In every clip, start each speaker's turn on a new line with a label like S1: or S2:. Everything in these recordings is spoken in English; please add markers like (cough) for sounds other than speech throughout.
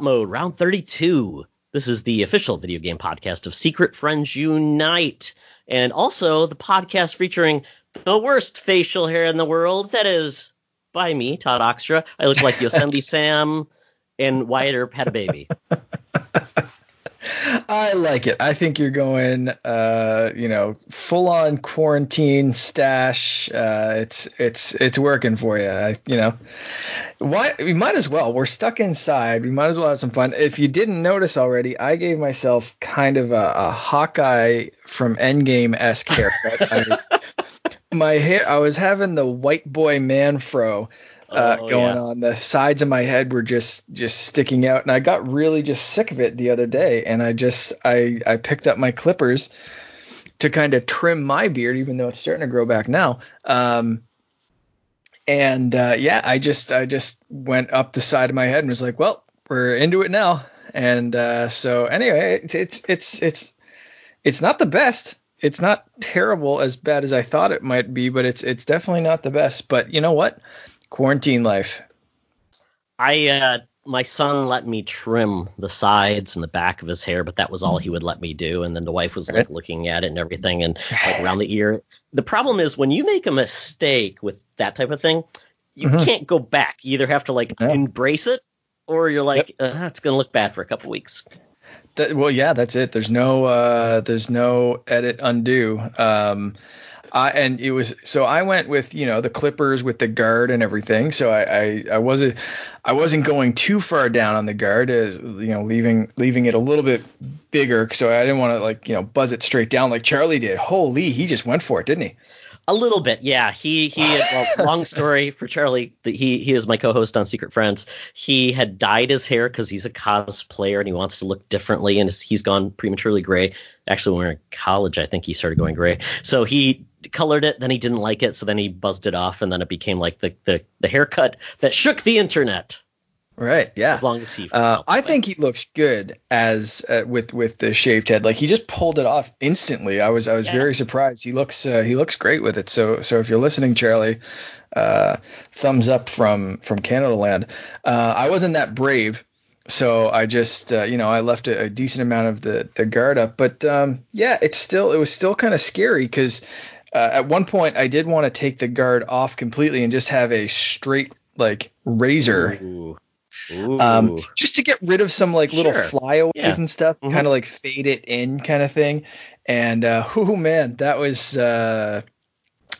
S1: Mode, round 32. This is the official video game podcast of Secret Friends Unite, and also the podcast featuring the worst facial hair in the world. That is by me, Todd Oxtra. I look like Yosemite (laughs) Sam, and Wyatt Earp had a baby. (laughs)
S2: I like it. I think you're going, uh, you know, full on quarantine stash. Uh, it's it's it's working for you. I, you know, why we might as well. We're stuck inside. We might as well have some fun. If you didn't notice already, I gave myself kind of a, a Hawkeye from Endgame esque haircut. (laughs) I, my hair. I was having the white boy man fro uh, oh, going yeah. on. The sides of my head were just just sticking out, and I got really just sick of it the other day. And I just I I picked up my clippers to kind of trim my beard, even though it's starting to grow back now. Um, and uh, yeah, I just I just went up the side of my head and was like, well, we're into it now. And uh, so anyway, it's it's it's it's it's not the best. It's not terrible as bad as I thought it might be, but it's it's definitely not the best. But you know what? Quarantine life?
S1: I uh, my son let me trim the sides and the back of his hair, but that was all he would let me do. And then the wife was like looking at it and everything, and (laughs) like around the ear. The problem is when you make a mistake with that type of thing, you mm-hmm. can't go back. You either have to like yeah. embrace it, or you're like, yep. uh, it's going to look bad for a couple weeks.
S2: That, well, yeah, that's it. There's no, uh, there's no edit undo. Um, uh, and it was so I went with you know the clippers with the guard and everything. So I, I, I wasn't I wasn't going too far down on the guard as you know leaving leaving it a little bit bigger. So I didn't want to like you know buzz it straight down like Charlie did. Holy, he just went for it, didn't he?
S1: A little bit, yeah. He he. well, (laughs) long story for Charlie. He he is my co-host on Secret Friends. He had dyed his hair because he's a cosplayer and he wants to look differently, and he's gone prematurely gray. Actually, when we were in college, I think he started going gray. So he colored it, then he didn't like it, so then he buzzed it off, and then it became like the the, the haircut that shook the internet.
S2: Right. Yeah.
S1: As long as he.
S2: Uh, I think he looks good as uh, with with the shaved head. Like he just pulled it off instantly. I was I was yeah. very surprised. He looks uh, he looks great with it. So so if you're listening, Charlie, uh, thumbs up from from Canada Land. Uh, I wasn't that brave, so I just uh, you know I left a, a, decent amount of the the guard up. But um, yeah, it's still it was still kind of scary because. At one point, I did want to take the guard off completely and just have a straight like razor Ooh um, just to get rid of some like little flyaways yeah. and stuff, mm-hmm. kind of like fade it in kind of thing. And uh, (laughs) oh man, that was. Uh,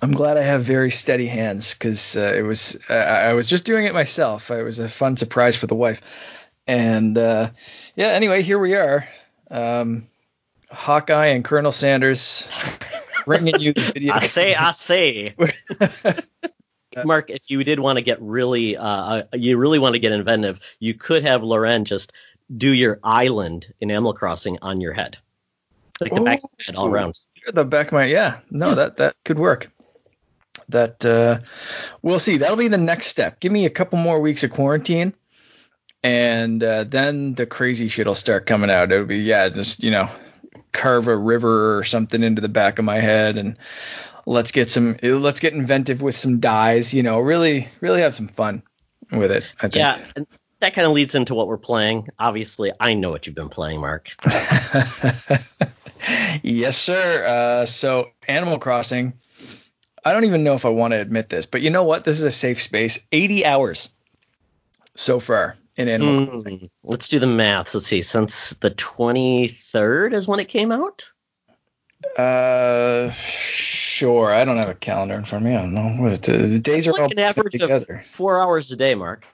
S2: I'm glad I have very steady hands because uh, it was. Uh, I was just doing it myself. It was a fun surprise for the wife, and uh, yeah. Anyway, here we are, um, Hawkeye and Colonel Sanders, (laughs) bringing you the video.
S1: I say, I say. (laughs) Mark, if you did want to get really, uh, uh, you really want to get inventive, you could have Loren just do your island in Animal Crossing on your head, like the Ooh. back of your head all around.
S2: The back of my yeah, no, yeah. that that could work. That uh, we'll see. That'll be the next step. Give me a couple more weeks of quarantine, and uh, then the crazy shit will start coming out. It'll be yeah, just you know, carve a river or something into the back of my head and let's get some let's get inventive with some dyes you know really really have some fun with it i think.
S1: Yeah and that kind of leads into what we're playing. Obviously i know what you've been playing mark. (laughs)
S2: Yes sir. Uh, so animal crossing i don't even know if i want to admit this but you know what? This is a safe space. 80 hours so far in animal mm,
S1: let's do the math let's see since the 23rd is when it came out
S2: uh, sure. I don't have a calendar in front of me. I don't know what it is. The days it's are like
S1: all an average together. of four hours a day, Mark.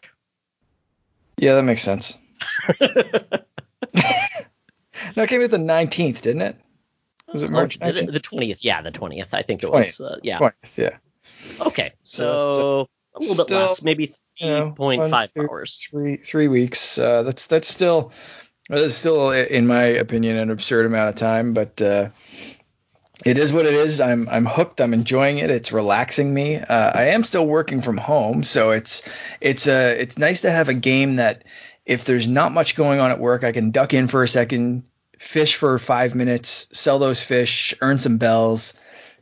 S2: Yeah, that makes sense. (laughs) no, it came out the nineteenth, didn't it? Was it March?
S1: Oh, the twentieth. Yeah, the twentieth. I think it 20th. was. Uh, yeah. 20th,
S2: yeah.
S1: Okay, so, so a little still, bit less, maybe three point you know, five hours.
S2: Three three weeks. Uh, that's that's still that's still, in my opinion, an absurd amount of time, but. Uh, it is what it is. I'm I'm hooked. I'm enjoying it. It's relaxing me. Uh, I am still working from home, so it's it's a uh, it's nice to have a game that if there's not much going on at work, I can duck in for a second, fish for five minutes, sell those fish, earn some bells,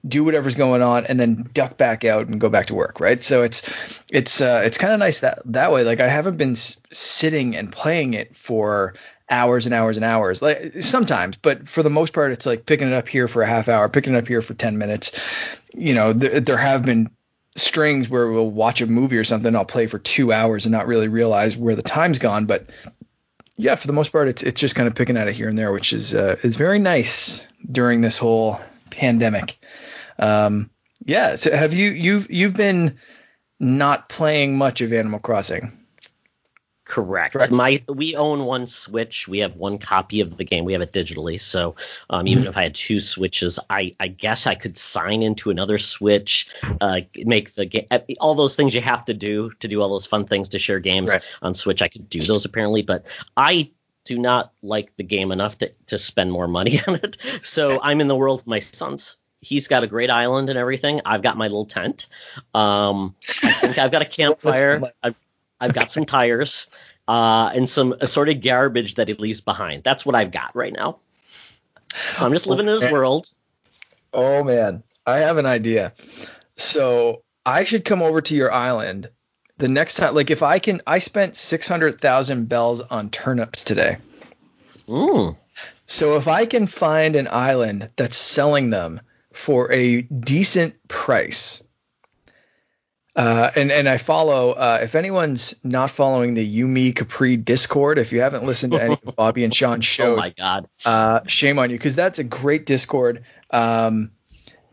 S2: do whatever's going on, and then duck back out and go back to work. Right. So it's it's uh, it's kind of nice that that way. Like I haven't been s- sitting and playing it for hours and hours and hours like sometimes but for the most part it's like picking it up here for a half hour picking it up here for 10 minutes you know th- there have been strings where we'll watch a movie or something i'll play for two hours and not really realize where the time's gone but yeah for the most part it's it's just kind of picking at it here and there which is uh, is very nice during this whole pandemic um yeah so have you you've you've been not playing much of animal crossing
S1: Correct.
S2: Correct.
S1: My we own one Switch. We have one copy of the game. We have it digitally. So um, even if I had two Switches, I I guess I could sign into another Switch, uh, make the game all those things you have to do to do all those fun things to share games
S2: Right.
S1: on Switch. I could do those apparently, but I do not like the game enough to to spend more money (laughs) on it. So I'm in the world of my sons. He's got a great island and everything. I've got my little tent. Um, I think I've got a (laughs) campfire. I've, I've got some tires uh, and some assorted garbage that he leaves behind. That's what I've got right now. So I'm just living in his world.
S2: Oh man, I have an idea. So I should come over to your island the next time. Like if I can, I spent six hundred thousand bells on turnips today.
S1: Mm.
S2: So if I can find an island that's selling them for a decent price, uh, and and I follow. Uh, if anyone's not following the Yumi Capri Discord, if you haven't listened to any of (laughs) Bobby and Sean's
S1: Oh
S2: shows,
S1: my god.
S2: uh, shame on you because that's a great Discord. Um,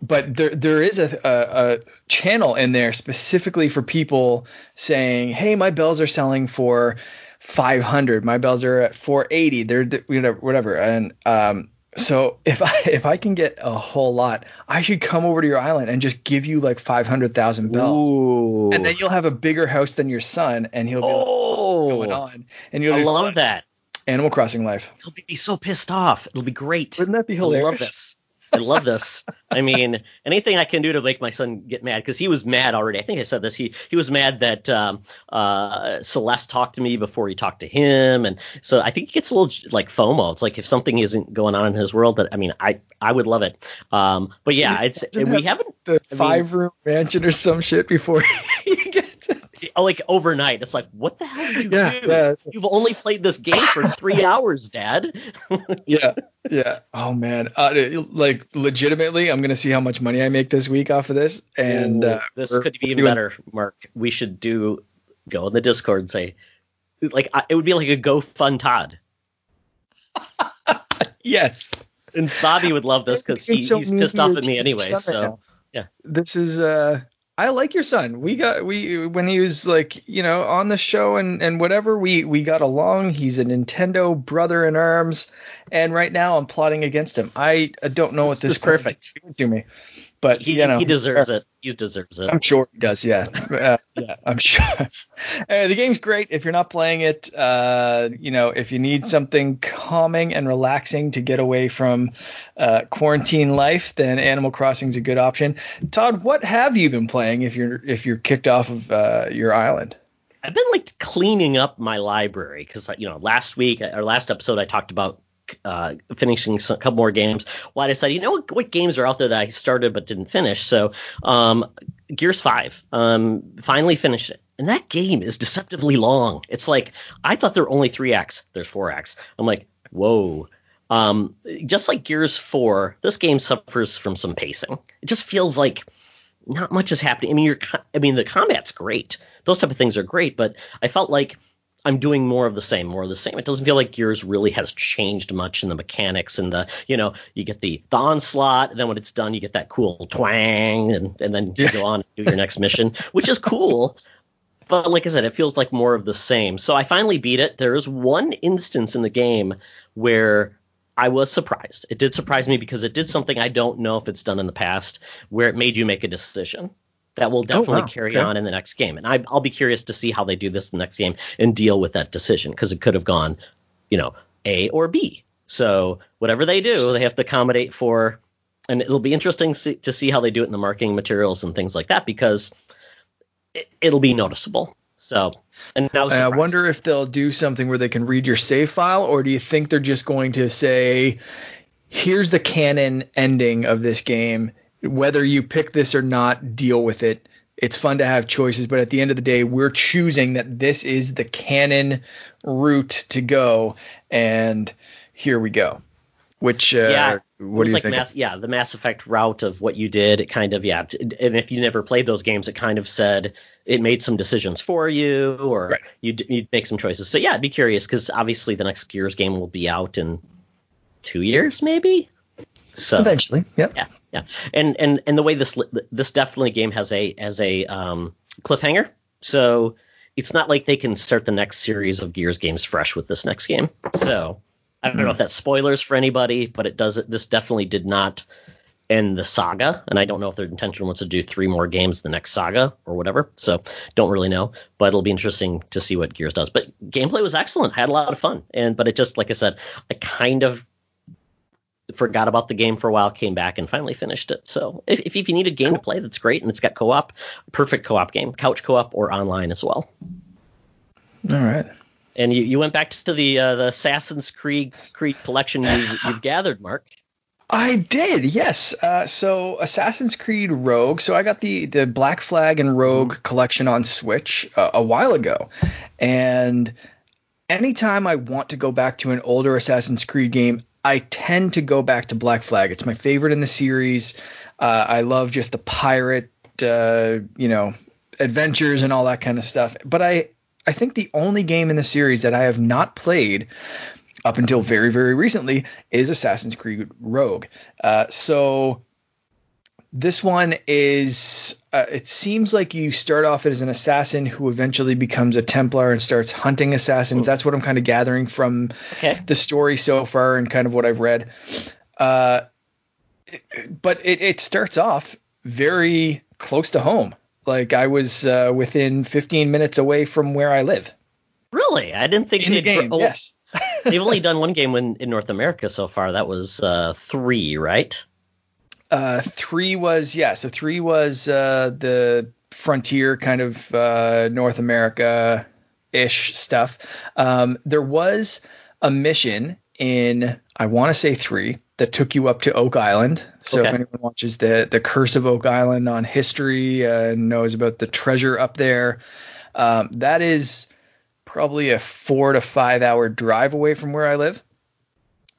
S2: but there there is a, a, a channel in there specifically for people saying, "Hey, my bells are selling for 500. My bells are at 480. They're th- whatever, whatever." And um, so if I (laughs) if I can get a whole lot, I should come over to your island and just give you like 500,000 bells.
S1: Ooh.
S2: And then you'll have a bigger house than your son, and he'll be like,
S1: oh,
S2: "What's going on?" And you'll
S1: I love that.
S2: Animal Crossing life.
S1: He'll be so pissed off. It'll be great.
S2: Wouldn't that be hilarious?
S1: I love this. I mean, anything I can do to make my son get mad because he was mad already. I think I said this. He he was mad that um, uh, Celeste talked to me before he talked to him, and so I think he gets a little like FOMO. It's like if something isn't going on in his world, that I mean, I I would love it. Um, but yeah, it's we haven't
S2: the
S1: I mean-
S2: five room mansion or some shit before (laughs) you get to
S1: oh, like overnight. It's like what the hell did you
S2: yeah,
S1: do?
S2: yeah,
S1: You've only played this game for three (laughs) hours, Dad. (laughs)
S2: yeah, yeah. Oh man, uh, like legitimately, I'm gonna see how much money I make this week off of this, and
S1: Ooh,
S2: uh,
S1: this could be even
S2: doing-
S1: better, Mark. We should do go in the Discord and say, like, I- it would be like a Go Fun Todd, (laughs)
S2: Yes,
S1: and Bobby would love this because he,
S2: so
S1: he's pissed off at me anyway. So
S2: now.
S1: yeah.
S2: this is. uh I like your son. We got we when he was like you know on the show and and whatever we we got along. He's a Nintendo brother in arms, and right now I'm plotting against him. I don't know what
S1: This
S2: this
S1: is perfect.
S2: to me, but
S1: he,
S2: you know
S1: he deserves (laughs) it. He deserves it.
S2: I'm sure he does. Yeah, (laughs) uh, yeah, I'm sure. (laughs) The game's great. If you're not playing it, uh, you know, if you need something calming and relaxing to get away from uh, quarantine life, then Animal Crossing is a good option. Todd, what have you been playing? If you're if you're kicked off of uh, your island,
S1: I've been like cleaning up my library because you know last week or last episode I talked about uh, finishing a couple more games. Well, I decided you know what, what games are out there that I started but didn't finish. So um, Gears Five, um, finally finished it, and that game is deceptively long. It's like I thought there were only three acts. There's four acts. I'm like, whoa. Um, just like Gears Four, this game suffers from some pacing. It just feels like not much is happening. I mean, you're, I mean, the combat's great. Those type of things are great, but I felt like I'm doing more of the same, more of the same. It doesn't feel like Gears really has changed much in the mechanics and the, you know, you get the the onslaught, and then when it's done, you get that cool twang, and and then you go on and do your next mission, (laughs) which is cool. But like I said, it feels like more of the same. So I finally beat it. There is one instance in the game where I was surprised. It did surprise me because it did something I don't know if it's done in the past, where it made you make a decision that will oh, definitely
S2: wow.
S1: carry
S2: Okay.
S1: on in the next game. And I, I'll be curious to see how they do this in the next game and deal with that decision because it could have gone, you know, A or B. So whatever they do, they have to accommodate for. And it'll be interesting see, to see how they do it in the marketing materials and things like that because it, it'll be noticeable. So, and I
S2: I wonder if they'll do something where they can read your save file, or do you think they're just going to say, "Here's the canon ending of this game." Whether you pick this or not, deal with it. It's fun to have choices, but at the end of the day, we're choosing that this is the canon route to go, and here we go. Which uh,
S1: Yeah,
S2: what do you
S1: like
S2: think?
S1: Mass, yeah, the Mass Effect route of what you did. It kind of yeah, and if you never played those games, it kind of said it made some decisions for you, or
S2: Right.
S1: you'd you'd make some choices. So yeah, I'd be curious because obviously the next Gears game will be out in two years, maybe. So
S2: Eventually, yep.
S1: yeah, yeah, and and and the way this this definitely game has a has a um, cliffhanger. So it's not like they can start the next series of Gears games fresh with this next game. So I don't know if that's spoilers for anybody, but it does. This definitely did not end the saga, and I don't know if their intention was to do three more games the next saga or whatever. So don't really know, but it'll be interesting to see what Gears does. But gameplay was excellent. I had a lot of fun, and but it just like I said, I kind of forgot about the game for a while, came back and finally finished it. So if, if, you need a game to play that's great and it's got co-op, perfect co-op game, couch co-op or online as well.
S2: All right.
S1: And you, you went back to the uh, the Assassin's Creed Creed collection you, you've gathered, Mark.
S2: I did, yes. Uh, so Assassin's Creed Rogue. So I got the the Black Flag and Rogue collection on Switch uh, a while ago, and anytime I want to go back to an older Assassin's Creed game, I tend to go back to Black Flag. It's my favorite in the series. Uh, I love just the pirate, uh, you know, adventures and all that kind of stuff. But I, I think the only game in the series that I have not played up until very, very recently is Assassin's Creed Rogue. Uh, so this one is uh, it seems like you start off as an assassin who eventually becomes a templar and starts hunting assassins that's what i'm kind of gathering from
S1: Okay.
S2: the story so far and kind of what i've read uh, but it, it starts off very close to home like i was uh, within 15 minutes away from where i live
S1: Really? I didn't think
S2: in the game
S1: oh,
S2: yes (laughs)
S1: they've only done one game in, in North America so far. That was uh, three, right?
S2: Uh, three was yeah. So three was uh, the frontier kind of uh, North America ish stuff. Um, there was a mission in I want to say three that took you up to Oak Island. So if anyone watches the the Curse of Oak Island on history uh, and knows about the treasure up there, um, that is probably a four to five hour drive away from where I live.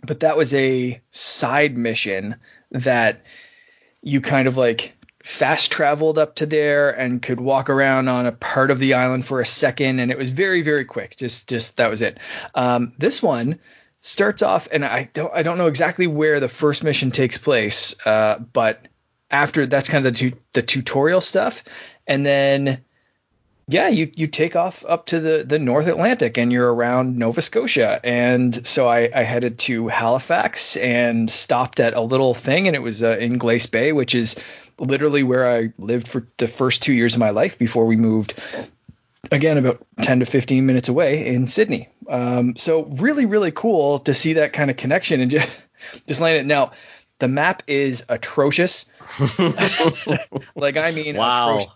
S2: But that was a side mission that you kind of like fast traveled up to there and could walk around on a part of the island for a second and it was very very quick. Just just that was it. Um, this one starts off and i don't i don't know exactly where the first mission takes place uh, but after that's kind of the tu- the tutorial stuff. And then yeah, you you take off up to the the North Atlantic and you're around Nova Scotia. And so I, I headed to Halifax and stopped at a little thing, and it was uh, in Glace Bay, which is literally where I lived for the first two years of my life before we moved. Again, about ten to fifteen minutes away in Sydney. Um, so really, really cool to see that kind of connection and (laughs) just just land it. Now, the map is atrocious. (laughs) like I mean,
S1: Wow.
S2: atrocious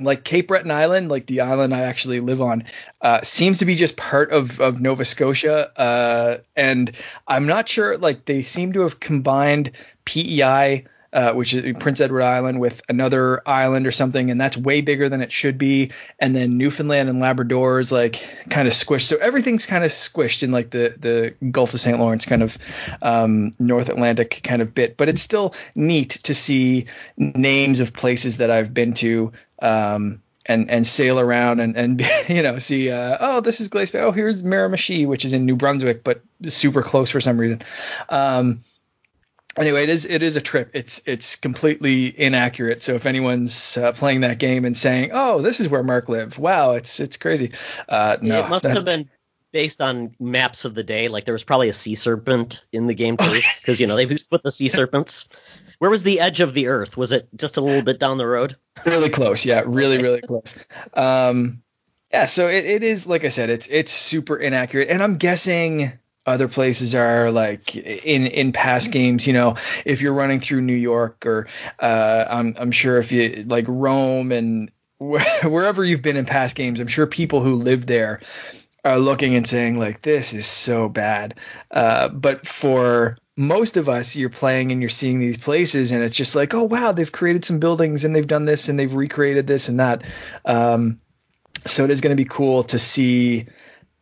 S2: like Cape Breton Island, like the island I actually live on, uh, seems to be just part of, of Nova Scotia. Uh, and I'm not sure, like, they seem to have combined PEI, uh, which is Prince Edward Island, with another island or something. And that's way bigger than it should be. And then Newfoundland and Labrador is like kind of squished. So everything's kind of squished in like the, the Gulf of St. Lawrence kind of um, North Atlantic kind of bit. But it's still neat to see names of places that I've been to um, and and sail around and and (laughs) you know see uh, oh this is Glace Bay oh here's Miramichi which is in New Brunswick but super close for some reason. Um, anyway, it is it is a trip. It's it's completely inaccurate. So if anyone's uh, playing that game and saying oh this is where Mark lived, wow it's it's crazy. Uh, no,
S1: it must have been based on maps of the day. Like there was probably a sea serpent in the game too, (laughs) because you know they just put the sea (laughs) serpents. Where was the edge of the Earth? Was it just a little bit down the road?
S2: really close. Yeah really really close. Um yeah so it, it is like i said it's it's super inaccurate. And i'm guessing other places are like in in past games you know if you're running through new york or uh i'm i'm sure if you like rome and wh- (laughs) wherever you've been in past games i'm sure people who live there are looking and saying like this is so bad. Uh but for most of us you're playing and you're seeing these places and it's just like oh wow they've created some buildings and they've done this and they've recreated this and that um, so it is going to be cool to see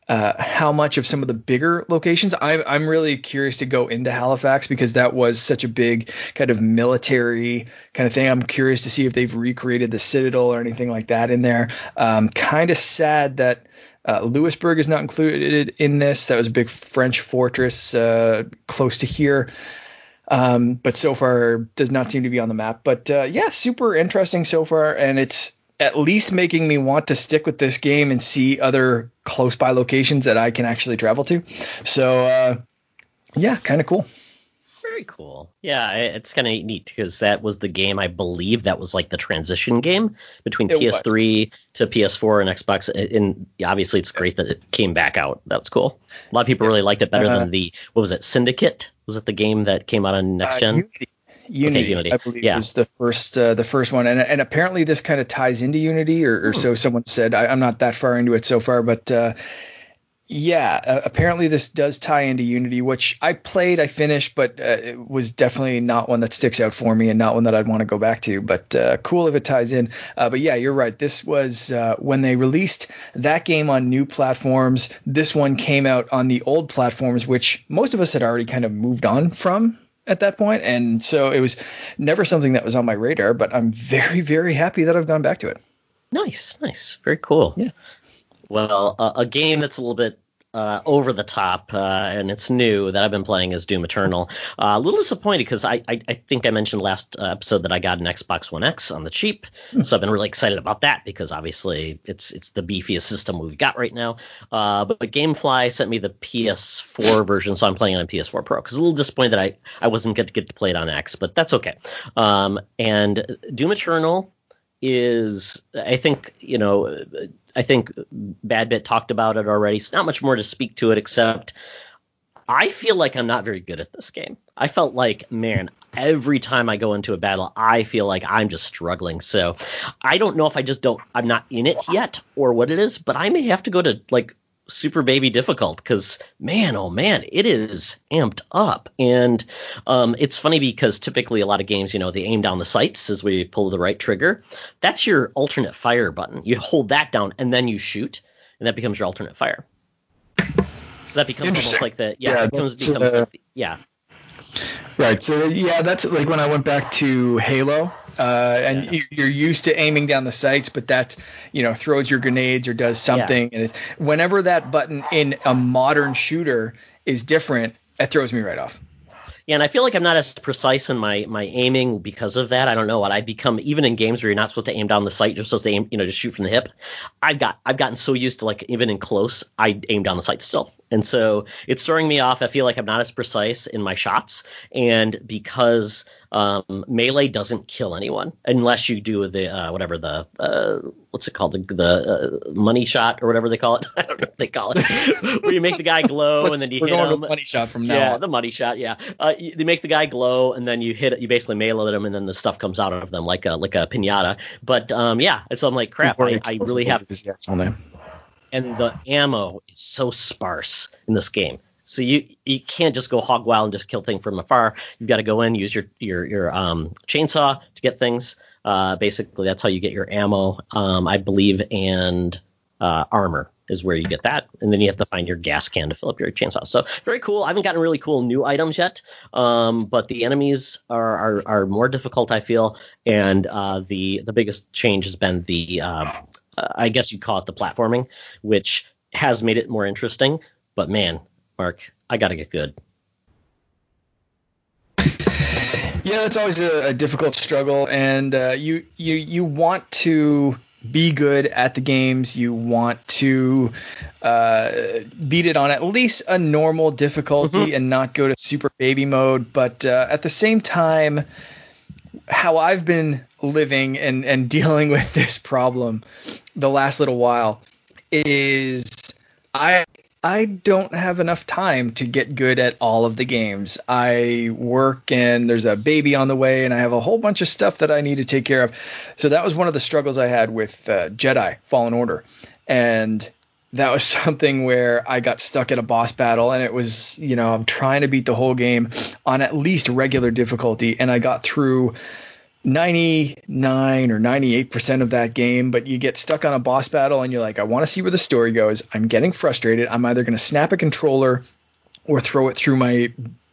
S2: uh, how much of some of the bigger locations. I, I'm really curious to go into Halifax because that was such a big kind of military kind of thing. I'm curious to see if they've recreated the Citadel or anything like that in there. Um, kind of sad that. Uh, Louisbourg is not included in this. That was a big French fortress uh, close to here. Um, but so far does not seem to be on the map. But uh, yeah, super interesting so far, and it's at least making me want to stick with this game and see other close by locations that I can actually travel to. So, uh, yeah, kind of cool.
S1: Very cool. Yeah, it's kind of neat because that was the game I believe that was like the transition game between it PS3 was. to PS4 and Xbox. And obviously, it's great that it came back out. That was cool. A lot of people really liked it better uh, than the what was it? Syndicate was it the game that came out on next uh, gen? Unity.
S2: Unity, okay, Unity. I believe, yeah. was the first uh, the first one, and and apparently this kind of ties into Unity, or, or hmm. so someone said. I, am not that far into it so far, but uh, yeah, uh, apparently this does tie into Unity, which I played, I finished, but uh, it was definitely not one that sticks out for me, and not one that I'd want to go back to. But uh, cool if it ties in. Uh, but yeah, you're right. This was when they released that game on new platforms. This one came out on the old platforms, which most of us had already kind of moved on from at that point, and so it was never something that was on my radar. But I'm very, very happy that I've gone back to it.
S1: Nice, nice, very cool.
S2: Yeah.
S1: Well, uh, a game that's a little bit uh, over the top, uh, and it's new that I've been playing is Doom Eternal. Uh, a little disappointed because I, I, I think I mentioned last uh, episode that I got an Xbox One X on the cheap, hmm. so I've been really excited about that because obviously it's it's the beefiest system we've got right now. Uh, but, but GameFly sent me the PS4 version, so I'm playing on PS4 Pro. Because a little disappointed that I I wasn't get to get to play it on X, but that's okay. Um, and Doom Eternal is I think you know I think Badbit talked about it already. So not much more to speak to it except I feel like I'm not very good at this game. I felt like, man, every time I go into a battle, I feel like I'm just struggling. So I don't know if I just don't, I'm not in it yet or what it is, but I may have to go to like super baby difficult because man oh man it is amped up. And um, it's funny because typically a lot of games you know they aim down the sights as we pull the right trigger. That's your alternate fire button. You hold that down and then you shoot and that becomes your alternate fire. So that becomes almost like the yeah, yeah it becomes, becomes uh, like the, yeah.
S2: Right so yeah that's like when i went back to halo uh, and yeah. you're used to aiming down the sights, but that you know throws your grenades or does something. Yeah. And it's whenever that button in a modern shooter is different, it throws me right off.
S1: Yeah, and I feel like I'm not as precise in my my aiming because of that. I don't know what I become even in games where you're not supposed to aim down the sight, you're supposed to aim, you know, just shoot from the hip. I've got I've gotten so used to like even in close, I aim down the sight still. And so it's throwing me off. I feel like I'm not as precise in my shots. And because um, melee doesn't kill anyone unless you do the uh, whatever the uh, what's it called the, the uh, money shot or whatever they call it. (laughs) I don't know what they call it. (laughs) Where you make the guy glow and then you hit him.
S2: Money shot from now.
S1: Yeah,
S2: on.
S1: the money shot. Yeah, uh, you, they make the guy glow and then you hit it. You basically melee at them and then the stuff comes out of them like a like a pinata. But um, yeah, so I'm like crap. I, I really have. And the ammo is so sparse in this game. So you you can't just go hog wild and just kill things from afar. You've got to go in, use your your your um, chainsaw to get things. Uh, basically, that's how you get your ammo, um, I believe, and uh, armor is where you get that, and then you have to find your gas can to fill up your chainsaw. So very cool. I haven't gotten really cool new items yet, um, but the enemies are, are, are more difficult. I feel, and uh, the the biggest change has been the uh, I guess you'd call it the platforming, which has made it more interesting. But man, Mark. I got to get good. (laughs)
S2: Yeah, that's always a, a difficult struggle, and uh, you you you want to be good at the games. You want to uh, beat it on at least a normal difficulty mm-hmm. and not go to super baby mode. But uh, at the same time, how I've been living and and (laughs) dealing with this problem the last little while is I I don't have enough time to get good at all of the games. I work and there's a baby on the way, and I have a whole bunch of stuff that I need to take care of. So that was one of the struggles I had with uh, Jedi Fallen Order. And that was (laughs) something where I got stuck in a boss battle and it was, you know, I'm trying to beat the whole game on at least regular difficulty and I got through 99 or 98% of that game, but you get stuck on a boss battle and you're like, I want to see where the story goes. I'm getting frustrated. I'm either going to snap a controller or throw it through my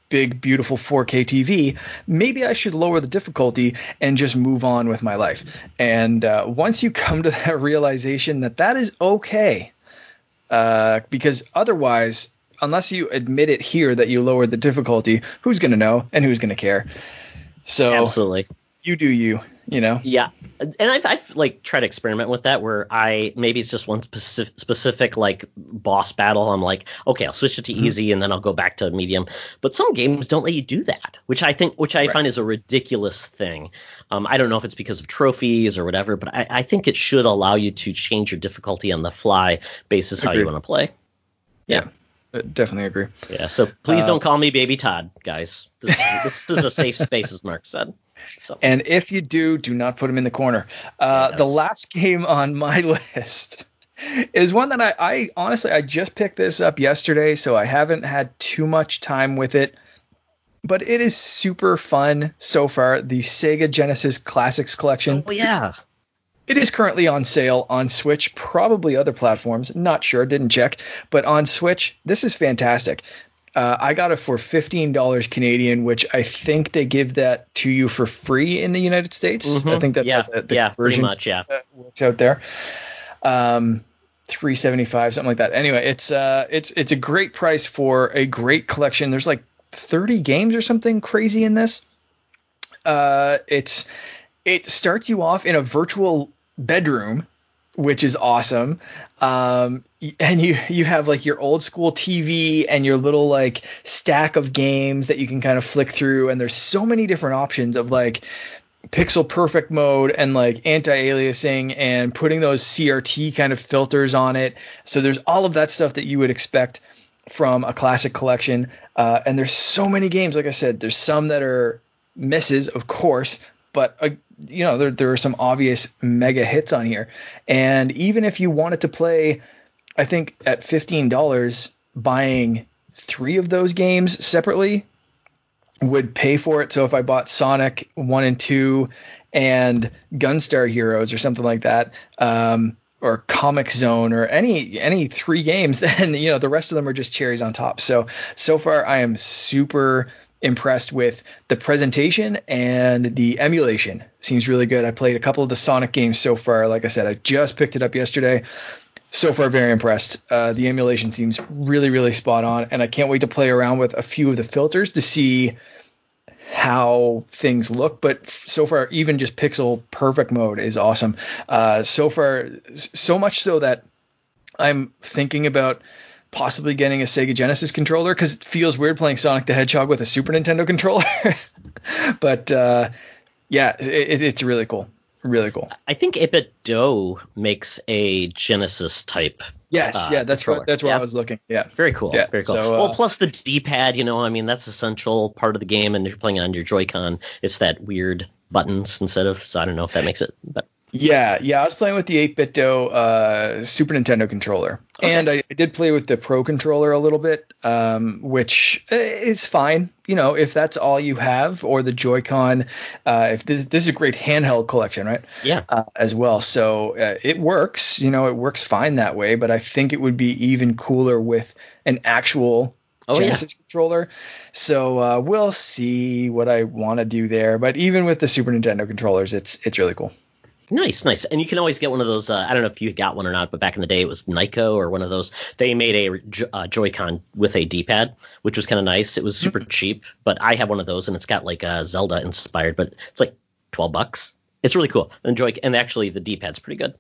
S2: big, beautiful 4K TV. Maybe I should lower the difficulty and just move on with my life. And uh, once you come to that realization that that is okay, uh, because otherwise, unless you admit it here that you lowered the difficulty, who's going to know and who's going to care? So
S1: Absolutely.
S2: You do you, you know?
S1: Yeah, and I've, I've like tried to experiment with that where I maybe it's just one specific, specific like boss battle. I'm like, okay, I'll switch it to
S2: Mhm.
S1: easy and then I'll go back to medium. But some games don't let you do that, which I think, which I
S2: Right.
S1: find is a ridiculous thing. Um, I don't know if it's because of trophies or whatever, but I, I think it should allow you to change your difficulty on the fly basis how you want to play.
S2: Uh, Definitely agree.
S1: Yeah, so please
S2: Uh,
S1: don't call me Baby Todd, guys. This, this is a safe (laughs) space, as Mark said. So
S2: And if you do, do not put him in the corner. Uh, The last game on my (laughs) list is one that I, I honestly I just picked this up yesterday, so I haven't had too much time with it. But it is super fun so far. The Sega Genesis Classics Collection.
S1: oh yeah,
S2: It is currently on sale on Switch, probably other platforms. Not sure, didn't check. But on Switch, this is fantastic. Uh, I got it for fifteen dollars Canadian, which I think they give that to you for free in the United States. I
S1: Mhm.
S2: think that's
S1: yeah,
S2: how the, the
S1: yeah, pretty much, yeah.
S2: works out there. Um, three seventy five, something like that. Anyway, it's uh, it's it's a great price for a great collection. There's like thirty games or something crazy in this. Uh, it's it starts you off in a virtual bedroom, which is awesome. Um, and you you have like your old school TV and your little like stack of games that you can kind of flick through. And there's so many different options of like pixel perfect mode and like anti-aliasing and putting those CRT kind of filters on it. So there's all of that stuff that you would expect from a classic collection. Uh, and there's so many games. Like I said, there's some that are misses, of course, but uh, you know there there are some obvious mega hits on here. And even if you wanted to play, I think at fifteen dollars, buying three of those games separately would pay for it. So if I bought Sonic one and two and Gunstar Heroes or something like that, um, or Comix Zone or any any three games, (laughs) then you know the rest of them are just cherries on top. So so far I am super impressed with the presentation and the emulation. Seems really good. I played a couple of the Sonic games so far. Like I said, I just picked it up yesterday. So far, very impressed. Uh, the emulation seems really, really spot on, and I can't wait to play around with a few of the filters to see how things look. But so far, even just pixel perfect mode is awesome. Uh, so far, so much so that I'm thinking about possibly getting a Sega Genesis controller because it feels weird playing Sonic the Hedgehog with a Super Nintendo controller. (laughs) but uh, yeah, it, it's really cool. Really cool.
S1: I think Ipit Do makes a Genesis type.
S2: Yes,
S1: Uh,
S2: yeah, that's
S1: controller.
S2: what that's where
S1: Yeah.
S2: I was looking. Yeah.
S1: Very cool.
S2: Yeah,
S1: very cool.
S2: so, uh,
S1: well, plus the D-pad, you know, I mean, that's essential part of the game. And if you're playing on your Joy-Con, it's that weird buttons instead of. So I don't know if that makes it. But
S2: Yeah, yeah, I was playing with the 8BitDo uh, Super Nintendo controller,
S1: Okay.
S2: and I, I did play with the Pro controller a little bit, um, which uh, is fine. You know, if that's all you have, or the Joy-Con. Uh, if this, this is a great handheld collection, right?
S1: yeah,
S2: Uh, as well, so uh, it works. You know, it works fine that way. But I think it would be even cooler with an actual
S1: oh yeah,
S2: controller. So uh, we'll see what I want to do there. But even with the Super Nintendo controllers, it's it's really cool.
S1: Nice, nice. And you can always get one of those. Uh, I don't know if you got one or not, but back in the day, it was Nyko or one of those. They made a uh, Joy-Con with a D-pad, which was kind of nice. It was super cheap, but I have one of those, and it's got like a Zelda inspired, but it's like twelve bucks. It's really cool. And Joy, and actually, the D-pad's pretty good.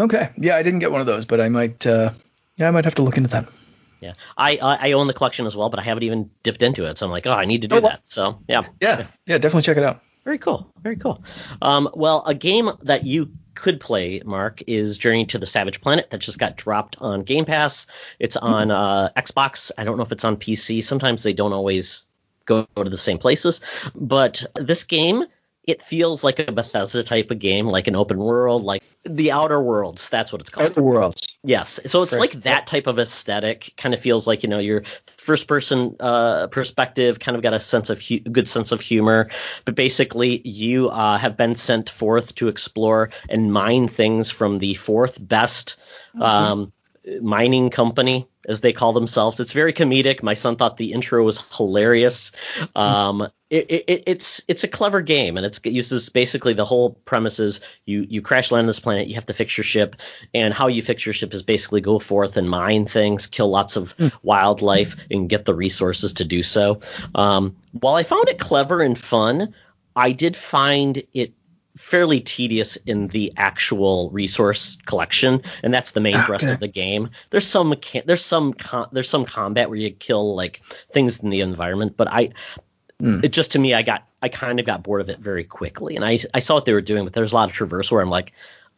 S2: Okay. Yeah, I didn't get one of those, but I might. Uh, yeah, I might have to look into that.
S1: Yeah, I I I own the collection as well, but I haven't even dipped into it. So I'm like, oh, I need to do
S2: Oh,
S1: that. So yeah,
S2: Yeah. Yeah, definitely check it out.
S1: Very cool, very cool. Um, well, a game that you could play, Mark, is Journey to the Savage Planet that just got dropped on Game Pass. It's on uh, Xbox. I don't know if it's on PC. Sometimes they don't always go, go to the same places, but this game. It feels like a Bethesda type of game, like an open world, like the Outer Worlds. That's what it's called.
S2: Outer Worlds.
S1: Yes. So it's like that type of aesthetic. Kind of feels like you know your first person uh, perspective. Kind of got a sense of hu- good sense of humor. But basically, you uh, have been sent forth to explore and mine things from the fourth best mm-hmm. um, mining company as they call themselves. It's very comedic. My son thought the intro was hilarious. Um, it, it, it's it's a clever game, and it's, it uses basically the whole premises. you you crash land on this planet, you have to fix your ship, and how you fix your ship is basically go forth and mine things, kill lots of mm. wildlife, and get the resources to do so. Um, while I found it clever and fun, I did find it fairly tedious in the actual resource collection, and that's the main okay. thrust of the game. There's some mechan- there's some com- there's some combat where you kill like things in the environment, but I mm. it just to me I got I kind of got bored of it very quickly, and I I saw what they were doing, but there's a lot of traversal where I'm like,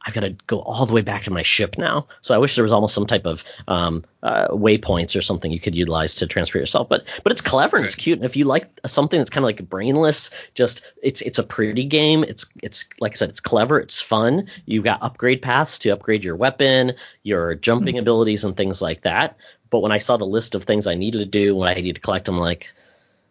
S1: I've got to go all the way back to my ship now. So I wish there was almost some type of um, uh, waypoints or something you could utilize to transport yourself. But but it's clever and it's cute. And if you like something that's kind of like brainless, just it's it's a pretty game. It's it's like I said, it's clever. It's fun. You've got upgrade paths to upgrade your weapon, your jumping mm-hmm. abilities, and things like that. But when I saw the list of things I needed to do, what I needed to collect, I'm like,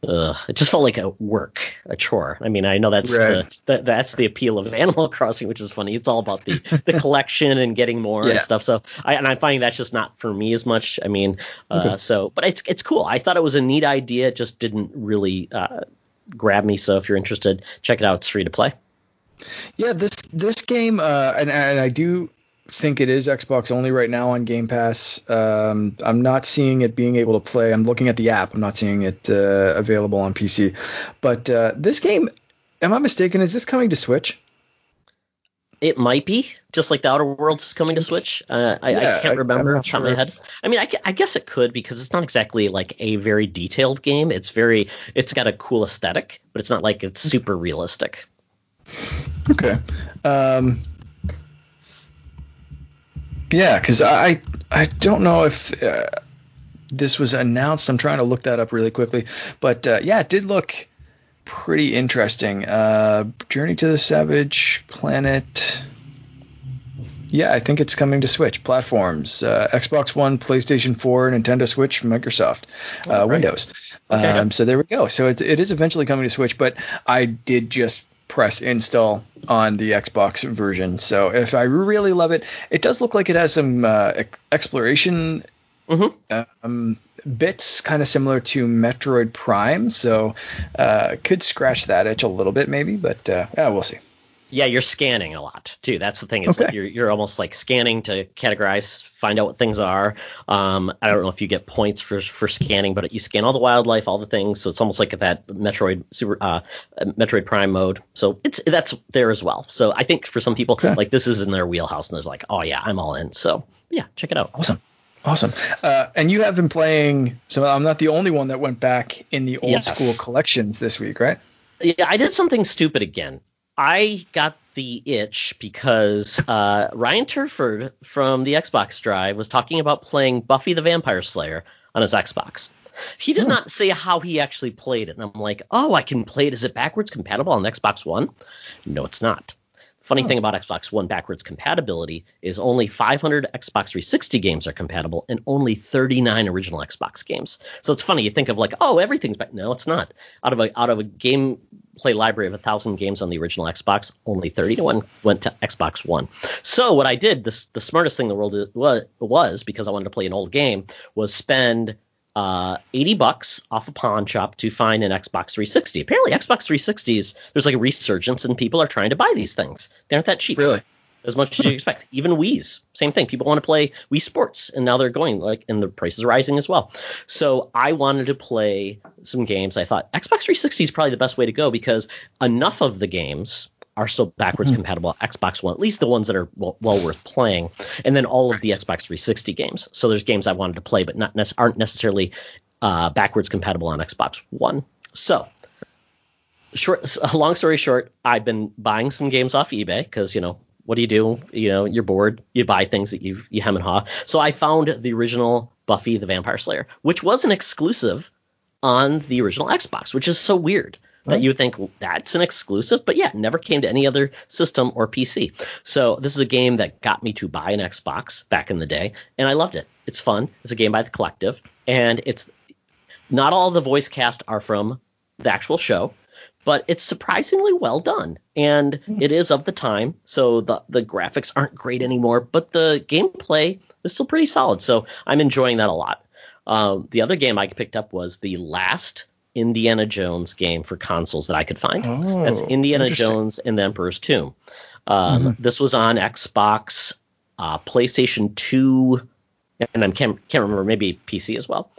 S1: Ugh, it just felt like a work, a chore. I mean, I know that's right. the, the, that's the appeal of (laughs) Animal Crossing, which is funny. It's all about the the (laughs) collection and getting more yeah. and stuff. So, I, and I'm finding that's just not for me as much. I mean, uh, okay. so but it's it's cool. I thought it was a neat idea. It just didn't really uh, grab me. So, if you're interested, check it out. It's free to play.
S2: Yeah, this this game, uh, and, and I do think it is Xbox only right now on Game Pass. Um, I'm not seeing it being able to play. I'm looking at the app. I'm not seeing it uh, available on PC. But uh, this game, am I mistaken? Is this coming to Switch?
S1: It might be, just like the Outer Worlds is coming to Switch. Uh, I, yeah, I, can't remember off sure. my head. I mean, I, I, guess it could because it's not exactly like a very detailed game. It's very, it's got a cool aesthetic, but it's not like it's super realistic.
S2: Okay. Um, yeah, because I I don't know if uh, this was announced. I'm trying to look that up really quickly, but uh, yeah, it did look pretty interesting. Uh, Journey to the Savage Planet. Yeah, I think it's coming to Switch platforms: uh, Xbox One, PlayStation 4, Nintendo Switch, Microsoft, uh, oh, Windows. Okay. Um, so there we go. So it, it is eventually coming to Switch, but I did just press install on the Xbox version. So if I really love it, it does look like it has some uh, exploration mm-hmm. um, bits, kind of similar to Metroid Prime. So uh, could scratch that itch a little bit, maybe, but uh, yeah, we'll see.
S1: Yeah, you're scanning a lot too. That's the thing. It's okay. like you're you're almost like scanning to categorize, find out what things are. Um, I don't know if you get points for for scanning, but you scan all the wildlife, all the things. So it's almost like that Metroid Super uh, Metroid Prime mode. So it's that's there as well. So I think for some people, okay. like this is in their wheelhouse, and there's like, oh yeah, I'm all in. So yeah, check it out.
S2: Awesome. Awesome. Uh, and you have been playing, so I'm not the only one that went back in the old yes. school collections this week, right?
S1: Yeah, I did something stupid again. I got the itch because uh, Ryan Turford from the Xbox Drive was talking about playing Buffy the Vampire Slayer on his Xbox. He did hmm. not say how he actually played it. And I'm like, oh, I can play it. Is it backwards compatible on Xbox One? No, it's not. Funny oh. thing about Xbox One backwards compatibility is only 500 Xbox 360 games are compatible and only 39 original Xbox games. So it's funny you think of like, oh, everything's back. No, it's not. Out of a out of a gameplay library of a thousand games on the original Xbox, only 31 went to Xbox One. So what I did, this the smartest thing in the world was, was because I wanted to play an old game, was spend uh, 80 bucks off a pawn shop to find an Xbox 360. Apparently, Xbox 360s, there's like a resurgence and people are trying to buy these things. They aren't that cheap.
S2: Really?
S1: As much as you (laughs) expect. Even Wii's, same thing. People want to play Wii Sports, and now they're going like, and the price is rising as well. So I wanted to play some games. I thought Xbox 360 is probably the best way to go because enough of the games are still backwards mm-hmm. compatible Xbox One, at least the ones that are well, well, worth playing, and then all of the Xbox 360 games. So there's games I wanted to play, but not ne- aren't necessarily uh, backwards compatible on Xbox One. So, short, (laughs) long story short, I've been buying some games off eBay because you know what do you do? You know, you're bored, you buy things that you you hem and haw. So I found the original Buffy the Vampire Slayer, which was an exclusive on the original Xbox, which is so weird. That you would think well, that's an exclusive, but yeah, never came to any other system or PC. So this is a game that got me to buy an Xbox back in the day, and I loved it. It's fun. It's a game by the Collective, and it's not all the voice cast are from the actual show, but it's surprisingly well done, and it is of the time. So the the graphics aren't great anymore, but the gameplay is still pretty solid. So I'm enjoying that a lot. Um, the other game I picked up was the last Indiana Jones game for consoles that I could find.
S2: Oh,
S1: That's Indiana. Jones and the Emperor's Tomb. Um,
S2: Mhm.
S1: This was on Xbox, uh, PlayStation 2, and I can't, can't remember, maybe PC as well.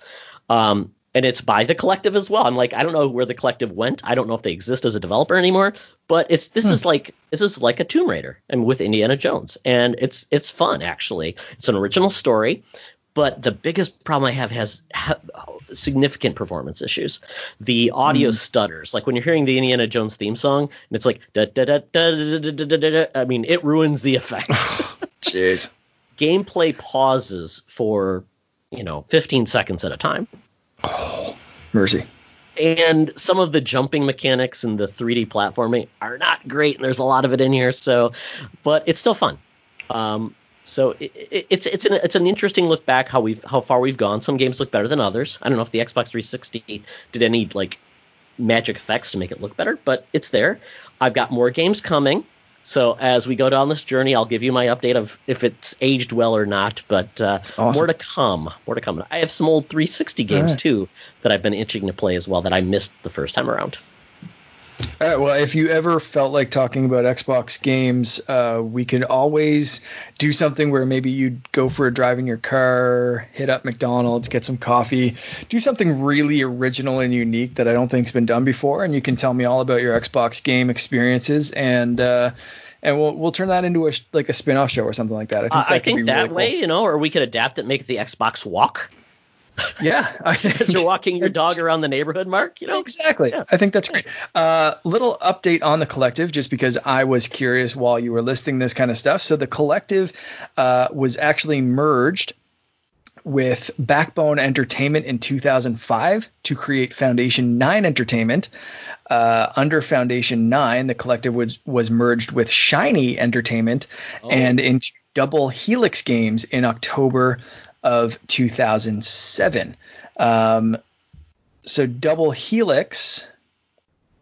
S1: Um, and it's by the collective as well. I'm like, I don't know where the collective went. I don't know if they exist as a developer anymore. But it's this
S2: Hmm.
S1: is like this is like a Tomb Raider and with Indiana Jones, and it's it's fun actually. It's an original story, but the biggest problem I have has ha- significant performance issues. The audio stutters, like when you're hearing the Indiana Jones theme song, and it's like da da da da da da da da da. da. I mean, it ruins the effect.
S2: Jeez.
S1: Gameplay pauses for you know 15 seconds at a time
S2: Oh, mercy.
S1: and some of the jumping mechanics and the 3D platforming are not great, and there's a lot of it in here. So, but it's still fun. Um, so it, it, it's it's an it's an interesting look back how we've how far we've gone. Some games look better than others. I don't know if the Xbox 360 did any like magic effects to make it look better, but it's there. I've got more games coming. So as we go down this journey, I'll give you my update of if it's aged well or not. But uh,
S2: Awesome.
S1: more to come. More to come. I have some old 360 games
S2: Alright.
S1: too that I've been itching to play as well that I missed the first time around.
S2: All right, well, if you ever felt like talking about Xbox games, uh, we could always do something where maybe you'd go for a drive in your car, hit up McDonald's, get some coffee, do something really original and unique that I don't think's been done before, and you can tell me all about your Xbox game experiences, and uh, and we'll we'll turn that into a like a spin-off show or something like that. I think
S1: Uh,
S2: that
S1: I think
S2: be
S1: that
S2: really cool.
S1: way, you know, or we could adapt it, make it the Xbox Walk (laughs)
S2: yeah,
S1: as (laughs) you're walking your dog around the neighborhood. Mark, you know,
S2: Exactly.
S1: Yeah.
S2: I think that's great. Uh, little update on the collective, just because I was curious while you were listing this kind of stuff. So the collective uh, was actually merged with Backbone Entertainment in 2005 to create Foundation 9 Entertainment. Uh, under Foundation 9, the collective was, was merged with Shiny Entertainment
S1: Oh.
S2: and into Double Helix Games in October of 2007. Um, so Double Helix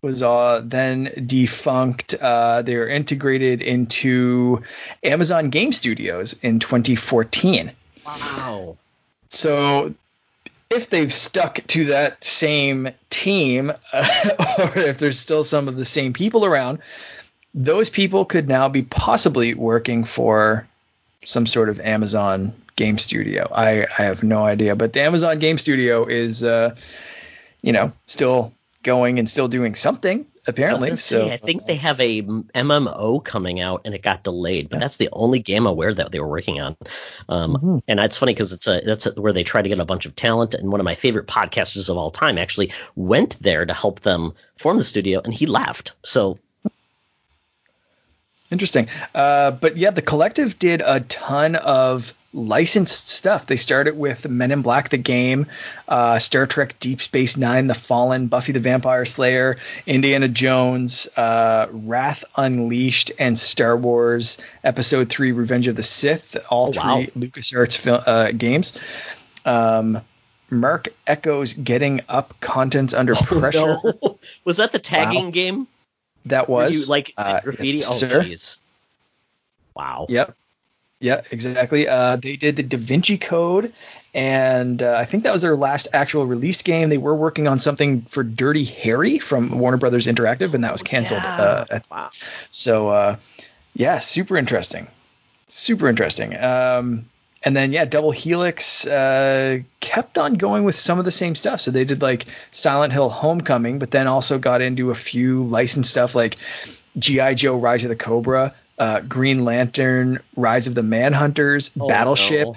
S2: was uh, then defunct. Uh, they were integrated into Amazon Game Studios in 2014.
S1: wow.
S2: So if they've stuck to that same team, (laughs) or if there's still some of the same people around, those people could now be possibly working for some sort of Amazon game studio. I, I have no idea, but the Amazon game studio is, uh, you know, still going and still doing something apparently.
S1: say,
S2: So
S1: I think they have a MMO coming out, and it got delayed. But that's the only game I'm aware that they were working on. Um,
S2: Mhm.
S1: And that's funny because it's a that's a, where they try to get a bunch of talent. And one of my favorite podcasters of all time actually went there to help them form the studio, and he left. So
S2: Interesting. Uh, but yeah, the collective did a ton of licensed stuff. They started with Men in Black, the game, uh, Star Trek Deep Space Nine, The Fallen, Buffy the Vampire Slayer, Indiana Jones, uh, Wrath Unleashed, and Star Wars Episode 3 Revenge of the Sith, all
S1: Oh, wow.
S2: three LucasArts fil- uh, games. Um, Marc Ecko's getting up contents under pressure.
S1: Oh, No. (laughs) was that the tagging game?
S2: That was
S1: you, like
S2: uh,
S1: graffiti?
S2: yes,
S1: oh, jeez. Wow.
S2: Yep. Yeah, exactly. Uh, they did the Da Vinci Code, and uh, I think that was their last actual released game. They were working on something for Dirty Harry from Warner Brothers Interactive, and that was canceled.
S1: Yeah.
S2: Uh,
S1: Wow.
S2: so, uh, yeah, super interesting. Super interesting. Um, and then, yeah, Double Helix uh, kept on going with some of the same stuff. So they did like Silent Hill Homecoming, but then also got into a few licensed stuff like G.I. Joe Rise of the Cobra, uh, Green Lantern, Rise of the Manhunters,
S1: Oh,
S2: Battleship.
S1: no.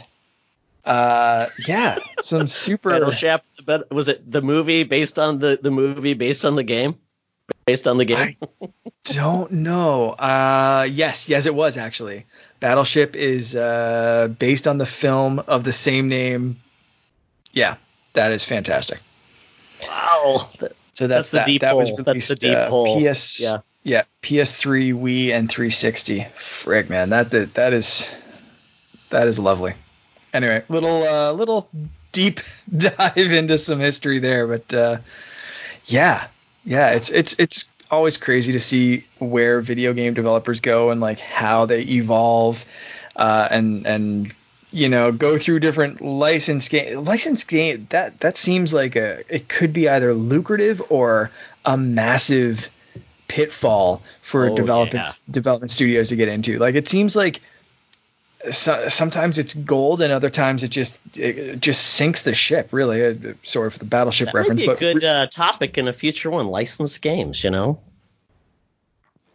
S2: Uh, yeah, some (laughs) super.
S1: Battleship. But was it the movie based on the the movie based on the game? Based on the game.
S2: don't know. Uh, yes, yes, it was actually. Battleship is uh, based on the film of the same name. Yeah, that is fantastic.
S1: wow.
S2: So that's,
S1: That's the
S2: that,
S1: deep
S2: that was
S1: hole. That's the
S2: released,
S1: deep
S2: uh,
S1: hole.
S2: PS,
S1: Yeah.
S2: yeah, PS3, Wii, and 360. Frick, man, that that, that is that is lovely. Anyway, little uh, little deep (laughs) dive into some history there, but uh, yeah, yeah, it's it's it's always crazy to see where video game developers go and like how they evolve, uh, and and you know go through different license game license game that that seems like a it could be either lucrative or a massive pitfall for
S1: Oh,
S2: development
S1: yeah.
S2: development studios to get into like it seems like so, sometimes it's gold and other times it just it just sinks the ship really uh, sorry for the battleship
S1: That
S2: reference
S1: be a
S2: but
S1: good uh, topic in a future one. Licensed games, you know.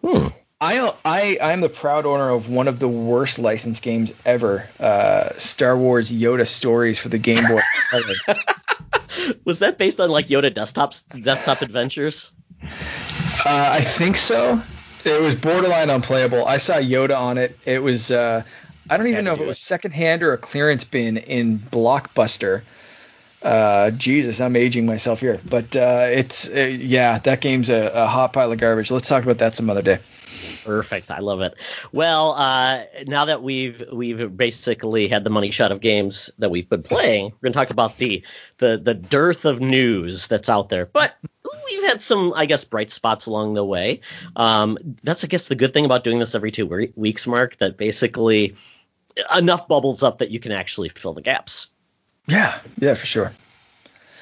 S1: Hmm.
S2: I I I'm the proud owner of one of the worst licensed games ever. Uh, Star Wars Yoda Stories for the Game Boy. (laughs)
S1: Was that based on like Yoda desktops, desktop adventures?
S2: uh, I think so. It was borderline unplayable. I saw Yoda on it. It was. Uh, I don't even know if it was secondhand or a clearance bin in Blockbuster. Uh, Jesus, I'm aging myself here, but uh, it's uh, yeah, that game's a, a hot pile of garbage. Let's talk about that some other day.
S1: Perfect. I love it. Well, uh, now that we've we've basically had the money shot of games that we've been playing, we're going to talk about the the the dearth of news that's out there. But we've had some, I guess, bright spots along the way. Um, that's, I guess, the good thing about doing this every two we- weeks, Mark. That basically enough bubbles up that you can actually fill the gaps.
S2: Yeah, yeah, for sure.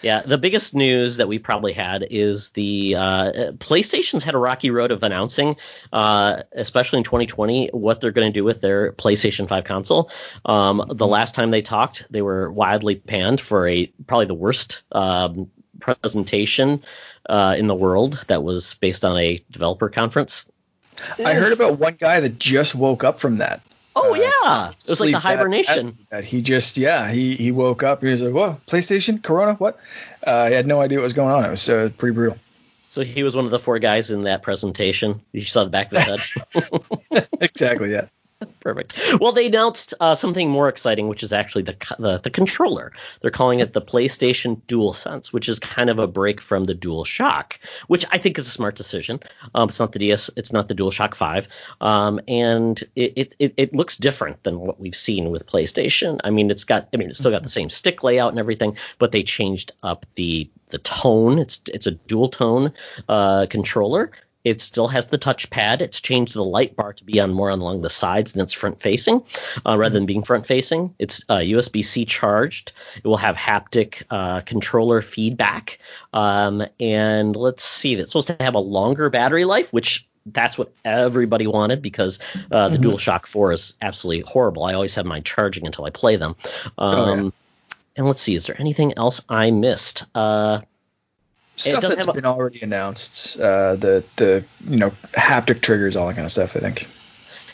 S1: Yeah, the biggest news that we probably had is the uh, PlayStation's had a rocky road of announcing, uh, especially in 2020, what they're going to do with their PlayStation 5 console. Um, the last time they talked, they were widely panned for a probably the worst um, presentation uh, in the world that was based on a developer conference.
S2: I heard about one guy that just woke up from that.
S1: Oh
S2: Uh,
S1: yeah, it was like the
S2: that-
S1: hibernation.
S2: That he just, yeah, he he woke up. He was like, "Whoa, PlayStation, Corona, what?" Uh, he had no idea what was going on. It was uh, pretty brutal.
S1: So he was one of the four guys in that presentation. You saw the back of his head. (laughs)
S2: exactly. Yeah. (laughs)
S1: Perfect. Well, they announced uh, something more exciting, which is actually the, the the controller. They're calling it the PlayStation DualSense, which is kind of a break from the DualShock, which I think is a smart decision. Um, it's not the DS, it's not the DualShock Five, um, and it, it it looks different than what we've seen with PlayStation. I mean, it's got I mean, it's still got the same stick layout and everything, but they changed up the the tone. It's it's a dual tone uh, controller. It still has the touchpad. It's changed the light bar to be on more along the sides than it's front facing, uh, rather than being front facing. It's uh, USB C charged. It will have haptic uh, controller feedback, um, and let's see, it's supposed to have a longer battery life, which that's what everybody wanted because uh, the
S2: Mhm.
S1: DualShock Four is absolutely horrible. I always have mine charging until I play them. Um,
S2: Oh, yeah.
S1: And let's see, is there anything else I missed? Uh,
S2: Stuff that's
S1: have a-
S2: been already announced. Uh, the the you know haptic triggers, all that kind of stuff. I think.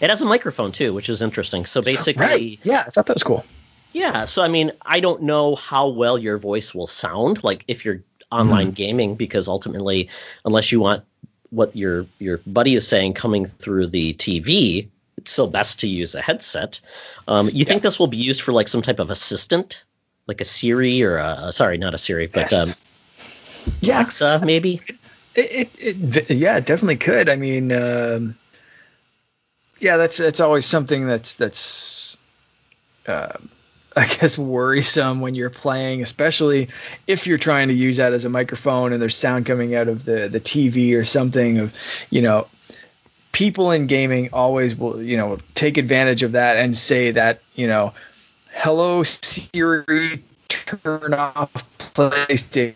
S1: It has a microphone too, which is interesting. So basically,
S2: Right. Yeah, I thought that was cool.
S1: yeah. So I mean, I don't know how well your voice will sound, like if you're online gaming, because ultimately, unless you want what your your buddy is saying coming through the TV, it's still best to use a headset. Um, you think this will be used for like some type of assistant, like a Siri or a sorry, not a Siri, but um,
S2: Yeah,
S1: Alexa maybe.
S2: It, it, it yeah, it definitely could. I mean, um, yeah, that's that's always something that's that's uh, (laughs) I guess worrisome when you're playing, especially if you're trying to use that as a microphone and there's sound coming out of the the TV or something. Of you know, people in gaming always will you know take advantage of that and say that you know, hello Siri, turn off PlayStation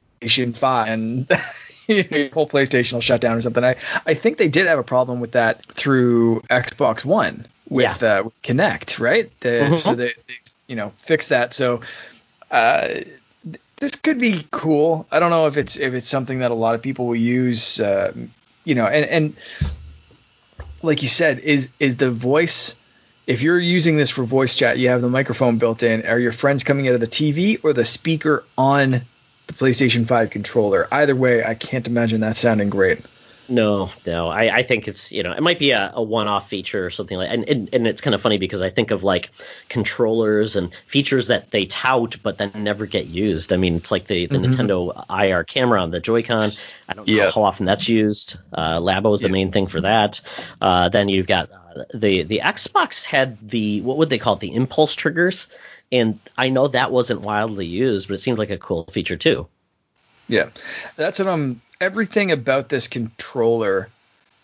S2: Five and. (laughs) your whole PlayStation will shut down or something. I, I think they did have a problem with that through Xbox One with uh, Kinect, right? The,
S1: Mhm.
S2: So they, they you know fixed that. So uh, this could be cool. I don't know if it's if it's something that a lot of people will use. Uh, you know, and and like you said, is is the voice. If you're using this for voice chat, you have the microphone built in. Are your friends coming out of the TV or the speaker on the PlayStation 5 controller? Either way, I can't imagine that sounding great.
S1: No, no. I, I think it's you know it might be a, a one-off feature or something like, and, and and it's kind of funny because I think of like controllers and features that they tout but then never get used. I mean, it's like the, the mm-hmm. Nintendo IR camera on the Joy-Con. I don't know how often that's used. Uh, Labo is the main thing for that. Uh, then you've got uh, the the Xbox had the what would they call it? The impulse triggers, and I know that wasn't wildly used, but it seemed like a cool feature too.
S2: Yeah, that's what I'm everything about this controller,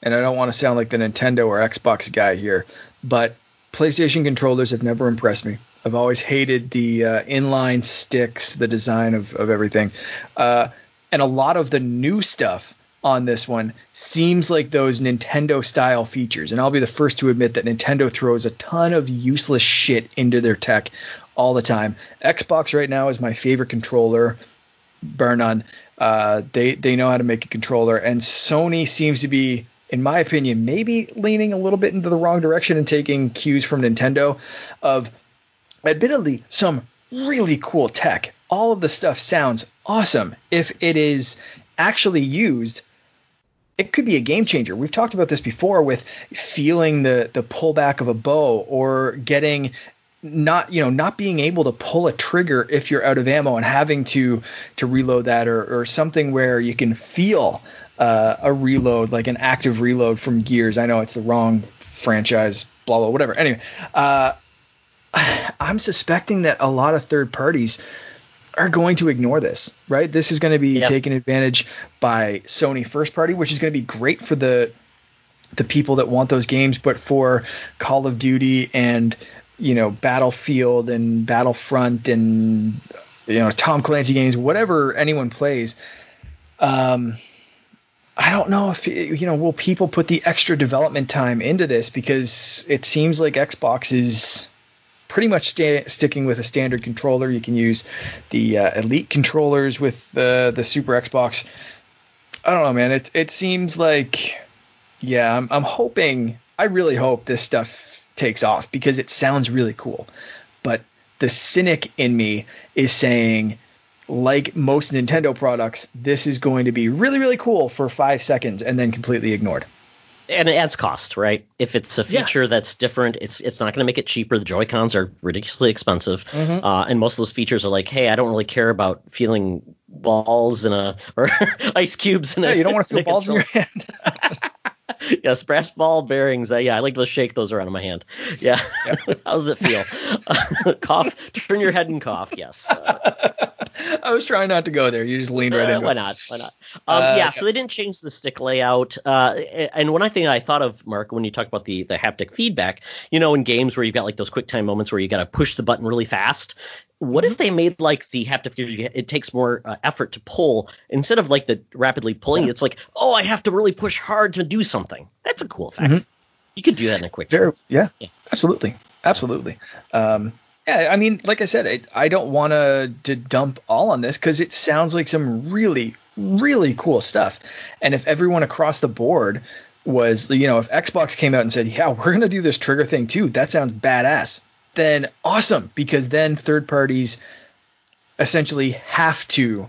S2: and I don't want to sound like the Nintendo or Xbox guy here, but PlayStation controllers have never impressed me. I've always hated the uh, inline sticks, the design of, of everything. Uh, and a lot of the new stuff on this one seems like those Nintendo style features. And I'll be the first to admit that Nintendo throws a ton of useless shit into their tech all the time. Xbox right now is my favorite controller, bar none. Uh, they they know how to make a controller, and Sony seems to be, in my opinion, maybe leaning a little bit into the wrong direction and taking cues from Nintendo. Of admittedly some really cool tech. All of the stuff sounds awesome if it is actually used it could be a game changer. We've talked about this before with feeling the the pullback of a bow or getting not you know not being able to pull a trigger if you're out of ammo and having to to reload that or or something where you can feel uh, a reload like an active reload from Gears. I know it's the wrong franchise, blah blah whatever. Anyway, uh, (sighs) I'm suspecting that a lot of third parties are going to ignore this, right? This is going to be yep. taken advantage by Sony first party, which is going to be great for the the people that want those games, but for Call of Duty and you know Battlefield and Battlefront and you know Tom Clancy games, whatever anyone plays. Um, I don't know if you know will people put the extra development time into this because it seems like Xbox is pretty much sta- sticking with a standard controller. You can use the uh, Elite controllers with uh, the Super Xbox. I don't know, man. It it seems like, yeah, I'm I'm hoping. I really hope this stuff takes off because it sounds really cool. But the cynic in me is saying, like most Nintendo products, this is going to be really, really cool for five seconds and then completely ignored.
S1: And it adds cost, right? If it's a feature yeah. that's different, it's it's not going to make it cheaper. The Joy Cons are ridiculously expensive, mm-hmm. uh, and most of those features are like, hey, I don't really care about feeling balls in a (laughs) or ice cubes in
S2: yeah,
S1: a.
S2: You don't want to feel (laughs) balls in your hand. (laughs) (laughs)
S1: yes, brass ball bearings. Uh, yeah, I like to shake those around in my hand. Yeah. Yep. (laughs) How does it feel? (laughs) cough. Turn your head and cough. Yes. Uh,
S2: I was trying not to go there. You just leaned right uh,
S1: into
S2: Why
S1: not? Why not? Um, uh, yeah. Okay. So they didn't change the stick layout. Uh, and one thing I thought of, Mark, when you talk about the the haptic feedback, you know, in games where you've got like those quick time moments where you got to push the button really fast, what if mm-hmm. they made like the haptic it takes more uh, effort to pull instead of like the rapidly pulling yeah. it's like oh i have to really push hard to do something. That's a cool effect mm-hmm. you could do that in a quick
S2: Very, yeah, yeah, absolutely. Absolutely. Um, yeah i mean like i said I, I don't want to to dump all on this because it sounds like some really really cool stuff. And if everyone across the board was you know if xbox came out and said yeah we're going to do this trigger thing too that sounds badass then awesome because then third parties essentially have to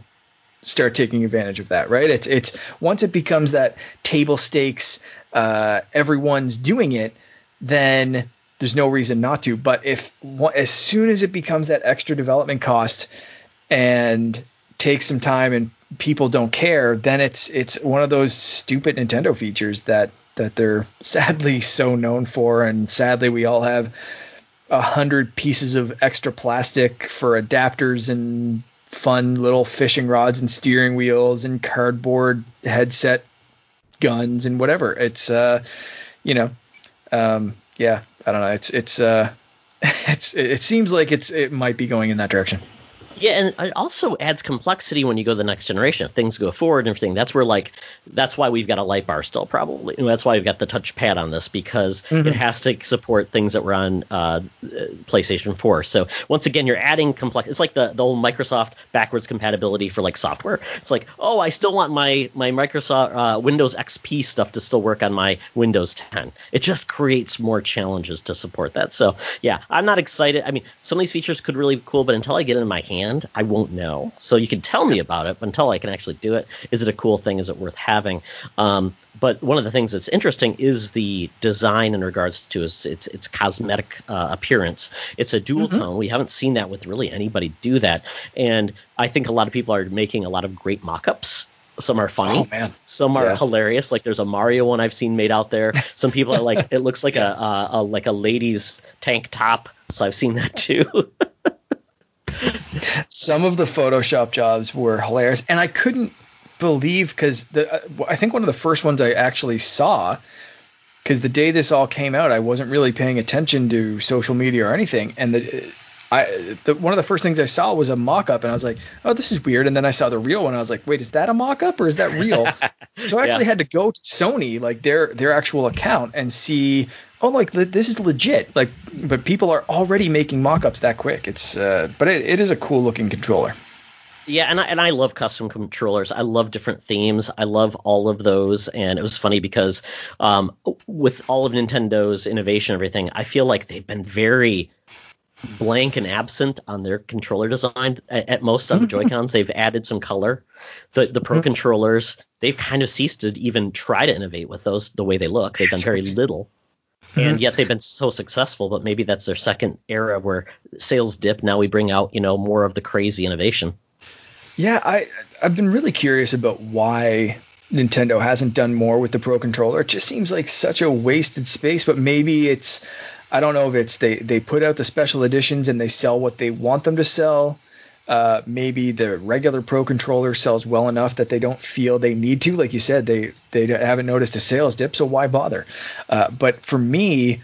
S2: start taking advantage of that right? It's it's once it becomes that table stakes uh, everyone's doing it then there's no reason not to. But if as soon as it becomes that extra development cost and takes some time and people don't care then it's it's one of those stupid nintendo features that that they're (laughs) sadly so known for and sadly we all have a hundred pieces of extra plastic for adapters and fun little fishing rods and steering wheels and cardboard headset guns and whatever. It's uh, you know, um, yeah, I don't know. It's it's uh, (laughs) it's it seems like it's it might be going in that direction.
S1: Yeah, and it also adds complexity when you go to the next generation. If things go forward and everything, that's where like that's why we've got a light bar still probably. And that's why we've got the touchpad on this because mm-hmm. it has to support things that were on uh, PlayStation 4. So once again, you're adding complex. It's like the the old Microsoft backwards compatibility for like software. It's like oh, I still want my my Microsoft uh, Windows XP stuff to still work on my Windows 10. It just creates more challenges to support that. So yeah, I'm not excited. I mean, some of these features could really be cool, but until I get it in my hand hand, I won't know. So you can tell me about it, but until I can actually do it, is it a cool thing? Is it worth having? Um, but one of the things that's interesting is the design in regards to its its, its cosmetic uh, appearance. It's a dual mm-hmm. tone. We haven't seen that with really anybody do that, and I think a lot of people are making a lot of great mock-ups some are funny.
S2: Oh,
S1: some are yeah. hilarious. Like there's a Mario one I've seen made out there. Some people are like, (laughs) it looks like a, a, a like a lady's tank top. So I've seen that too. (laughs)
S2: some of the Photoshop jobs were hilarious, and I couldn't believe because the uh, I think one of the first ones I actually saw because the day this all came out, I wasn't really paying attention to social media or anything, and the I the, one of the first things I saw was a mock-up, and I was like, "Oh, this is weird." And then I saw the real one. I was like, "Wait, is that a mock-up or is that real?" (laughs) so I actually yeah. had to go to Sony, like their their actual account, and see. Oh, like this is legit. Like, but people are already making mock-ups that quick. It's, uh, but it, it is a cool looking controller.
S1: Yeah, and I, and I love custom controllers. I love different themes. I love all of those. And it was funny because um, with all of Nintendo's innovation, everything, I feel like they've been very blank and absent on their controller design. At most on the (laughs) Joy Cons, they've added some color. The the Pro mm-hmm. controllers, they've kind of ceased to even try to innovate with those the way they look. They've done very little. And mm-hmm. yet they've been so successful, but maybe that's their second era where sales dip. Now we bring out, you know, more of the crazy innovation.
S2: Yeah, I I've been really curious about why Nintendo hasn't done more with the Pro controller. It just seems like such a wasted space, but maybe it's I don't know if it's they they put out the special editions and they sell what they want them to sell. Uh, maybe the regular Pro controller sells well enough that they don't feel they need to. Like you said, they they haven't noticed a sales dip, so why bother? Uh, but for me,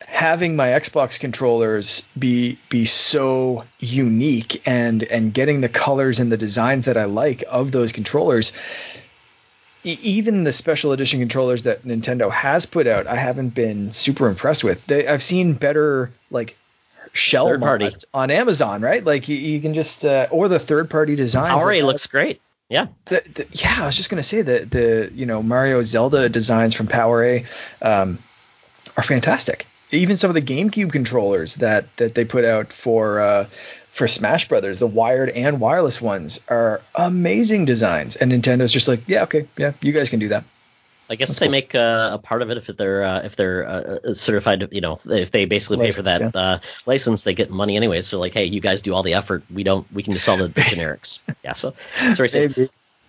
S2: having my Xbox controllers be be so unique and and getting the colors and the designs that I like of those controllers even the special edition controllers that Nintendo has put out, I haven't been super impressed with. They, I've seen better like shell third party on Amazon, right? Like you, you can just uh, or the third party design.
S1: Already looks great. Yeah.
S2: The, the, yeah, I was just gonna say that the you know Mario Zelda designs from PowerA um, are fantastic. Even some of the GameCube controllers that that they put out for uh, for Smash Brothers, the wired and wireless ones are amazing designs, and Nintendo's just like, yeah, okay, yeah, you guys can do that.
S1: I guess That's they cool. make uh, a part of it if they're uh, if they're uh, uh certified. You know, if they basically license, pay for that yeah. Uh, license, they get money anyway. So like, hey, you guys do all the effort. We don't. We can just sell the, the (laughs) generics. Yeah. So sorry.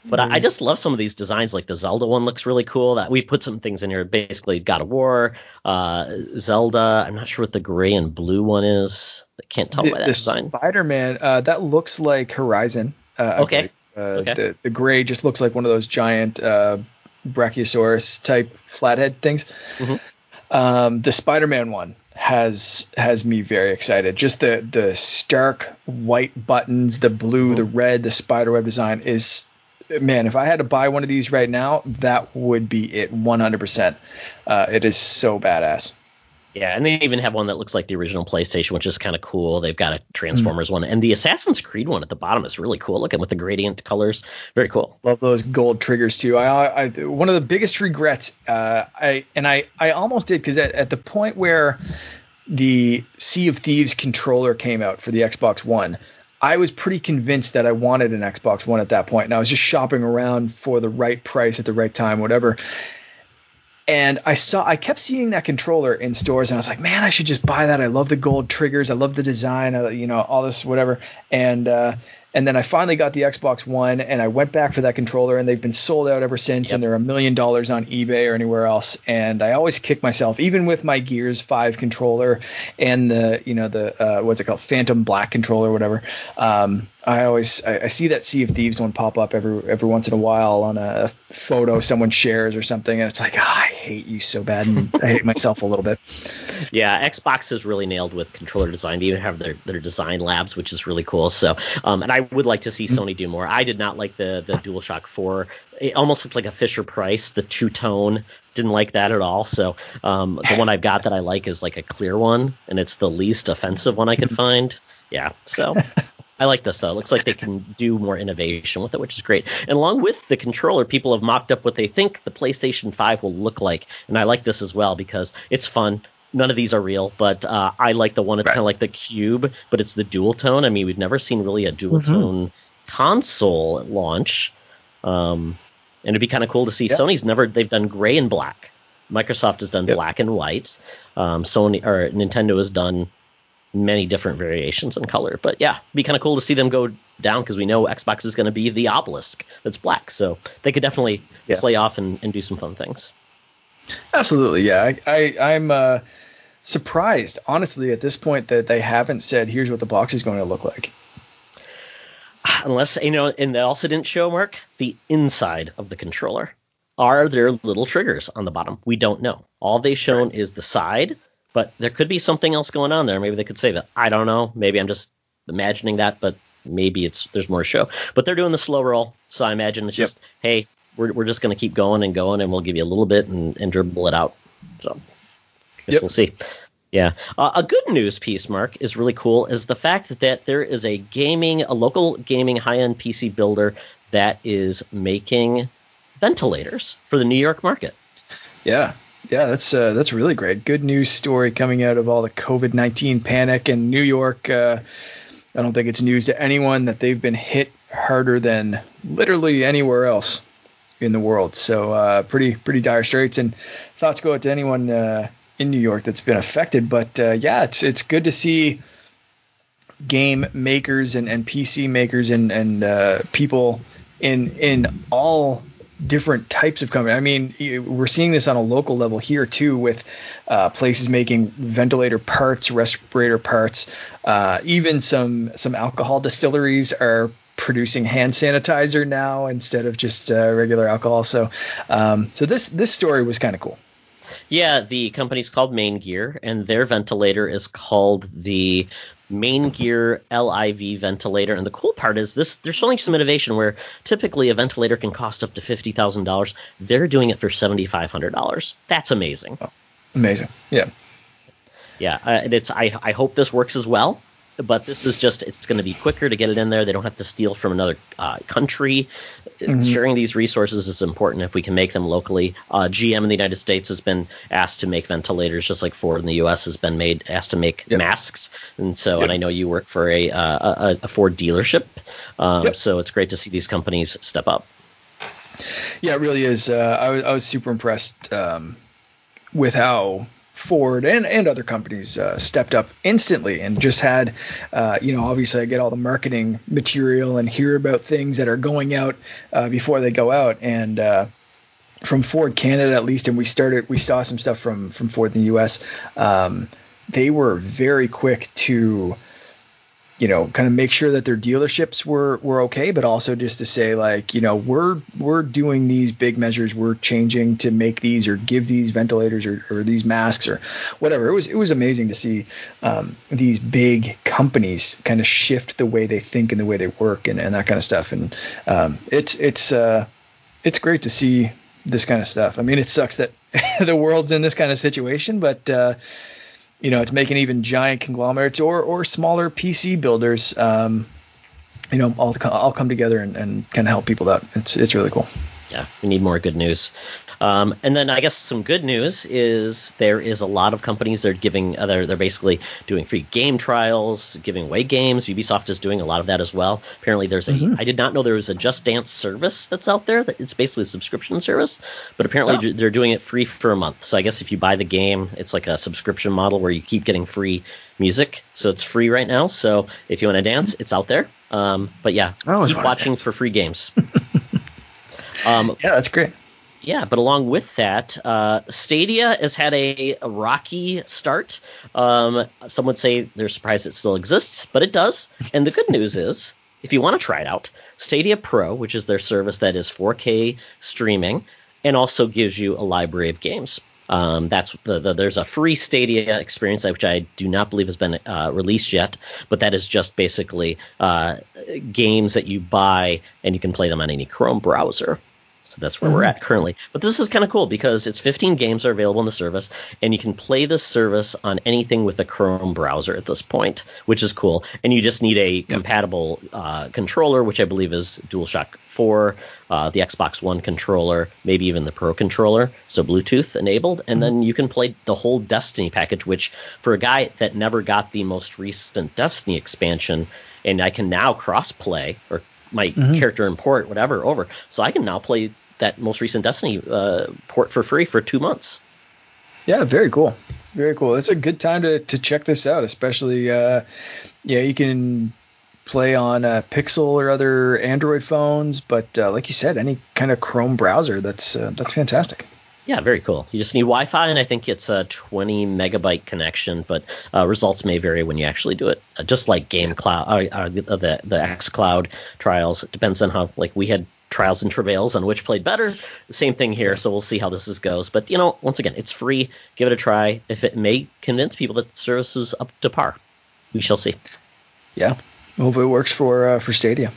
S1: But I, I, just love some of these designs. Like the Zelda one looks really cool. That we put some things in here. Basically, God of War, uh, Zelda. I'm not sure what the gray and blue one is. I can't tell
S2: the,
S1: by that design.
S2: Spider Man. Uh, that looks like Horizon.
S1: Uh, okay.
S2: Okay. The, the gray just looks like one of those giant uh, Brachiosaurus type flathead things. Mm-hmm. Um, the Spider Man one has has me very excited. Just the the stark white buttons, the blue, mm-hmm. the red, the spiderweb design is man, if I had to buy one of these right now, that would be it 100%. Uh, it is so badass.
S1: Yeah, and they even have one that looks like the original PlayStation, which is kind of cool. They've got a Transformers mm. one, and the Assassin's Creed one at the bottom is really cool looking with the gradient colors. Very cool.
S2: Love those gold triggers too. I, I one of the biggest regrets, uh, I and I, I almost did because at, at the point where the Sea of Thieves controller came out for the Xbox One, I was pretty convinced that I wanted an Xbox One at that point, and I was just shopping around for the right price at the right time, whatever. And I saw, I kept seeing that controller in stores, and I was like, man, I should just buy that. I love the gold triggers, I love the design, I, you know, all this whatever. And uh, and then I finally got the Xbox One and I went back for that controller and they've been sold out ever since. Yep. And they're a million dollars on eBay or anywhere else. And I always kick myself, even with my Gears 5 controller and the, you know, the, uh, what's it called? Phantom Black controller, whatever. Um, I always I, I, see that Sea of Thieves one pop up every every once in a while on a photo someone shares or something, and it's like, oh, I hate you so bad, and I hate myself a little bit. (laughs)
S1: Yeah, Xbox is really nailed with controller design. They even have their, their design labs, which is really cool. So, um, and I would like to see mm-hmm. Sony do more. I did not like the the DualShock Four. It almost looked like a Fisher Price, the two tone. Didn't like that at all. So, um, the one I've got that I like is like a clear one, and it's the least offensive one I could mm-hmm. find. Yeah, so. (laughs) I like this though. It looks like they can do more innovation with it, which is great. And along with the controller, people have mocked up what they think the PlayStation 5 will look like. And I like this as well because it's fun. None of these are real, but uh, I like the one. It's right. kind of like the cube, but it's the dual tone. I mean, we've never seen really a dual mm-hmm. tone console at launch, um, and it'd be kind of cool to see. Yep. Sony's never they've done gray and black. Microsoft has done yep. black and whites. Um, Sony or Nintendo has done many different variations in color. But yeah, be kind of cool to see them go down because we know Xbox is going to be the obelisk that's black. So they could definitely yeah. play off and, and do some fun things.
S2: Absolutely, yeah. I, I am uh, surprised, honestly, at this point that they haven't said, "Here's what the box is going to look like." (sighs)
S1: Unless you know, and they also didn't show Mark the inside of the controller. Are there little triggers on the bottom? We don't know. All they've shown right. is the side but there could be something else going on there. Maybe they could say that. I don't know. Maybe I'm just imagining that, but maybe it's there's more show. But they're doing the slow roll, so I imagine it's yep. just hey, we're we're just going to keep going and going, and we'll give you a little bit and, and dribble it out. So guess yep. we'll see. Yeah, uh, a good news piece, Mark, is really cool. Is the fact that, that there is a gaming, a local gaming high end PC builder that is making ventilators for the New York market.
S2: Yeah, yeah, that's uh, that's really great. Good news story coming out of all the COVID nineteen panic in New York. Uh, I don't think it's news to anyone that they've been hit harder than literally anywhere else in the world. So uh, pretty pretty dire straits. And thoughts go out to anyone uh, in New York that's been affected. But uh, yeah, it's it's good to see game makers and, and PC makers and and uh, people in in all different types of company. I mean, we're seeing this on a local level here too, with uh, places making ventilator parts, respirator parts. Uh, even some some alcohol distilleries are producing hand sanitizer now instead of just uh, regular alcohol. So, um, so this this story was kind of cool.
S1: Yeah, the company's called Maingear, and their ventilator is called the Maingear LIV ventilator. And the cool part is this they're showing some innovation where typically a ventilator can cost up to fifty thousand dollars. They're doing it for seventy five hundred dollars. That's amazing. Oh,
S2: amazing. Yeah.
S1: Yeah. Uh, and it's I I hope this works as well but this is just it's going to be quicker to get it in there they don't have to steal from another uh, country mm-hmm. sharing these resources is important if we can make them locally uh, gm in the united states has been asked to make ventilators just like ford in the us has been made asked to make yep. masks and so yep. and i know you work for a, uh, a, a, ford dealership um, yep. so it's great to see these companies step up
S2: yeah it really is uh, I, was, I was super impressed um, with how Ford and, and other companies uh, stepped up instantly and just had, uh, you know, obviously I get all the marketing material and hear about things that are going out uh, before they go out. And uh, from Ford Canada, at least, and we started, we saw some stuff from, from Ford in the US. Um, they were very quick to you know, kind of make sure that their dealerships were were okay, but also just to say like, you know, we're we're doing these big measures, we're changing to make these or give these ventilators or, or these masks or whatever. It was it was amazing to see um, these big companies kind of shift the way they think and the way they work and, and that kind of stuff. And um, it's it's uh, it's great to see this kind of stuff. I mean, it sucks that (laughs) the world's in this kind of situation, but uh, you know, it's making even giant conglomerates or or smaller PC builders, um, you know, all all come together and, and kind of help people out. It's it's really cool.
S1: Yeah, we need more good news. Um, and then I guess some good news is there is a lot of companies that are giving, uh, they're, they're basically doing free game trials, giving away games. Ubisoft is doing a lot of that as well. Apparently, there's a, mm-hmm. I did not know there was a Just Dance service that's out there. That it's basically a subscription service, but apparently oh. they're doing it free for a month. So I guess if you buy the game, it's like a subscription model where you keep getting free music. So it's free right now. So if you want to dance, it's out there. Um, but yeah, keep watching for free games. (laughs)
S2: um, yeah, that's great.
S1: Yeah, but along with that, uh, Stadia has had a, a rocky start. Um, some would say they're surprised it still exists, but it does. And the good news is, if you want to try it out, Stadia Pro, which is their service that is 4K streaming and also gives you a library of games. Um, that's the, the, there's a free Stadia experience which I do not believe has been uh, released yet, but that is just basically uh, games that you buy and you can play them on any Chrome browser. So that's where mm-hmm. we're at currently. But this is kind of cool because it's 15 games are available in the service, and you can play this service on anything with a Chrome browser at this point, which is cool. And you just need a yep. compatible uh, controller, which I believe is DualShock 4, uh, the Xbox One controller, maybe even the Pro controller, so Bluetooth enabled. And mm-hmm. then you can play the whole Destiny package, which for a guy that never got the most recent Destiny expansion, and I can now cross play or my mm-hmm. character import whatever over, so I can now play that most recent Destiny uh, port for free for two months.
S2: Yeah, very cool, very cool. It's a good time to to check this out, especially uh, yeah, you can play on a Pixel or other Android phones, but uh, like you said, any kind of Chrome browser. That's uh, that's fantastic.
S1: Yeah, very cool. You just need Wi-Fi, and I think it's a 20 megabyte connection, but uh, results may vary when you actually do it. Uh, just like Game Cloud, uh, uh the the, the X Cloud trials, it depends on how. Like we had trials and travails on which played better. The same thing here, so we'll see how this is goes. But you know, once again, it's free. Give it a try. If it may convince people that the service is up to par, we shall see.
S2: Yeah, hope it works for uh, for Stadia.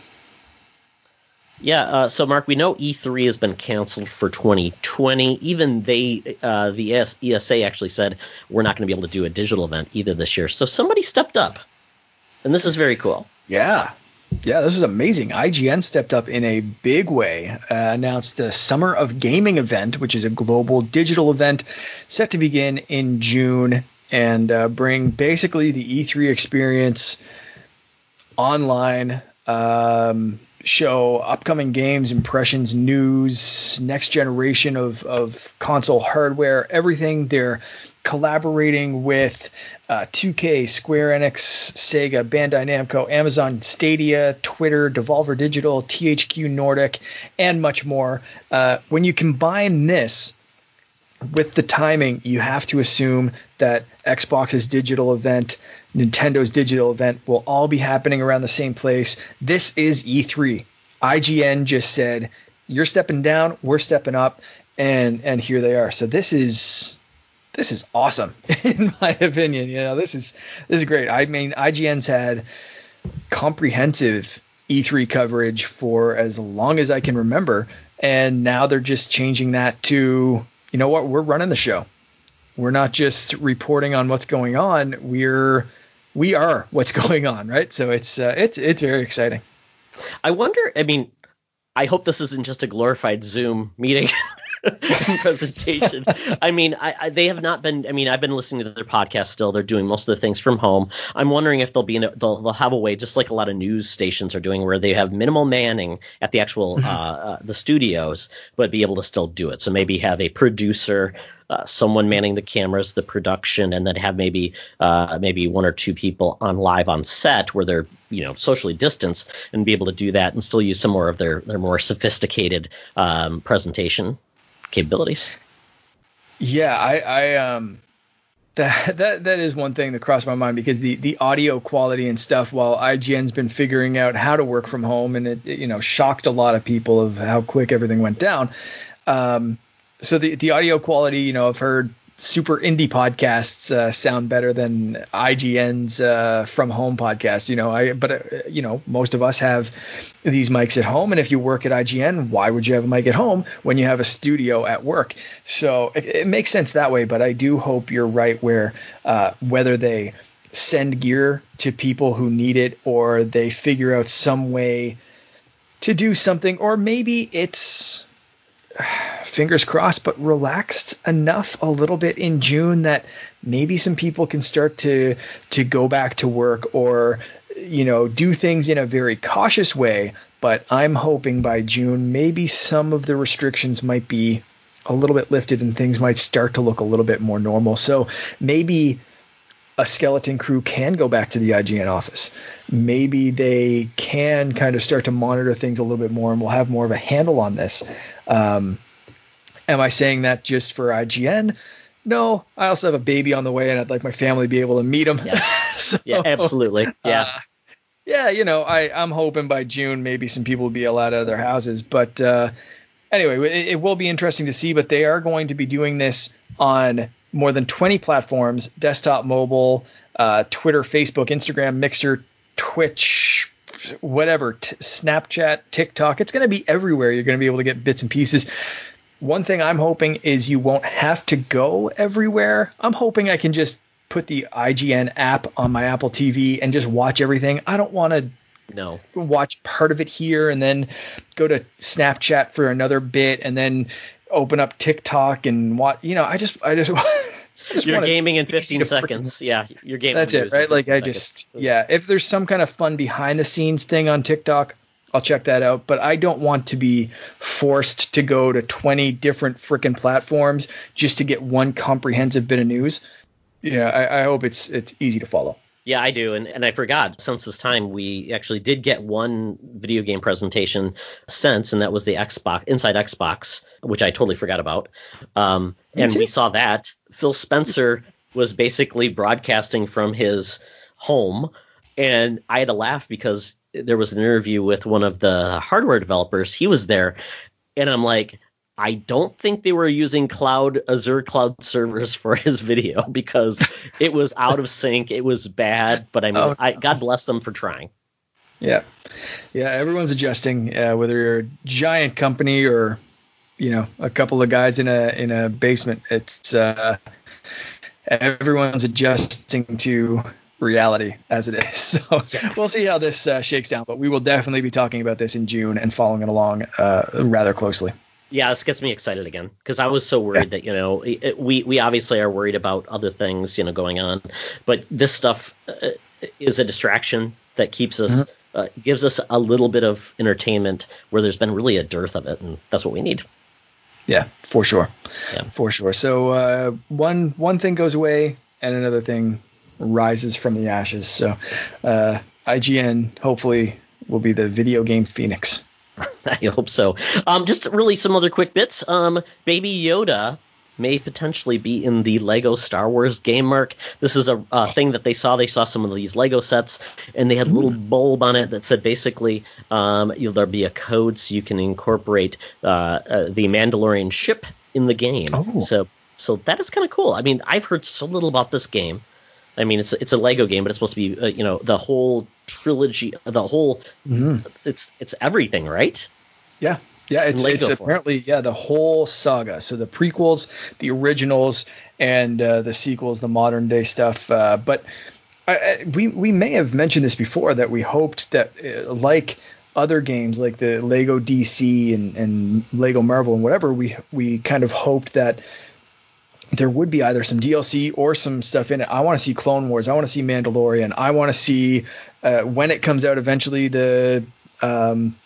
S1: Yeah, uh, so Mark, we know E3 has been canceled for 2020. Even they, uh, the ESA actually said we're not going to be able to do a digital event either this year. So somebody stepped up, and this is very cool.
S2: Yeah, yeah, this is amazing. IGN stepped up in a big way, uh, announced the Summer of Gaming event, which is a global digital event set to begin in June and uh, bring basically the E3 experience online. Um, show upcoming games, impressions, news, next generation of, of console hardware, everything. They're collaborating with uh, 2K, Square Enix, Sega, Bandai Namco, Amazon Stadia, Twitter, Devolver Digital, THQ Nordic, and much more. Uh, when you combine this with the timing, you have to assume that Xbox's digital event Nintendo's digital event will all be happening around the same place. This is E3. IGN just said, "You're stepping down, we're stepping up," and and here they are. So this is this is awesome (laughs) in my opinion. You know, this is this is great. I mean, IGN's had comprehensive E3 coverage for as long as I can remember, and now they're just changing that to, you know what, we're running the show. We're not just reporting on what's going on. We're we are what's (laughs) going on, right? So it's uh, it's it's very exciting.
S1: I wonder. I mean, I hope this isn't just a glorified Zoom meeting. (laughs) (laughs) presentation. I mean, I, I, they have not been. I mean, I've been listening to their podcast. Still, they're doing most of the things from home. I'm wondering if they'll be in. A, they'll, they'll have a way, just like a lot of news stations are doing, where they have minimal manning at the actual mm-hmm. uh, uh, the studios, but be able to still do it. So maybe have a producer uh, someone manning the cameras, the production, and then have maybe uh, maybe one or two people on live on set where they're you know socially distanced and be able to do that and still use some more of their their more sophisticated um, presentation capabilities.
S2: Yeah, I, I um that (laughs) that that is one thing that crossed my mind because the the audio quality and stuff while IGN's been figuring out how to work from home and it, it you know shocked a lot of people of how quick everything went down um so the the audio quality, you know, I've heard super indie podcasts uh, sound better than IGN's uh, from home podcast. You know, I but uh, you know most of us have these mics at home, and if you work at IGN, why would you have a mic at home when you have a studio at work? So it, it makes sense that way. But I do hope you're right where uh, whether they send gear to people who need it or they figure out some way to do something, or maybe it's (sighs) fingers crossed, but relaxed enough a little bit in June that maybe some people can start to to go back to work or you know do things in a very cautious way. But I'm hoping by June maybe some of the restrictions might be a little bit lifted and things might start to look a little bit more normal. So maybe a skeleton crew can go back to the IGN office. Maybe they can kind of start to monitor things a little bit more and we'll have more of a handle on this. Um, am I saying that just for IGN? No, I also have a baby on the way and I'd like my family to be able to meet him.
S1: Yes. (laughs) so, yeah, absolutely. Yeah. Uh,
S2: yeah, you know, I, I'm hoping by June maybe some people will be allowed out of their houses. But uh, anyway, it, it will be interesting to see. But they are going to be doing this on more than 20 platforms desktop, mobile, uh, Twitter, Facebook, Instagram, Mixer, Twitch, whatever, t- Snapchat, TikTok. It's going to be everywhere. You're going to be able to get bits and pieces. One thing I'm hoping is you won't have to go everywhere. I'm hoping I can just put the IGN app on my Apple TV and just watch everything. I don't want to
S1: no
S2: watch part of it here and then go to Snapchat for another bit and then open up TikTok and watch. you know. I just I just. (laughs)
S1: You're gaming in 15 seconds. Yeah, you're gaming.
S2: That's it, right? Like I seconds. just, yeah. If there's some kind of fun behind the scenes thing on TikTok, I'll check that out. But I don't want to be forced to go to 20 different freaking platforms just to get one comprehensive bit of news. Yeah, I, I hope it's it's easy to follow.
S1: Yeah, I do. And, and I forgot, since this time, we actually did get one video game presentation since, and that was the Xbox, Inside Xbox, which I totally forgot about. Um, and we saw that. Phil Spencer was basically broadcasting from his home. And I had to laugh because there was an interview with one of the hardware developers. He was there. And I'm like, I don't think they were using cloud Azure cloud servers for his video (laughs) because it was out of sync. It was bad, but I mean, oh, I, God bless them for trying.
S2: Yeah, yeah. Everyone's adjusting, uh, whether you're a giant company or you know a couple of guys in a in a basement. It's uh, everyone's adjusting to reality as it is. (laughs) So yeah. we'll see how this uh, shakes down, but we will definitely be talking about this in June and following it along uh, rather closely
S1: yeah, this gets me excited again because I was so worried yeah. that you know it, we we obviously are worried about other things you know going on, but this stuff uh, is a distraction that keeps us mm-hmm. uh, gives us a little bit of entertainment where there's been really a dearth of it, and that's what we need.
S2: Yeah, for sure. Yeah, for sure. So uh, one one thing goes away and another thing rises from the ashes. So uh, IGN hopefully will be the video game phoenix. (laughs)
S1: I hope so. Um, just really some other quick bits. Um, Baby Yoda may potentially be in the Lego Star Wars game mark. This is a, thing that they saw. They saw some of these Lego sets, and they had a little bulb on it that said basically um, you know, there'll be a code so you can incorporate uh, uh, the Mandalorian ship in the game. Oh. So so that is kind of cool. I mean, I've heard so little about this game. I mean, it's it's a Lego game, but it's supposed to be uh, you know the whole trilogy, the whole mm-hmm. it's it's everything, right?
S2: Yeah, yeah. It's Lego it's apparently yeah the whole saga. So the prequels, the originals, and uh, the sequels, the modern day stuff. Uh, but I, I, we we may have mentioned this before that we hoped that uh, like other games like the Lego DC and, and Lego Marvel and whatever, we we kind of hoped that there would be either some DLC or some stuff in it. I want to see Clone Wars. I want to see Mandalorian. I want to see uh, when it comes out eventually the um,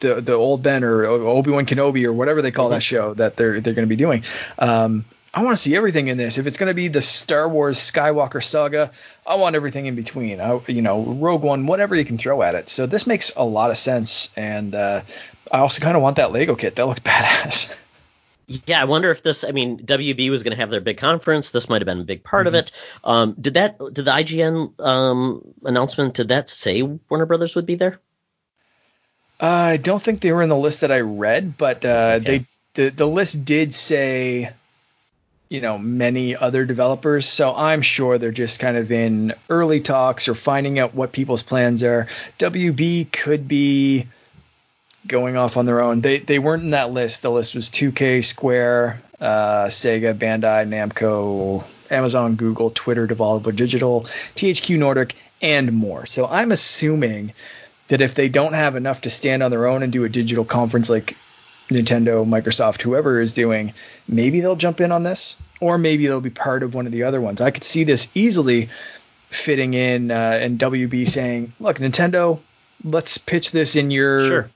S2: the the old Ben or Obi Wan Kenobi or whatever they call mm-hmm. that show that they're they're going to be doing. Um, I want to see everything in this. If it's going to be the Star Wars Skywalker saga, I want everything in between. I, you know, Rogue One, whatever you can throw at it. So this makes a lot of sense, and uh, I also kind of want that Lego kit. That looks (laughs) badass.
S1: Yeah, I wonder if this. I mean, WB was going to have their big conference. This might have been a big part mm-hmm. of it. Um, did that? Did the IGN um, announcement? Did that say Warner Brothers would be there?
S2: Uh, I don't think they were in the list that I read, but uh, okay. they the the list did say, you know, many other developers. So I'm sure they're just kind of in early talks or finding out what people's plans are. WB could be going off on their own. They they weren't in that list. The list was 2K, Square, uh, Sega, Bandai, Namco, Amazon, Google, Twitter, Devolver Digital, THQ Nordic, and more. So I'm assuming that if they don't have enough to stand on their own and do a digital conference like Nintendo, Microsoft, whoever is doing, maybe they'll jump in on this, or maybe they'll be part of one of the other ones. I could see this easily fitting in uh, and WB saying, "Look, Nintendo, let's pitch this in your sure.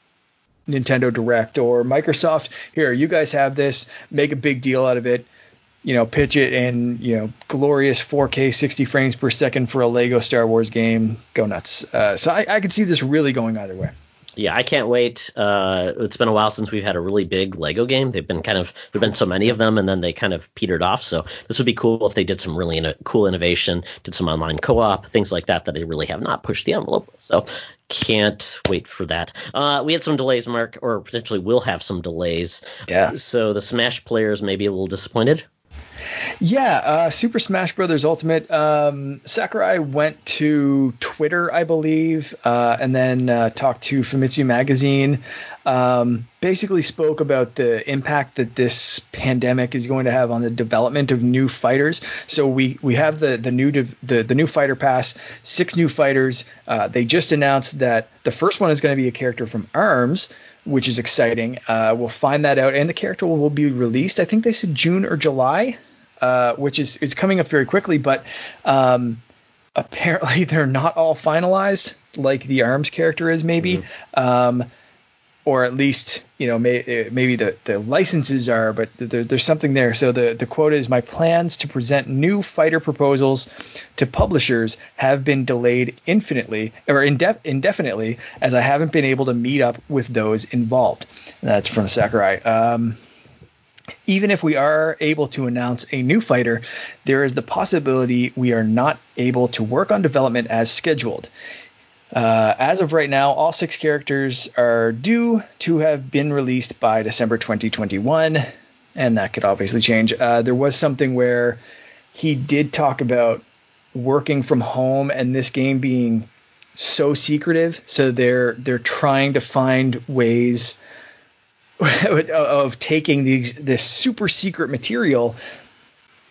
S2: Nintendo Direct or Microsoft. Here, you guys have this. Make a big deal out of it. You know, pitch it in you know glorious 4K 60 frames per second for a Lego Star Wars game. Go nuts. Uh, so I, I could see this really going either way.
S1: Yeah, I can't wait. Uh, it's been a while since we've had a really big Lego game. They've been kind of there've been so many of them, and then they kind of petered off. So this would be cool if they did some really in- cool innovation, did some online co-op, things like that that they really have not pushed the envelope. So can't wait for that. Uh, we had some delays, Mark, or potentially will have some delays.
S2: Yeah.
S1: So the Smash players may be a little disappointed.
S2: Yeah, uh, Super Smash Brothers Ultimate. Um, Sakurai went to Twitter, I believe, uh, and then uh, talked to Famitsu Magazine. Um, basically, spoke about the impact that this pandemic is going to have on the development of new fighters. So we we have the the new div- the the new fighter pass, six new fighters. Uh, they just announced that the first one is going to be a character from Arms which is exciting. Uh, we'll find that out, and the character will, will, be released. I think they said June or July, uh, which is is coming up very quickly. But um, apparently, (laughs) they're not all finalized, like the Arms character is, maybe. Mm-hmm. Um, or at least you know may, uh, maybe the, the licenses are, but there, there's something there. So the the quote is: "My plans to present new fighter proposals to publishers have been delayed infinitely or indef- indefinitely, as I haven't been able to meet up with those involved." And that's from Sakurai. Um, even if we are able to announce a new fighter, there is the possibility we are not able to work on development as scheduled. Uh, as of right now, all six characters are due to have been released by December 2021, and that could obviously change. Uh, there was something where he did talk about working from home and this game being so secretive, so they're they're trying to find ways (laughs) of taking these this super secret material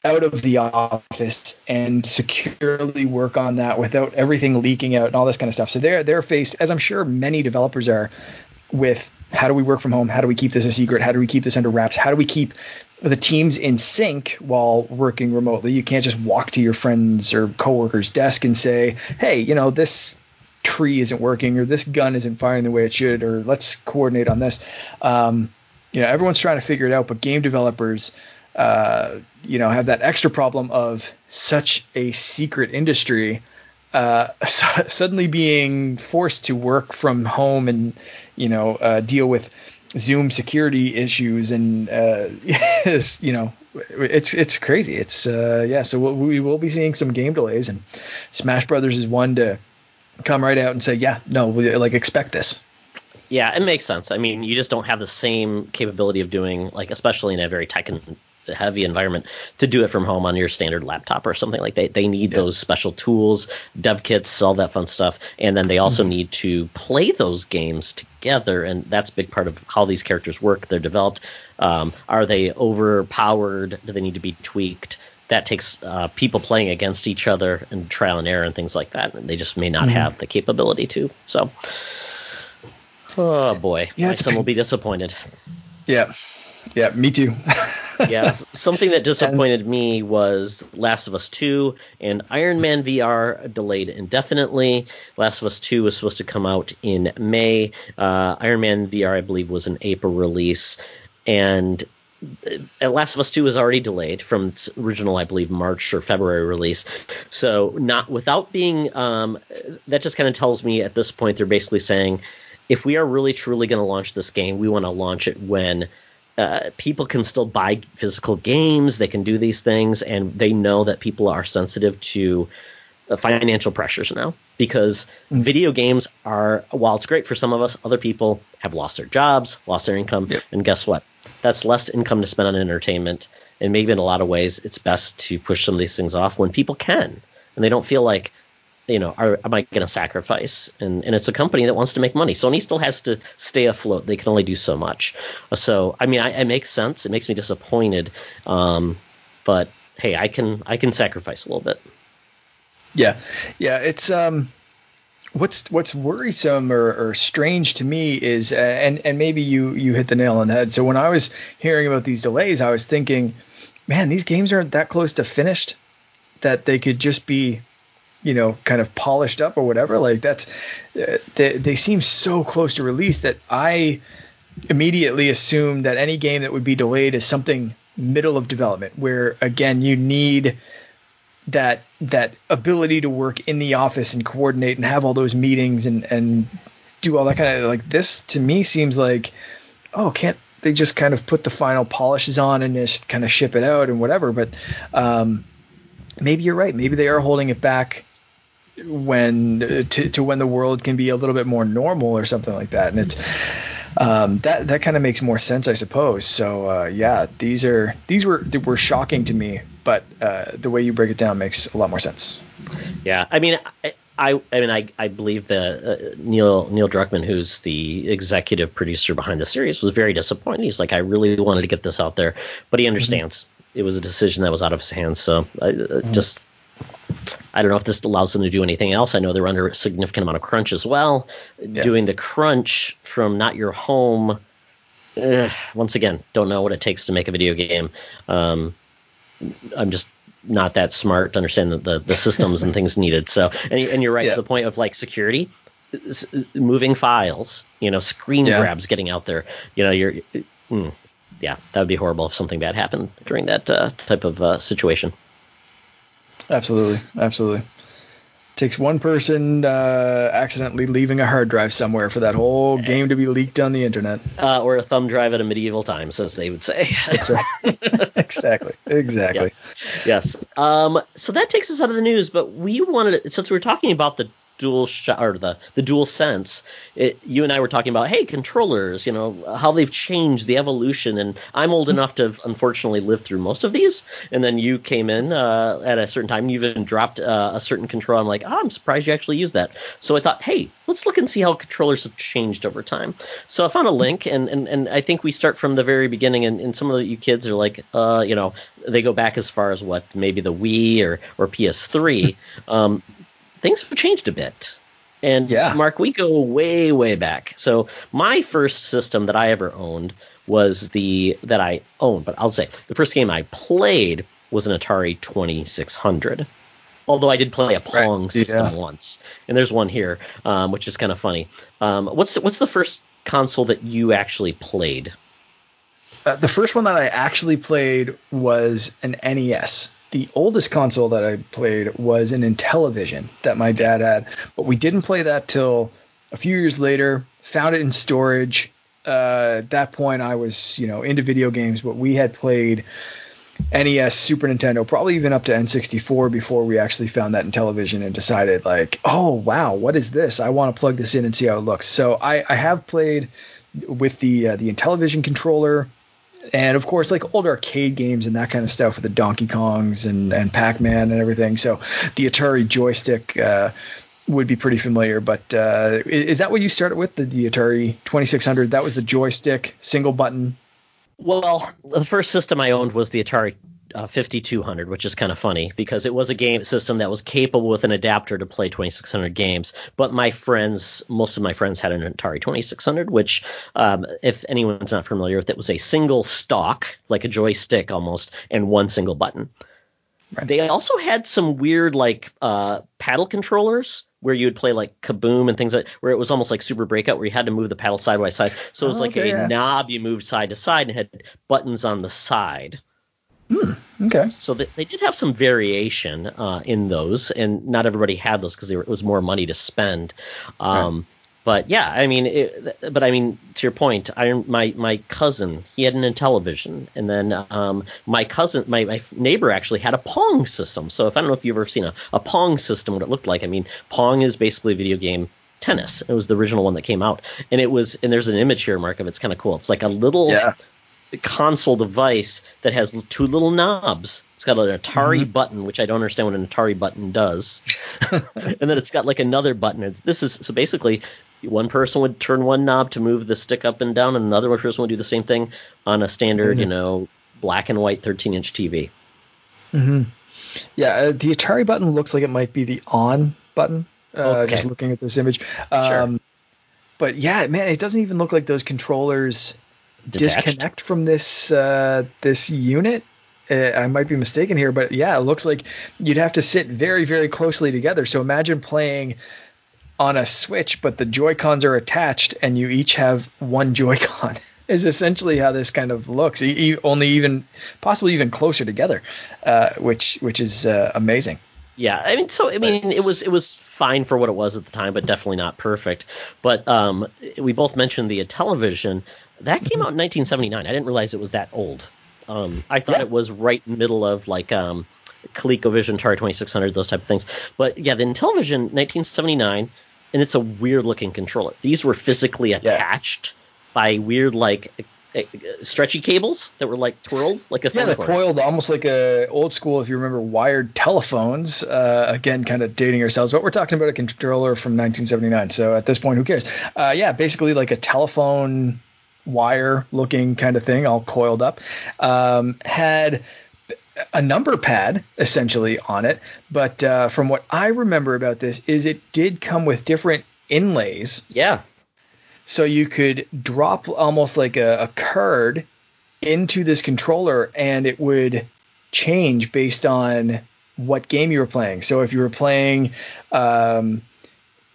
S2: out of the office and securely work on that without everything leaking out and all this kind of stuff. So they're they're faced, as I'm sure many developers are, with how do we work from home? How do we keep this a secret? How do we keep this under wraps? How do we keep the teams in sync while working remotely? You can't just walk to your friends or coworkers' desk and say, "Hey, you know this." tree isn't working or this gun isn't firing the way it should or let's coordinate on this um, you know everyone's trying to figure it out but game developers uh, you know, have that extra problem of such a secret industry uh, (laughs) suddenly being forced to work from home and you know uh, deal with Zoom security issues and uh, (laughs) you know it's it's crazy. It's uh, yeah. So we'll, we will be seeing some game delays, and Smash Brothers is one to come right out and say, yeah, no, we, like expect this.
S1: Yeah, it makes sense. I mean, you just don't have the same capability of doing like, especially in a very tech heavy environment to do it from home on your standard laptop or something like that. They need yeah. those special tools, dev kits, all that fun stuff, and then they also mm-hmm. need to play those games together, and that's a big part of how these characters work. They're developed. Um, are they overpowered? Do they need to be tweaked? That takes uh, people playing against each other and trial and error and things like that. And they just may not mm-hmm. have the capability to. So, oh boy, yeah, my son will be disappointed.
S2: Yeah, yeah, me too. (laughs)
S1: yeah, something that (laughs) disappointed and, me was Last of Us 2 and Iron Man VR delayed indefinitely. Last of Us 2 was supposed to come out in May. Uh, Iron Man VR, I believe, was an April release. And uh, Last of Us 2 was already delayed from its original, I believe, March or February release. So, not without being, um, that just kind of tells me at this point they're basically saying, if we are really truly going to launch this game, we want to launch it when uh, people can still buy physical games. They can do these things, and they know that people are sensitive to uh, financial pressures now because mm-hmm. video games are, while it's great for some of us, other people have lost their jobs, lost their income, yep. and guess what? That's less income to spend on entertainment. And maybe in a lot of ways, it's best to push some of these things off when people can, and they don't feel like you know, are, am I going to sacrifice? And and it's a company that wants to make money. Sony still has to stay afloat. They can only do so much. So I mean, I, it makes sense. It makes me disappointed, um, but hey, I can I can sacrifice a little bit.
S2: Yeah, yeah. It's um, what's what's worrisome or, or strange to me is, uh, and and maybe you you hit the nail on the head. So when I was hearing about these delays, I was thinking, man, these games aren't that close to finished that they could just be you know kind of polished up or whatever like that's uh, they, they seem so close to release that i immediately assume that any game that would be delayed is something middle of development where again you need that that ability to work in the office and coordinate and have all those meetings and and do all that kind of like this to me seems like oh can't they just kind of put the final polishes on and just kind of ship it out and whatever? But um maybe you're right. Maybe they are holding it back when to, to when the world can be a little bit more normal or something like that and it's um, that that kind of makes more sense, I suppose. So uh, yeah, these are these were were shocking to me, but uh, the way you break it down makes a lot more sense.
S1: Yeah, I mean. I, I, I mean, I, I believe that uh, Neil Neil Druckmann, who's the executive producer behind the series, was very disappointed. He's like, I really wanted to get this out there, but he mm-hmm. understands mm-hmm. it was a decision that was out of his hands. So I, uh, mm-hmm. just I don't know if this allows them to do anything else. I know they're under a significant amount of crunch as well. Yeah. Doing the crunch from not your home. Eh, once again, don't know what it takes to make a video game. Um, I'm just not that smart to understand the, the, the systems and (laughs) things needed. So, and, and you're right yeah. to the point of like security, moving files, you know, screen yeah. grabs getting out there. You know, you're, mm, yeah, that would be horrible if something bad happened during that uh, type of uh, situation.
S2: Absolutely, absolutely. Takes one person uh, accidentally leaving a hard drive somewhere for that whole game to be leaked on the internet,
S1: uh, or a thumb drive at a medieval times, as they would say. (laughs)
S2: exactly, exactly.
S1: Yes. Um, so that takes us out of the news, but we wanted, since we were talking about the dual or the the DualSense. It, you and i were talking about hey controllers you know how they've changed the evolution. And i'm old enough to unfortunately live through most of these. And then you came in uh, at a certain time. You even dropped uh, a certain control. I'm like oh i'm surprised you actually used that. So i thought hey let's look and see how controllers have changed over time. So i found a link. And and, and i think we start from the very beginning. And, and some of you kids are like uh, you know they go back as far as what maybe the wii or or ps3 um, things have changed a bit. And yeah. Mark, we go way, way back. So my first system that I ever owned was the that I owned, but I'll say the first game I played was an Atari 2600. Although I did play a Pong right. system yeah. once, and there's one here, um, which is kind of funny. Um, what's the, what's the first console that you actually played?
S2: Uh, the first one that I actually played was an NES the oldest console that I played was an Intellivision that my dad had, but we didn't play that till a few years later. Found it in storage. Uh, at that point, I was you know into video games, but we had played NES, Super Nintendo, probably even up to N64 before we actually found that Intellivision and decided like, oh wow, what is this? I want to plug this in and see how it looks. So I, I have played with the uh, the Intellivision controller and of course like old arcade games and that kind of stuff with the Donkey Kongs and and Pac Man and everything. So the Atari joystick. Uh, would be pretty familiar, but uh, is that what you started with the, the Atari 2600? That was the joystick, single button.
S1: Well, the first system I owned was the Atari uh, 5200, which is kind of funny because it was a game system that was capable with an adapter to play 2600 games. But my friends, most of my friends had an Atari 2600, which, um, if anyone's not familiar with it, was a single stock, like a joystick almost, and one single button. Right. They also had some weird, like, uh, paddle controllers where you would play like kaboom and things like where it was almost like super breakout where you had to move the paddle side by side so it was oh, like okay, a yeah. knob you moved side to side and had buttons on the side
S2: Hmm, okay.
S1: So they, they did have some variation uh, in those, and not everybody had those because it was more money to spend. Um, right. But yeah, I mean, it, but I mean, to your point, I my my cousin he had an Intellivision, and then um, my cousin, my, my neighbor actually had a Pong system. So if I don't know if you've ever seen a, a Pong system, what it looked like. I mean, Pong is basically a video game tennis. It was the original one that came out, and it was and there's an image here, Mark, of it's kind of cool. It's like a little yeah console device that has two little knobs. It's got an Atari mm-hmm. button, which I don't understand what an Atari button does, (laughs) (laughs) and then it's got like another button. This is so basically one person would turn one knob to move the stick up and down, and another person would do the same thing on a standard, mm-hmm. you know, black and white 13 inch TV.
S2: Mm-hmm. Yeah, uh, the Atari button looks like it might be the on button. Uh, okay. Just looking at this image. Um, sure. But yeah, man, it doesn't even look like those controllers Detached? disconnect from this uh, this unit. Uh, I might be mistaken here, but yeah, it looks like you'd have to sit very, very closely together. So imagine playing on a Switch, but the Joy Cons are attached, and you each have one Joy Con. (laughs) is essentially how this kind of looks. only even possibly even closer together, uh, which which is uh, amazing.
S1: Yeah, I mean, so I mean, it was it was fine for what it was at the time, but definitely not perfect. But um, we both mentioned the Intellivision. That came out in 1979. I didn't realize it was that old. Um, I thought yeah. it was right in the middle of like um, ColecoVision, Atari 2600, those type of things. But yeah, the Intellivision 1979, and it's a weird looking controller. These were physically attached. Yeah. by weird like stretchy cables that were like twirled like a
S2: yeah, coiled almost like a old school. If you remember wired telephones, uh, again, kind of dating ourselves, but we're talking about a controller from 1979. So at this point, who cares? Uh, yeah, basically like a telephone wire looking kind of thing, all coiled up. Um, had a number pad essentially on it, but uh, from what I remember about this, is it did come with different inlays
S1: Yeah,
S2: so you could drop almost like a, a card into this controller and it would change based on what game you were playing. So if you were playing, um,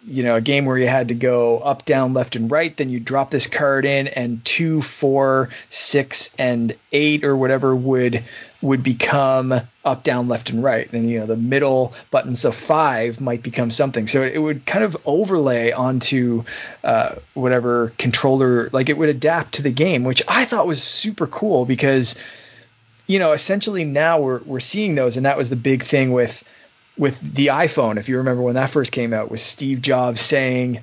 S2: you know, a game where you had to go up, down, left, and right, then you drop this card in, and two, four, six, and eight, or whatever would would become up, down, left, and right. And you know, the middle buttons of five might become something. So it would kind of overlay onto uh, whatever controller, like it would adapt to the game, which I thought was super cool because you know, essentially now we're we're seeing those, and that was the big thing with with the iPhone. If you remember when that first came out, was Steve Jobs saying,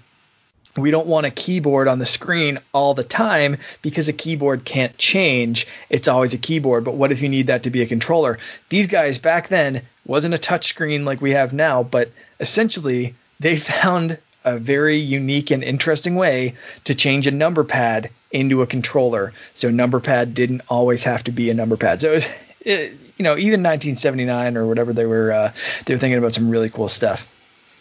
S2: "We don't want a keyboard on the screen all the time because a keyboard can't change. It's always a keyboard. But what if you need that to be a controller?" These guys back then wasn't a touch screen like we have now, but essentially they (laughs) found a very unique and interesting way to change a number pad into a controller. So number pad didn't always have to be a number pad. So it was, it, you know, even 1979 or whatever they were, uh, they were thinking about some really cool stuff.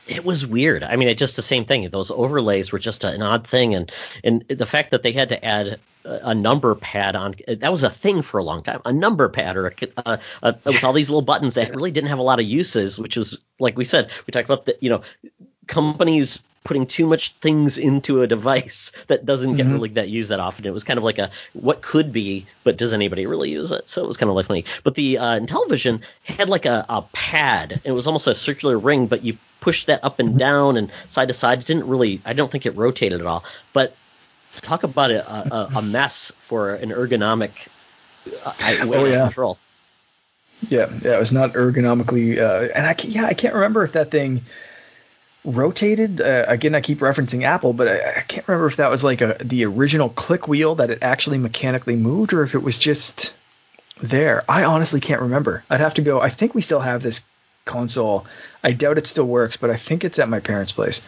S1: it was weird. I mean, it just the same thing. Those overlays were just an odd thing, and and the fact that they had to add a, number pad on that was a thing for a long time. A number pad or a, a, with all these little buttons that really didn't have a lot of uses. Which is like we said, we talked about the you know companies putting too much things into a device (laughs) that doesn't get
S2: Mhm.
S1: really that used that often. It was kind of like a what could be, but does anybody really use it? So it was kind of like funny. But the uh, Intellivision had like a, a pad. It was almost a circular ring, but you push that up and down and side to side. It didn't really. I don't think it rotated at all. But talk about a, a, a (laughs) mess for an ergonomic uh, way
S2: Oh, yeah.
S1: control.
S2: Yeah, yeah, it was not ergonomically, uh, and I yeah, I can't remember if that thing rotated. Uh, again, I keep referencing Apple, but I, I can't remember if that was like a the original click wheel that it actually mechanically moved, or if it was just there. I honestly can't remember. I'd have to go. I think we still have this console. I doubt it still works, but I think it's at my parents' place.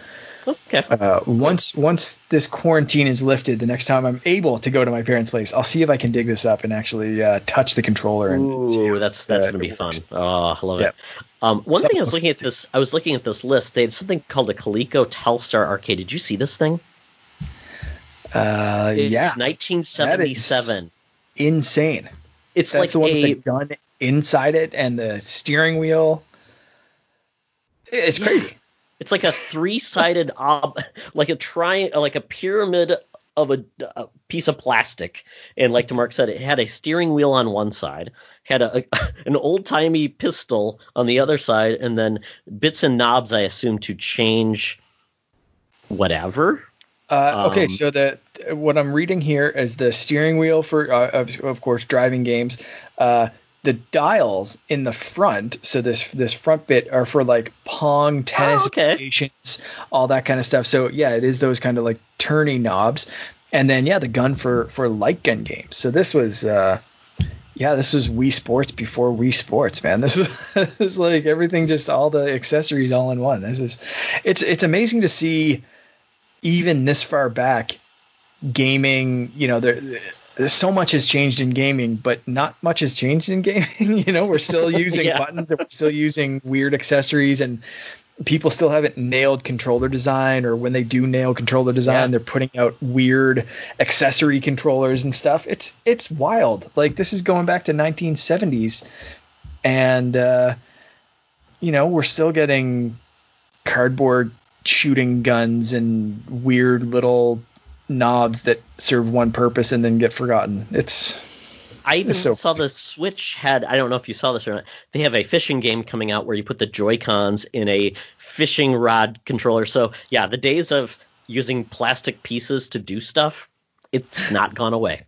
S1: Okay.
S2: Uh, once once this quarantine is lifted, the next time I'm able to go to my parents' place, I'll see if I can dig this up and actually uh, touch the controller. And
S1: Ooh, that's that's
S2: uh,
S1: gonna be fun. Oh, I love it. Um, one thing I was looking at this, I was looking at this list. They had something called a Coleco Telstar Arcade. Did you see this thing?
S2: Uh,
S1: It's
S2: yeah,
S1: 1977.
S2: insane.
S1: It's
S2: That's
S1: like
S2: the one
S1: a
S2: with the gun inside it and the steering wheel. It's
S1: Yeah. It's like a three-sided ob, like a tri, like a pyramid of a, a piece of plastic. And like Mark said, it had a steering wheel on one side, had a, (laughs) an old-timey pistol on the other side, and then bits and knobs. I assume to change whatever.
S2: Uh, okay,
S1: Um,
S2: so the what I'm reading here is the steering wheel for, uh, of, of course, driving games. Uh, the dials in the front, so this this front bit are for like pong, tennis,
S1: Oh, okay.
S2: all that kind of stuff. So yeah, it is those kind of like turning knobs, and then yeah, the gun for for light gun games. So this was. Uh, yeah, this was Wii Sports before Wii Sports, man. This (laughs) was, this is like everything, just all the accessories all in one. This is, it's it's amazing to see, even this far back, gaming. You know, there, so much has changed in gaming, but not much has changed in gaming. (laughs) you know, we're still (laughs) using
S1: Yeah.
S2: buttons and we're still using weird accessories, and people still haven't nailed controller design. Or when they do nail controller design,
S1: Yeah.
S2: they're putting out weird accessory controllers and stuff. It's it's wild. Like this is going back to 1970s, and uh, you know we're still getting cardboard shooting guns and weird little knobs that serve one purpose and then get forgotten. It's
S1: I even
S2: so
S1: saw the Switch had. I don't know if you saw this or not. They have a fishing game coming out where you put the Joy Cons in a fishing rod controller. So yeah, the days of using plastic pieces to do stuff, it's not gone away.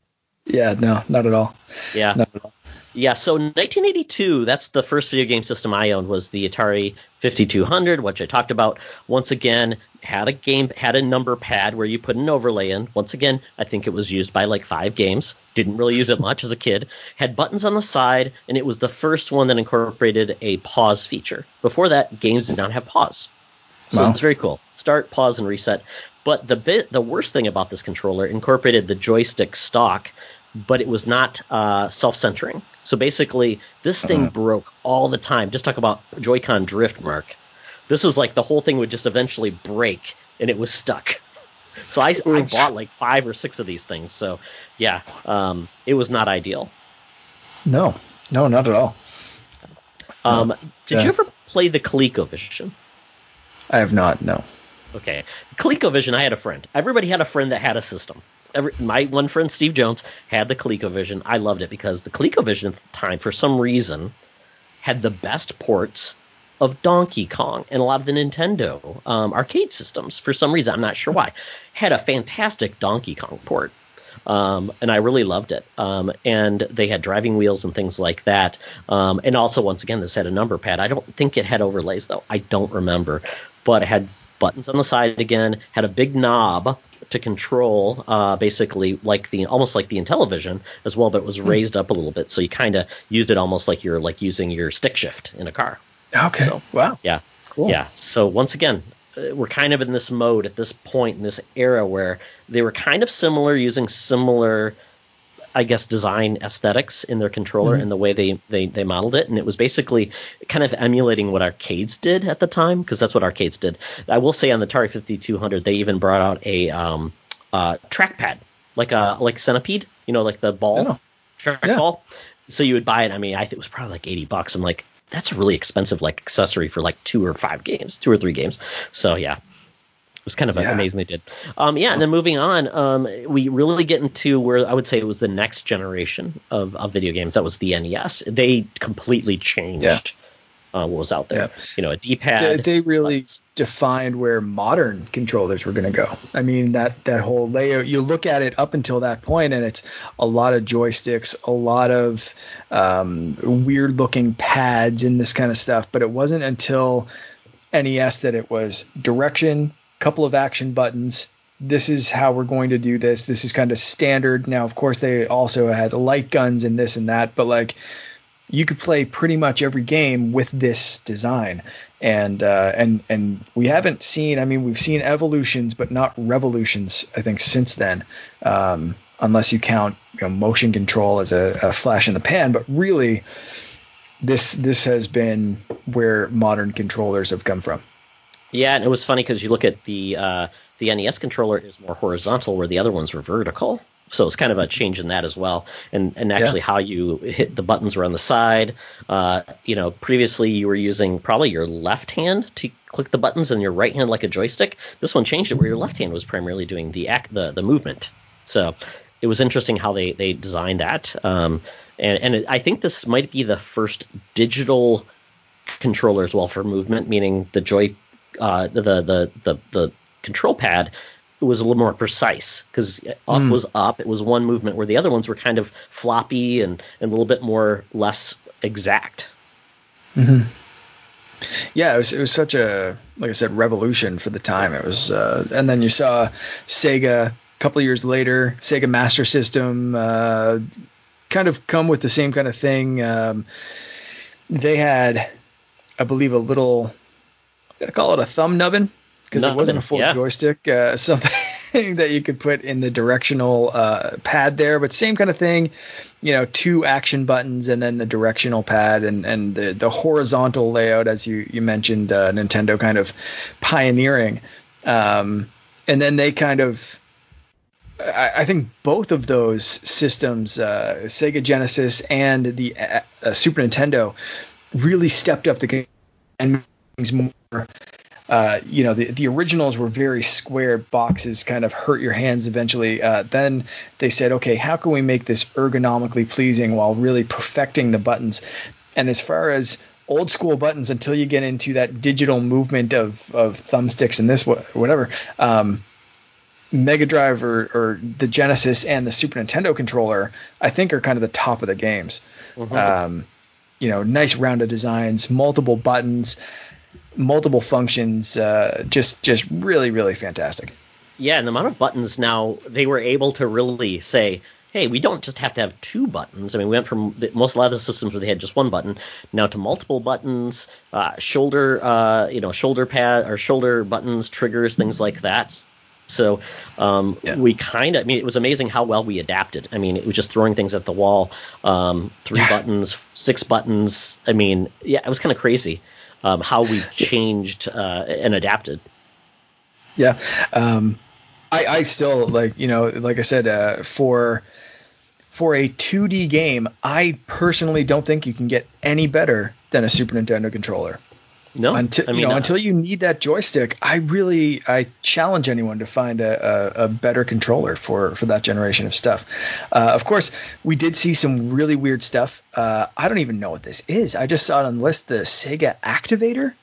S2: yeah, no, not at all.
S1: Yeah.
S2: Not at all.
S1: Yeah, so 1982, that's the first video game system I owned was the Atari 5200, which I talked about. Once again, had a game had a number pad where you put an overlay in. Once again, I think it was used by like 5 games. Didn't really use it much as a kid. Had buttons on the side and it was the first one that incorporated a pause feature. Before that, games did not have pause. So wow. it's very cool. Start, pause and reset. But the bit the worst thing about this controller incorporated the joystick stock, but it was not uh, self-centering. So basically, this thing uh-huh. broke all the time. Just talk about Joy-Con drift, Mark. This was like the whole thing would just eventually break, and it was stuck. (laughs) So I, I bought like five or six of these things. So yeah, um, it was not ideal.
S2: No, no, not at all.
S1: Um, did yeah. you ever play the ColecoVision?
S2: I have not. No.
S1: Okay, ColecoVision. I had a friend. Everybody had a friend that had a system every, my one friend Steve Jones had the ColecoVision. I loved it because the ColecoVision at the time, for some reason, had the best ports of Donkey Kong and a lot of the Nintendo um, arcade systems. For some reason, I'm not sure why, had a fantastic Donkey Kong port. Um, and I really loved it. Um, and they had driving wheels and things like that. Um, and also, once again, this had a number pad. I don't think it had overlays though. I don't remember, but it had buttons on the side again. Had a big knob to control uh, basically like the almost like the Intellivision as well, but it was hmm. raised up a little bit, so you kind of used it almost like you're like using your stick shift in a car.
S2: Okay. So, wow.
S1: Yeah. Cool. Yeah. So once again, uh, we're kind of in this mode at this point in this era where they were kind of similar, using similar I guess, design aesthetics in their controller mm-hmm. and the way they, they, they modeled it. And it was basically kind of emulating what arcades did at the time, because that's what arcades did. I will say on the Atari 5200, they even brought out a um, uh, trackpad, like a like Centipede, you know, like the ball, oh. trackball. Yeah. So you would buy it. I mean, I think it was probably like 80 bucks. I'm like, that's a really expensive like accessory for like two or five games, two or three games. So yeah, was kind of yeah. amazing they did. Um, yeah, and then moving on, um, we really get into where I would say it was the next generation of, of video games. That was the NES. They completely changed yeah. uh, what was out there. Yeah. You know, a D-pad.
S2: They, they really buttons. defined where modern controllers were going to go. I mean, that that whole layout. You look at it up until that point, and it's a lot of joysticks, a lot of um, weird-looking pads, and this kind of stuff. But it wasn't until NES that it was direction couple of action buttons. This is how we're going to do this. This is kind of standard. Now, of course, they also had light guns and this and that, but like you could play pretty much every game with this design. And uh, and and we haven't seen. I mean, we've seen evolutions, but not revolutions. I think since then, um, unless you count you know, motion control as a, a flash in the pan. But really, this this has been where modern controllers have come from.
S1: Yeah, and it was funny because you look at the uh, the NES controller is more horizontal, where the other ones were vertical. So it's kind of a change in that as well, and and actually yeah. how you hit the buttons were on the side. Uh, you know, previously you were using probably your left hand to click the buttons and your right hand like a joystick. This one changed it where your left hand was primarily doing the act the the movement. So it was interesting how they they designed that. Um, and and it, I think this might be the first digital controller as well for movement, meaning the joy uh, the, the the the control pad was a little more precise because up mm. was up. It was one movement where the other ones were kind of floppy and, and a little bit more less exact.
S2: Mm-hmm. Yeah, it was it was such a like I said revolution for the time. It was, uh, and then you saw Sega a couple years later, Sega Master System, uh, kind of come with the same kind of thing. Um, they had, I believe, a little gonna call it a thumb nubbin because it wasn't a full yeah. joystick. Uh, (laughs) something that you could put in the directional uh, pad there, but same kind of thing. You know, two action buttons and then the directional pad and and the the horizontal layout, as you you mentioned, uh, Nintendo kind of pioneering. Um, and then they kind of I, I think both of those systems, uh, Sega Genesis and the uh, uh, Super Nintendo, really stepped up the game and more uh, you know, the, the originals were very square boxes, kind of hurt your hands eventually. Uh, then they said, okay, how can we make this ergonomically pleasing while really perfecting the buttons? And as far as old school buttons, until you get into that digital movement of, of thumbsticks and this, whatever, um, Mega Drive or, or the Genesis and the Super Nintendo controller, I think, are kind of the top of the games. Mm-hmm. Um, you know, nice rounded designs, multiple buttons, multiple functions, uh, just just really really fantastic.
S1: Yeah, and the amount of buttons now they were able to really say, hey, we don't just have to have two buttons. I mean, we went from the, most a lot of the systems where they had just one button now to multiple buttons, uh, shoulder, uh, you know, shoulder pad or shoulder buttons, triggers, things like that. So um, yeah. we kind of, I mean, it was amazing how well we adapted. I mean, it was just throwing things at the wall, um, three (laughs) buttons, six buttons. I mean, yeah, it was kind of crazy um, how we've changed uh, and adapted.
S2: Yeah. Um, I, I still like, you know, like I said, uh, for for a 2D game, I personally don't think you can get any better than a Super Nintendo controller.
S1: No,
S2: until I mean, you know, uh, until you need that joystick, I really I challenge anyone to find a, a, a better controller for for that generation of stuff. Uh, of course, we did see some really weird stuff. Uh, I don't even know what this is. I just saw it on the list. The Sega Activator.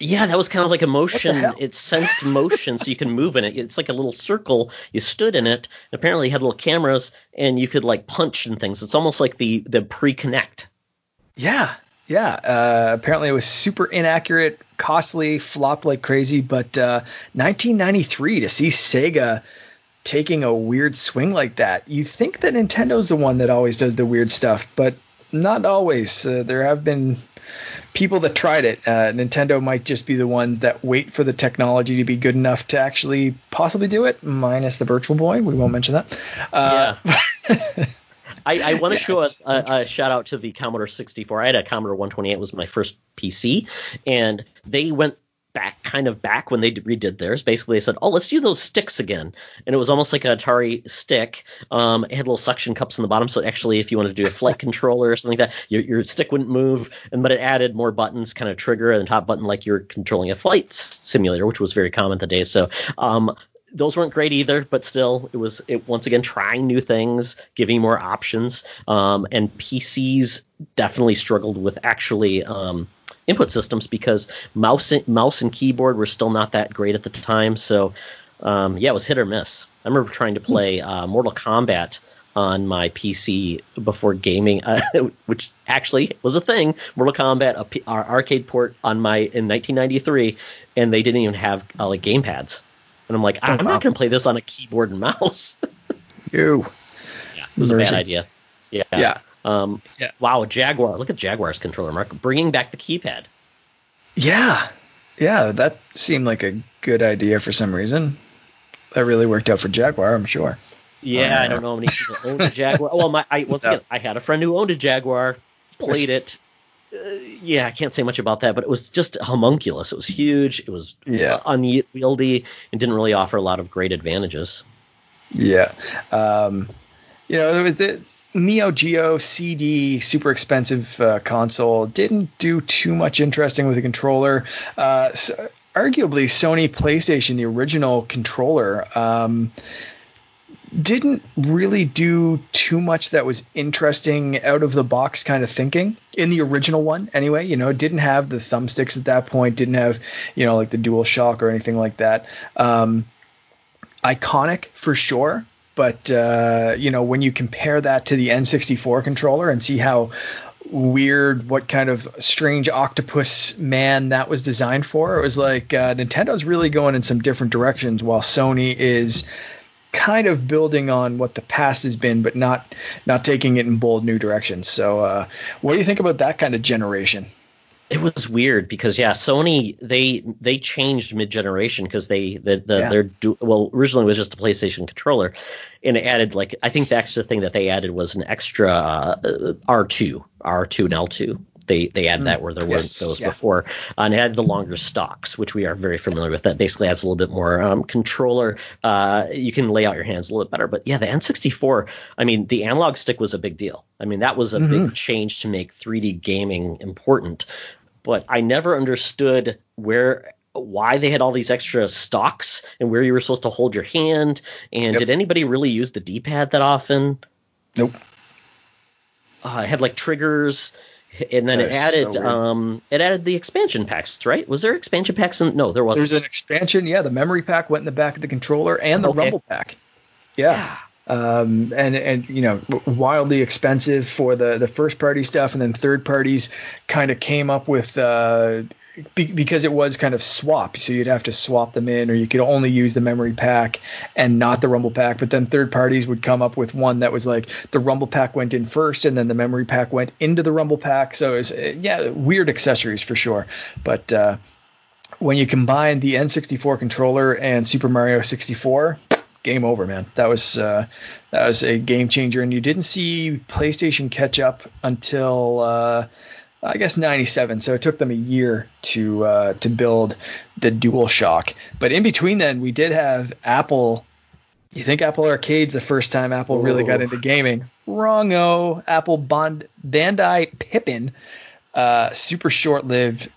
S1: Yeah, that was kind of like a motion. It sensed motion, so you can move in it. It's like a little circle. You stood in it. Apparently, had little cameras, and you could like punch and things. It's almost like the the pre-Kinect.
S2: Yeah, yeah. Uh, apparently, it was super inaccurate, costly, flopped like crazy. But uh, 1993 to see Sega taking a weird swing like that, you think that Nintendo's the one that always does the weird stuff, but not always. Uh, there have been people that tried it, uh, Nintendo might just be the ones that wait for the technology to be good enough to actually possibly do it, minus the Virtual Boy. We won't mention that.
S1: Uh, yeah. (laughs) I, I want to show a, a, a, shout out to the Commodore 64. I had a Commodore 128 was my first PC, and they went back kind of back when they redid theirs. Basically, they said, "Oh, let's do those sticks again," and it was almost like an Atari stick. Um, it had little suction cups in the bottom, so actually, if you wanted to do a flight (laughs) controller or something like that, your, your stick wouldn't move. And but it added more buttons, kind of trigger and top button, like you're controlling a flight simulator, which was very common today. So um, those weren't great either, but still, it was it once again trying new things, giving more options. Um, and PCs definitely struggled with actually um, input systems because mouse and, mouse and keyboard were still not that great at the time. So um, yeah, it was hit or miss. I remember trying to play uh, Mortal Kombat on my PC before gaming, uh, (laughs) which actually was a thing. Mortal Kombat, our arcade port on my in 1993, and they didn't even have uh, like game pads. And I'm like, I'm not going to play this on a keyboard and mouse. (laughs)
S2: you.
S1: Yeah, it was a bad idea. Yeah. Yeah. Um, yeah. Wow, Jaguar. Look at Jaguar's controller, Mark. Bringing back the keypad.
S2: Yeah. Yeah, that seemed like a good idea for some reason. That really worked out for Jaguar, I'm sure.
S1: Yeah, uh, I don't know how many people own a Jaguar. (laughs) Well, my I, once again, I had a friend who owned a Jaguar, played it. Uh, yeah, I can't say much about that, but it was just homunculus. It was huge. It was yeah. unwieldy and didn't really offer a lot of great advantages.
S2: Yeah. Um, you know, the Neo Geo CD, super expensive uh, console, didn't do too much interesting with the controller. Uh, so arguably, Sony PlayStation, the original controller, um, didn't really do too much that was interesting out of the box kind of thinking in the original one anyway you know didn't have the thumbsticks at that point didn't have you know like the dual shock or anything like that. Um, iconic for sure but uh, you know, when you compare that to the N64 controller and see how weird, what kind of strange octopus man that was designed for, it was like uh, Nintendo's really going in some different directions, while Sony is kind of building on what the past has been, but not not taking it in bold new directions. So, uh, what do you think about that kind of generation?
S1: It was weird because yeah, Sony they they changed mid generation because they the, the yeah. their du- well originally was just a PlayStation controller, and it added like I think the extra thing that they added was an extra uh, R two R two and L two. They they add mm, that where there yes, weren't those yeah. before, and had the longer stocks, which we are very familiar with. That basically adds a little bit more um, controller. Uh, you can lay out your hands a little bit better. But yeah, the N64. I mean, the analog stick was a big deal. I mean, that was a mm-hmm. big change to make 3D gaming important but I never understood where why they had all these extra stocks and where you were supposed to hold your hand. And yep. did anybody really use the D pad that often?
S2: Nope.
S1: Uh, it had like triggers. And then it added so um, it added the expansion packs, right? Was there expansion packs? In, no, there wasn't.
S2: There's an expansion. Yeah, the memory pack went in the back of the controller and the okay. rumble pack. Yeah. yeah. Um, and and you know wildly expensive for the the first party stuff, and then third parties kind of came up with uh, be, because it was kind of swap. So you'd have to swap them in, or you could only use the memory pack and not the Rumble pack. But then third parties would come up with one that was like the Rumble pack went in first, and then the memory pack went into the Rumble pack. So it's yeah, weird accessories for sure. But uh, when you combine the N64 controller and Super Mario 64, game over, man. That was uh, that was a game changer, and you didn't see PlayStation catch up until. Uh, I guess 97. So it took them a year to uh, to build the DualShock. But in between then, we did have Apple. You think Apple Arcade's the first time Apple Ooh. really got into gaming? Wrongo. Apple Bond Bandai Pippin. Uh, super short lived,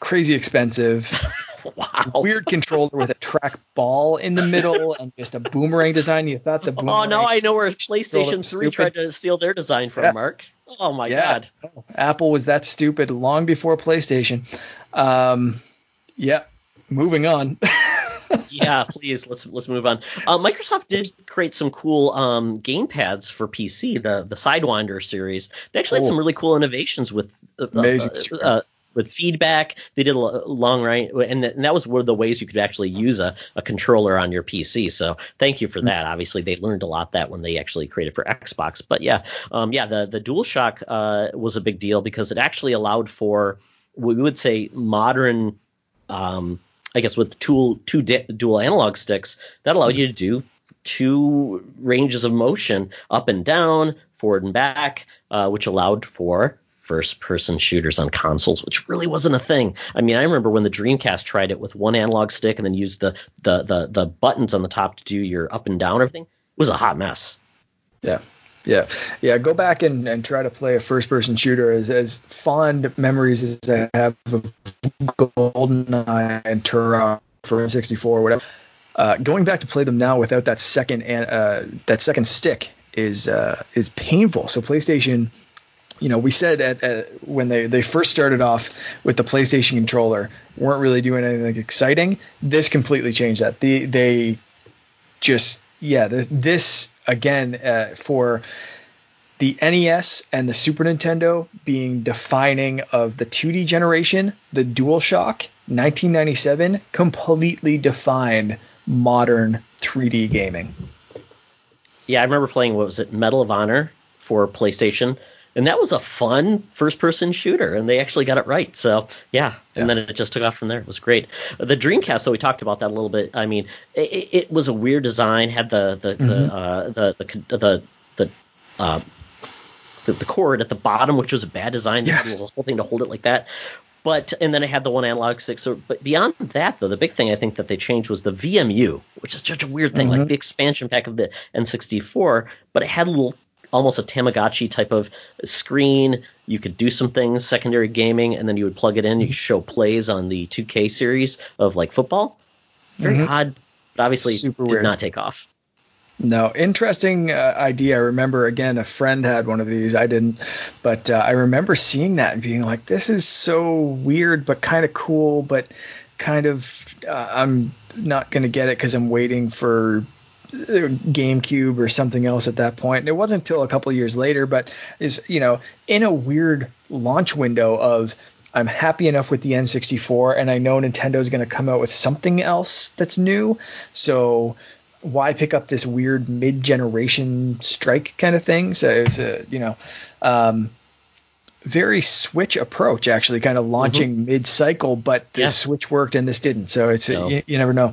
S2: crazy expensive. (laughs) wow. Weird controller with a track ball in the middle (laughs) and just a boomerang design. You thought the boomerang.
S1: Oh now I know where PlayStation 3 stupid. tried to steal their design from, yeah. Mark. Oh my yeah. god.
S2: Apple was that stupid long before PlayStation. Um, yeah, moving on. (laughs)
S1: yeah, please let's let's move on. Uh, Microsoft did create some cool um, game pads for PC, the the Sidewinder series. They actually had some really cool innovations with uh, uh Amazing. Uh, with feedback. They did a long right, and, and that was one of the ways you could actually use a, a controller on your PC. So thank you for that. Obviously, they learned a lot that when they actually created for Xbox. But yeah, um, yeah, the the DualShock uh, was a big deal because it actually allowed for we would say modern. Um, I guess with tool two di- dual analog sticks, that allowed you to do two ranges of motion up and down, forward and back, uh, which allowed for first person shooters on consoles, which really wasn't a thing. I mean, I remember when the Dreamcast tried it with one analog stick and then used the the the, the buttons on the top to do your up and down everything. It was a hot mess.
S2: Yeah. Yeah, yeah. Go back and, and try to play a first-person shooter. As as fond memories as I have of GoldenEye and Turok for N64 or whatever, uh, going back to play them now without that second uh, that second stick is uh, is painful. So PlayStation you know, we said at, at, when they, they first started off with the PlayStation controller, weren't really doing anything exciting. This completely changed that. The, they just, yeah, this, this again uh, for the NES and the Super Nintendo being defining of the 2D generation, the DualShock 1997 completely defined modern 3D gaming.
S1: Yeah, I remember playing what was it, Medal of Honor for PlayStation and that was a fun first person shooter and they actually got it right so yeah and yeah. then it just took off from there it was great the dreamcast so we talked about that a little bit i mean it, it was a weird design had the the mm-hmm. the, uh, the the the the uh, the, the cord at the bottom, which was a bad design. Yeah. the whole thing to hold it like that. But and then it had the one analog stick. So, but beyond that, though, the big thing I think that they changed was the VMU, which is such a weird thing, mm-hmm. like the expansion pack of the N64. But it had a little almost a Tamagotchi type of screen. You could do some things, secondary gaming, and then you would plug it in. You could show plays on the 2K series of like football. Very mm-hmm. odd, but obviously Super did weird. not take off.
S2: No, interesting uh, idea. I remember again, a friend had one of these. I didn't, but uh, I remember seeing that and being like, "This is so weird, but kind of cool." But kind of, uh, I'm not going to get it because I'm waiting for GameCube or something else at that point. And it wasn't until a couple years later, but is you know in a weird launch window of I'm happy enough with the N64, and I know Nintendo is going to come out with something else that's new. So why pick up this weird mid-generation strike kind of thing? So it's a you know. Um, very switch approach actually kind of launching mm-hmm. mid-cycle but this yeah. switch worked and this didn't so it's no. you, you, never know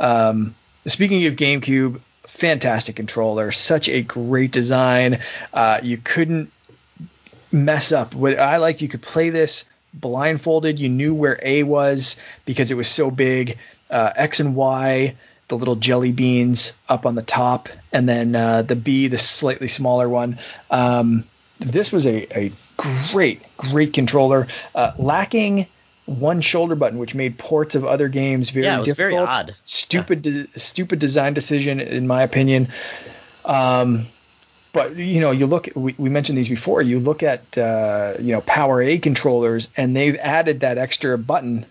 S2: um, Speaking of GameCube, fantastic controller, such a great design. Uh, you couldn't mess up. What I liked, you could play this blindfolded. You knew where A was because it was so big. Uh, X and Y, the little jelly beans up on the top, and then uh, the B, the slightly smaller one. Um, this was a, a great, great controller. Uh, lacking one shoulder button, which made ports of other games very yeah, it was difficult. Very odd. Stupid, yeah. de- stupid design decision, in my opinion. Um, but you know, you look. We, we mentioned these before. You look at uh, you know Power A controllers, and they've added that extra button,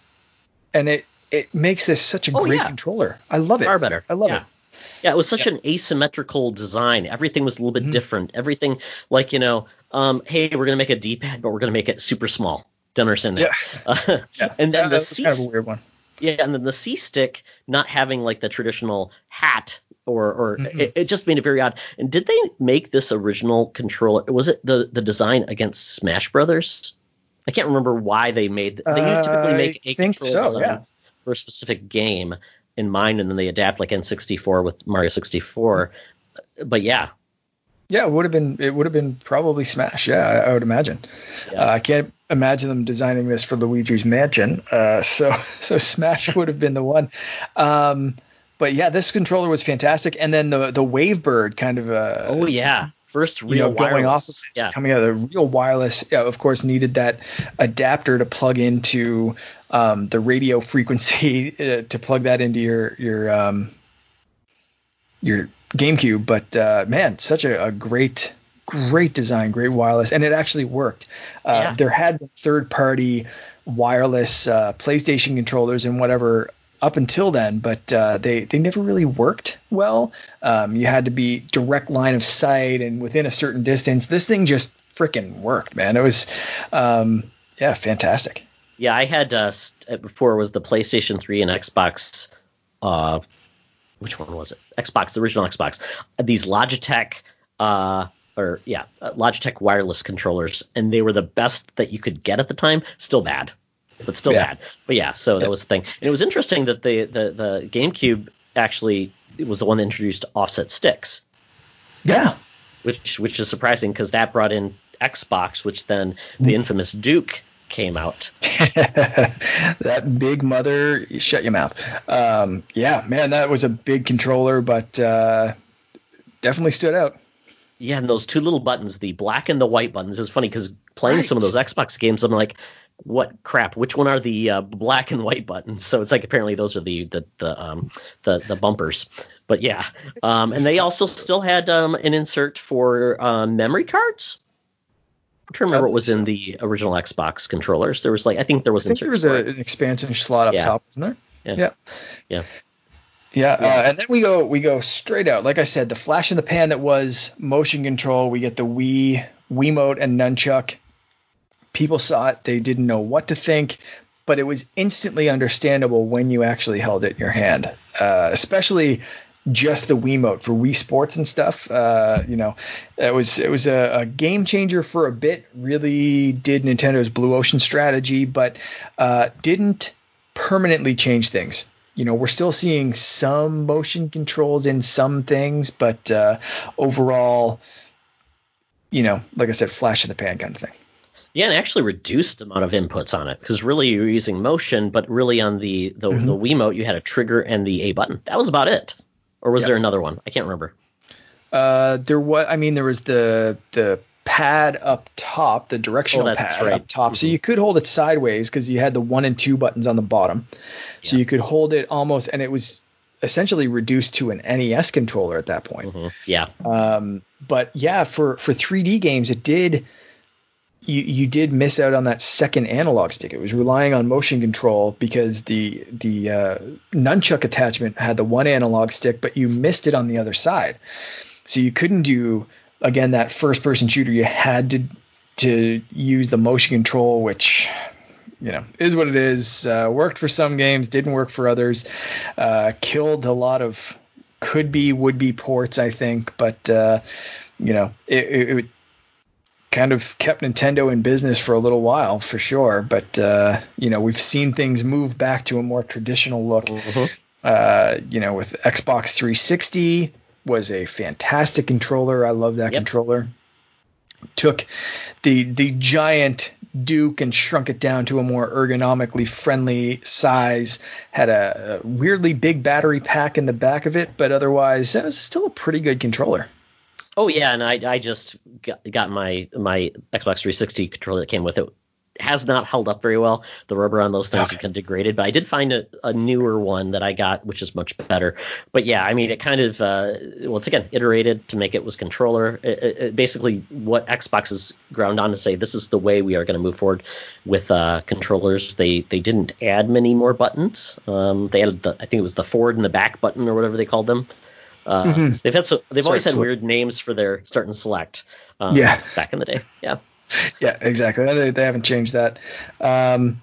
S2: and it it makes this such a
S1: Oh,
S2: great
S1: yeah.
S2: controller. I love it.
S1: Far better.
S2: I love
S1: yeah.
S2: it.
S1: Yeah, it was such an asymmetrical design. Everything was a little bit
S2: Mhm.
S1: different. Everything, like you know, um, hey, we're gonna make a D-pad, but we're gonna make it super small. Do you understand that? Uh,
S2: Yeah.
S1: and then
S2: Yeah,
S1: the C,
S2: kind of weird one.
S1: yeah, and then the C stick not having like the traditional hat or or
S2: Mhm.
S1: it, it just made it very odd. And did they make this original controller? Was it the the design against Smash Brothers? I can't remember why they made. They typically make a controller
S2: so, yeah.
S1: for a specific game in mind, and then they adapt like N64 with Mario 64. But yeah,
S2: Yeah, it would have been. It would have been probably Smash. Yeah, I, I would imagine.
S1: Yeah.
S2: Uh, I can't imagine them designing this for Luigi's Mansion. Uh, so, (laughs) so Smash would have been the one. Um, but yeah, this controller was fantastic, and then the the Wavebird kind of. Uh,
S1: oh yeah, first
S2: you
S1: real
S2: know, going off of
S1: yeah,
S2: coming out of the real wireless, yeah, of course, needed that adapter to plug into um, the radio frequency (laughs) uh, to plug that into your your um, your GameCube. But uh, man, such a, a great great design, great wireless, and it actually worked. Uh,
S1: Yeah.
S2: There had been third party wireless uh, PlayStation controllers and whatever up until then, but uh, they they never really worked well. Um, you had to be direct line of sight and within a certain distance. This thing just freaking worked, man. It was, um, yeah, fantastic.
S1: Yeah, I had uh, uh, before it was the PlayStation 3 and Xbox. Uh, which one was it? Xbox, the original Xbox. These Logitech, uh, or yeah, uh, Logitech wireless controllers, and they were the best that you could get at the time. Still bad, but still
S2: Yeah.
S1: bad. But yeah, so that was the thing, and it was interesting that the the the GameCube actually was the one that introduced offset sticks
S2: Yeah,
S1: which which is surprising because that brought in Xbox, which then the infamous Duke came out. (laughs)
S2: that big mother, shut your mouth. Um, yeah, man, that was a big controller, but uh, definitely stood out.
S1: Yeah, and those two little buttons, the black and the white buttons. It was funny because playing some of those Xbox games, I'm like, what crap? Which one are the uh, black and white buttons? So it's like apparently those are the the the um, the, the bumpers. But yeah, um, and they also still had um, an insert for uh, memory cards. I'm trying to remember what was in the original Xbox controllers. There was like I think there was
S2: I think there was a, an expansion slot up
S1: Yeah.
S2: top, isn't there?
S1: Yeah.
S2: Yeah.
S1: Yeah.
S2: Yeah,
S1: Yeah.
S2: Uh, and then we go we go straight out. Like I said, the flash in the pan that was motion control. We get the Wii, Wiimote, and nunchuck. People saw it; they didn't know what to think, but it was instantly understandable when you actually held it in your hand. Uh, especially just the Wiimote for Wii Sports and stuff. Uh, you know, it was it was a, a game changer for a bit. Really did Nintendo's Blue Ocean strategy, but uh, didn't permanently change things. You know, we're still seeing some motion controls in some things, but uh, overall, you know, like I said, flash in the pan kind of thing.
S1: Yeah, and actually reduced the amount of inputs on it because really you were using motion, but really on the the,
S2: Mhm.
S1: the Wiimote you had a trigger and the A button. That was about it. Or was
S2: Yeah.
S1: there another one? I can't remember.
S2: Uh, there was, I mean, there was the the pad up top, the directional
S1: Oh,
S2: pad
S1: right.
S2: up top, so
S1: Mhm.
S2: you could hold it sideways because you had the one and two buttons on the bottom, so
S1: Yeah.
S2: you could hold it almost, and it was essentially reduced to an NES controller at that point.
S1: hmm Yeah,
S2: Um, but yeah, for for 3D games, it did. You you did miss out on that second analog stick. It was relying on motion control because the the uh, nunchuck attachment had the one analog stick, but you missed it on the other side. So you couldn't do again that first person shooter. You had to to use the motion control, which you know is what it is. Uh, worked for some games, didn't work for others. Uh, killed a lot of could be would be ports, I think, but uh, you know it, it, it kind of kept Nintendo in business for a little while for sure. But uh, you know we've seen things move back to a more traditional look.
S1: Mhm.
S2: Uh, you know, with Xbox 360 was a fantastic controller. I love that
S1: Yep.
S2: controller. Took the the giant Duke and shrunk it down to a more ergonomically friendly size. Had a, a weirdly big battery pack in the back of it, but otherwise it was still a pretty good controller.
S1: Oh yeah, and I I just got, got my my Xbox 360 controller that came with it has not held up very well. The rubber on those things okay. kind of degraded, but I did find a, a, newer one that I got, which is much better. But yeah, I mean, it kind of uh, once again iterated to make it was controller. It, it, basically, what Xbox is ground on to say this is the way we are going to move forward with uh, controllers. They they didn't add many more buttons. Um, they added the I think it was the forward and the back button or whatever they called them. Uh, mm-hmm. They've had so they've always had weird names for their start and select. Um, yeah, back in the day. Yeah
S2: yeah, exactly. They, they haven't changed that. Um,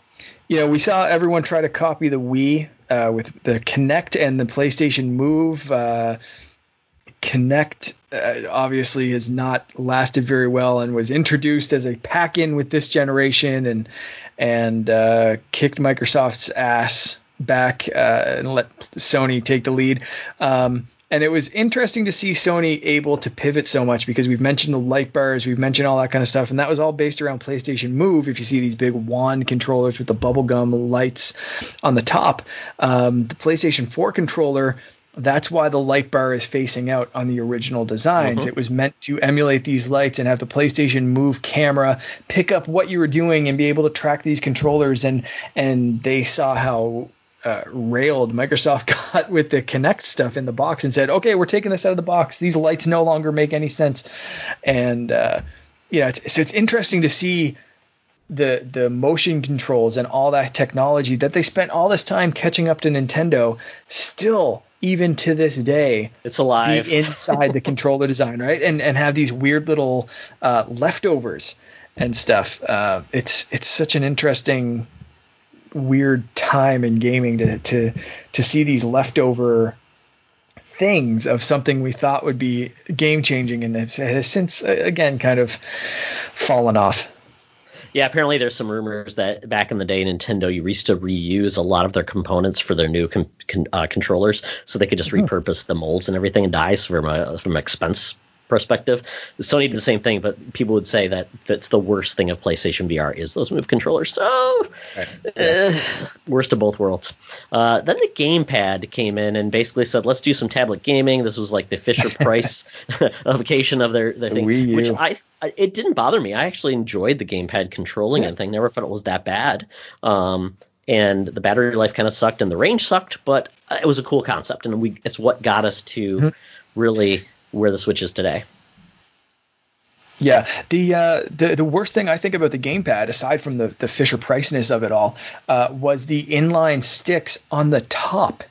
S2: you know, we saw everyone try to copy the Wii uh, with the Kinect and the PlayStation Move. Uh, Kinect uh, obviously has not lasted very well and was introduced as a pack-in with this generation and and uh, kicked Microsoft's ass back uh, and let Sony take the lead. Um, and it was interesting to see Sony able to pivot so much because we've mentioned the light bars, we've mentioned all that kind of stuff, and that was all based around PlayStation Move. If you see these big wand controllers with the bubblegum lights on the top, um, the PlayStation 4 controller. That's why the light bar is facing out on the original designs. Mm-hmm. It was meant to emulate these lights and have the PlayStation Move camera pick up what you were doing and be able to track these controllers. And and they saw how uh, railed Microsoft (laughs) got with the Kinect stuff in the box and said, "Okay, we're taking this out of the box. These lights no longer make any sense." And uh, yeah, it's, so it's interesting to see the the motion controls and all that technology that they spent all this time catching up to Nintendo. Still, even to this day,
S1: it's alive
S2: inside the (laughs) controller design, right? And and have these weird little uh, leftovers and stuff. Uh, it's it's such an interesting weird time in gaming to to to see these leftover things of something we thought would be game changing and has since uh, again kind of fallen off.
S1: Yeah, apparently there's some rumors that back in the day, Nintendo used to reuse a lot of their components for their new con- con- uh, controllers, so they could just mm-hmm. repurpose the molds and everything and dies from a from expense perspective. Sony did the same thing, but people would say that that's the worst thing of PlayStation VR is those move controllers. So, right. yeah. uh, worst of both worlds. Uh, then the gamepad came in and basically said, "Let's do some tablet gaming." This was like the Fisher (laughs) Price (laughs) application of their, their thing, which I it didn't bother me. I actually enjoyed the gamepad controlling yeah. and thing. Never thought it was that bad. Um, and the battery life kind of sucked and the range sucked, but it was a cool concept, and we it's what got us to mm-hmm. really where the Switch is today.
S2: Yeah, the uh, the the worst thing I think about the gamepad, aside from the the Fisher Priceness of it all, uh, was the inline sticks on the top.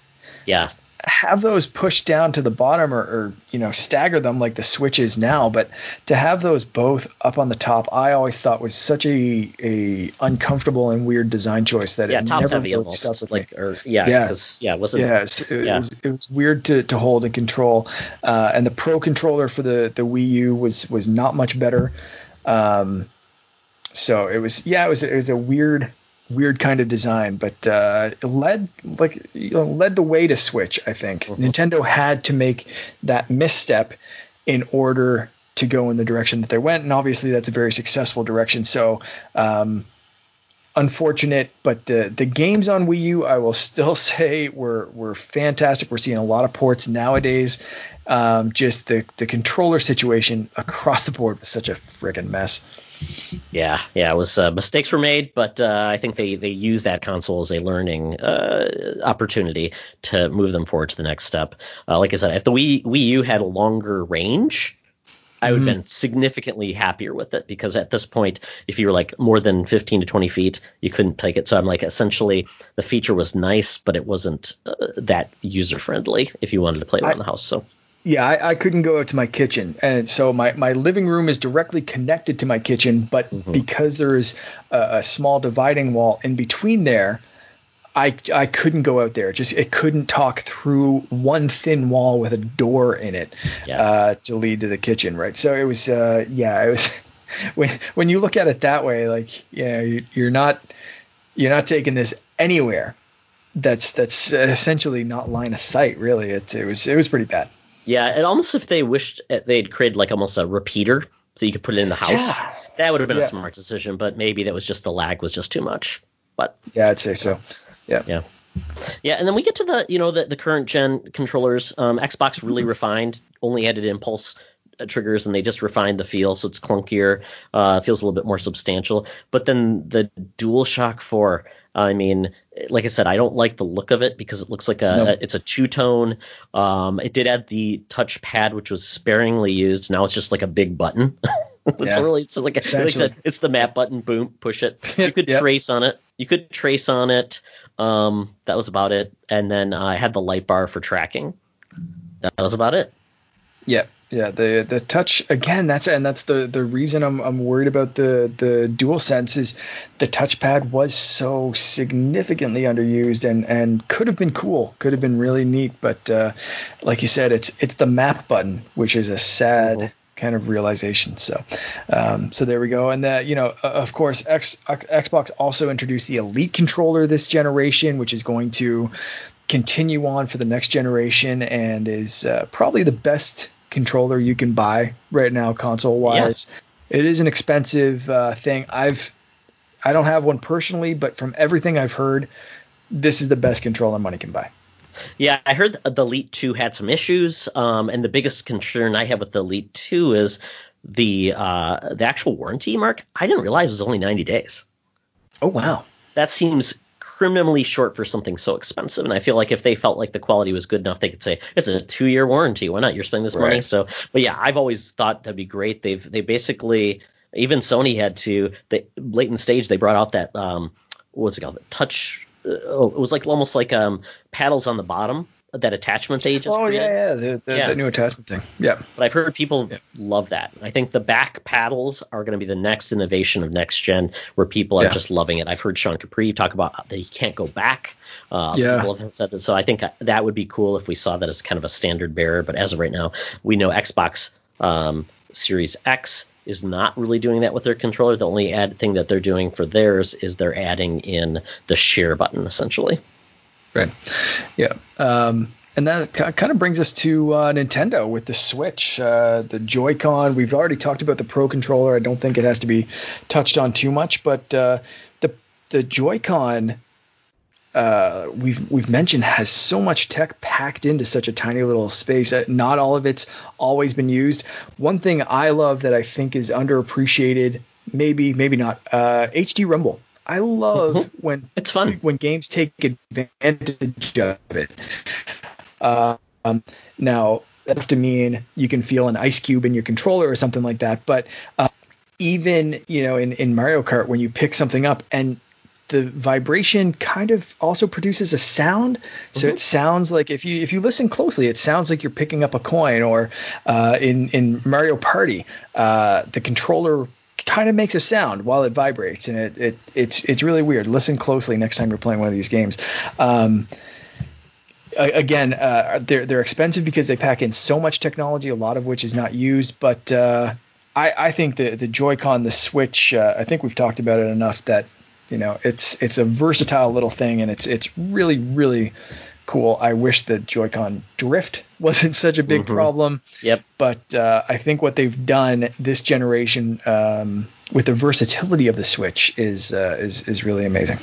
S1: Yeah,
S2: have those pushed down to the bottom or, or, you know stagger them like the switch is now but to have those both up on the top i always thought was such a a uncomfortable and weird design choice that
S1: yeah,
S2: it
S1: top
S2: never
S1: heavy
S2: really
S1: almost, stuck with like me. or yeah yeah yeah it wasn't
S2: yeah, it, yeah. Was, it was weird to, to hold and control uh, and the pro controller for the the wii u was was not much better um, so it was yeah it was it was a weird weird kind of design, but uh, led like you know, led the way to Switch. I think mm-hmm. Nintendo had to make that misstep in order to go in the direction that they went, and obviously that's a very successful direction. So. Um, unfortunate, but the the games on Wii U, I will (laughs) still say were were fantastic. We're seeing a lot of ports nowadays. Um, just the the controller situation across the board was such a freaking mess.
S1: Yeah, yeah, it was uh, mistakes were made, but uh, I think they they use that console as a learning uh, opportunity to move them forward to the next step. Uh, like I said, if the Wii Wii U had a longer range, I would have mm-hmm. been significantly happier with it because at this point, if you were like more than 15 to 20 feet, you couldn't take it. So I'm like, essentially, the feature was nice, but it wasn't uh, that user friendly if you wanted to play around I, the house. So
S2: yeah, I, I, couldn't go out to my kitchen, and so my, my living room is directly connected to my kitchen. But mm-hmm. because there is a, a, small dividing wall in between there, I I couldn't go out there. Just it couldn't talk through one thin wall with a door in it yeah. uh, to lead to the kitchen. Right. So it was uh, yeah, it was (laughs) when when you look at it that way, like you know, you, you're not you're not taking this anywhere. That's that's essentially not line of sight. Really, it it was it was pretty bad.
S1: Yeah, and almost if they wished they'd created like almost a repeater so you could put it in the house. Yeah. That would have been yeah. a smart decision, but maybe that was just the lag was just too much. But
S2: yeah, I'd say so. Yeah.
S1: Yeah. Yeah, and then we get to the you know the, the current gen controllers. Um, Xbox really mm-hmm. refined, only added impulse triggers and they just refined the feel, so it's clunkier, uh, feels a little bit more substantial. But then the DualShock Four, I mean, like I said, I don't like the look of it because it looks like a, nope. it's a two tone. Um, it did add the touch pad, which was sparingly used. Now it's just like a big button. (laughs) it's yeah. really it's like, like I said, it's the map button. Boom, push it. (laughs) You could yep. trace on it. You could trace on it. Um, that was about it. And then uh, I had the light bar for tracking. That was about it.
S2: Yeah, yeah. The the touch again. That's and that's the the reason I'm I'm worried about the the DualSense is the touchpad was so significantly underused and and could have been cool, could have been really neat. But uh, like you said, it's it's the map button, which is a sad. Mm-hmm kind of realization. So, um, so there we go. And that you know, of course, X, Xbox also introduced the Elite controller this generation, which is going to continue on for the next generation and is uh, probably the best controller you can buy right now, console wise. It is an expensive uh, thing. I've I don't have one personally, but from everything I've heard, this is the best controller money can buy.
S1: Yeah, I heard the Elite 2 had some issues, um, and the biggest concern I have with the Elite 2 is the uh, the actual warranty. Mark, I didn't realize it was only 90 days.
S2: Oh wow,
S1: that seems criminally short for something so expensive. And I feel like if they felt like the quality was good enough, they could say it's a two year warranty. Why not? You're spending this right. money. So, but yeah, I've always thought that'd be great. They've they basically even Sony had to the late in stage they brought out that um what was it called? the touch oh, it was like almost like um, paddles on the bottom that attachment they just
S2: oh created. yeah yeah the, the, yeah the, new attachment thing yeah
S1: but i've heard people yeah. love that i think the back paddles are going to be the next innovation of next gen where people are yeah. just loving it i've heard sean capri talk about that he can't go back uh, yeah. so i think that would be cool if we saw that as kind of a standard bearer but as of right now we know xbox um, series x is not really doing that with their controller. The only add thing that they're doing for theirs is they're adding in the share button essentially.
S2: Right. Yeah. Um, and that kind of brings us to uh, Nintendo with the Switch, uh, the Joy-Con. We've already talked about the Pro controller. I don't think it has to be touched on too much, but uh, the the Joy-Con uh, we've we've mentioned has so much tech packed into such a tiny little space. Uh, not all of it's always been used. One thing I love that I think is underappreciated, maybe maybe not, uh, HD Rumble. I love mm-hmm. when
S1: it's fun
S2: when games take advantage of it. Um, now that have to mean you can feel an ice cube in your controller or something like that, but uh, even you know in, in Mario Kart when you pick something up and the vibration kind of also produces a sound. So mm-hmm. it sounds like if you if you listen closely, it sounds like you're picking up a coin. Or uh, in in Mario Party, uh, the controller kind of makes a sound while it vibrates, and it, it it's it's really weird. Listen closely next time you're playing one of these games. Um, again, uh, they're they're expensive because they pack in so much technology, a lot of which is not used. But uh, I, I think the the Joy-Con, the Switch, uh, I think we've talked about it enough that you know, it's it's a versatile little thing, and it's it's really really cool. I wish that Joy-Con drift wasn't such a big mm-hmm. problem.
S1: Yep.
S2: But uh, I think what they've done this generation um, with the versatility of the Switch is uh, is is really amazing.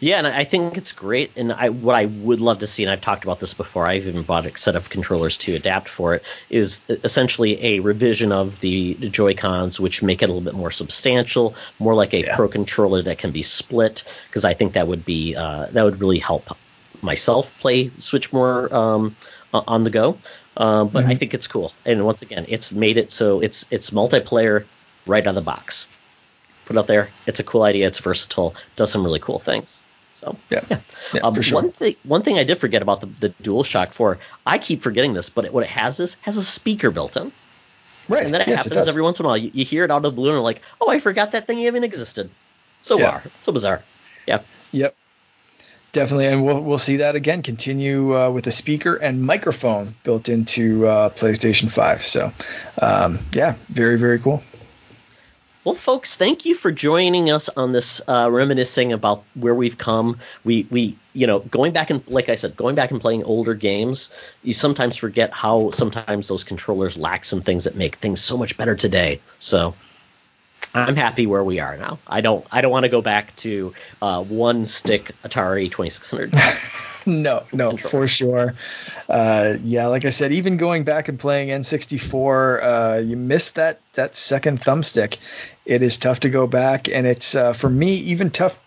S1: Yeah, and I think it's great. And I what I would love to see, and I've talked about this before. I've even bought a set of controllers to adapt for it. Is essentially a revision of the Joy Cons, which make it a little bit more substantial, more like a yeah. Pro controller that can be split. Because I think that would be uh, that would really help myself play Switch more um, on the go. Uh, but mm-hmm. I think it's cool. And once again, it's made it so it's it's multiplayer right out of the box. Put out there. It's a cool idea. It's versatile. Does some really cool things. So
S2: yeah, yeah. yeah
S1: um, sure. One thing, one thing I did forget about the the DualShock Four. I keep forgetting this, but it, what it has is has a speaker built in.
S2: Right.
S1: And then it yes, happens every once in a while. You, you, hear it out of the blue, and you're like, "Oh, I forgot that thing even existed." So yeah. so bizarre. Yeah.
S2: Yep. Definitely, and we'll we'll see that again. Continue uh, with a speaker and microphone built into uh, PlayStation Five. So, um, yeah, very very cool.
S1: Well, folks, thank you for joining us on this uh, reminiscing about where we've come. We we you know going back and like I said, going back and playing older games. You sometimes forget how sometimes those controllers lack some things that make things so much better today. So I'm happy where we are now. I don't I don't want to go back to uh, one stick Atari 2600. (laughs)
S2: no, no, controller. for sure. Uh, yeah, like I said, even going back and playing N64, uh, you miss that that second thumbstick. It is tough to go back, and it's uh, for me even tough.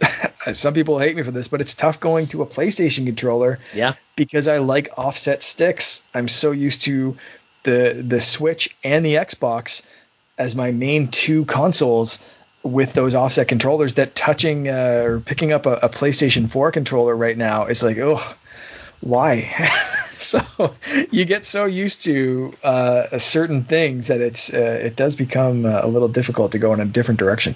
S2: (laughs) Some people hate me for this, but it's tough going to a PlayStation controller.
S1: Yeah,
S2: because I like offset sticks. I'm so used to the the Switch and the Xbox as my main two consoles with those offset controllers that touching uh, or picking up a, a, PlayStation 4 controller right now is like, oh, why? (laughs) so you get so used to uh, certain things that it's uh, it does become uh, a little difficult to go in a different direction.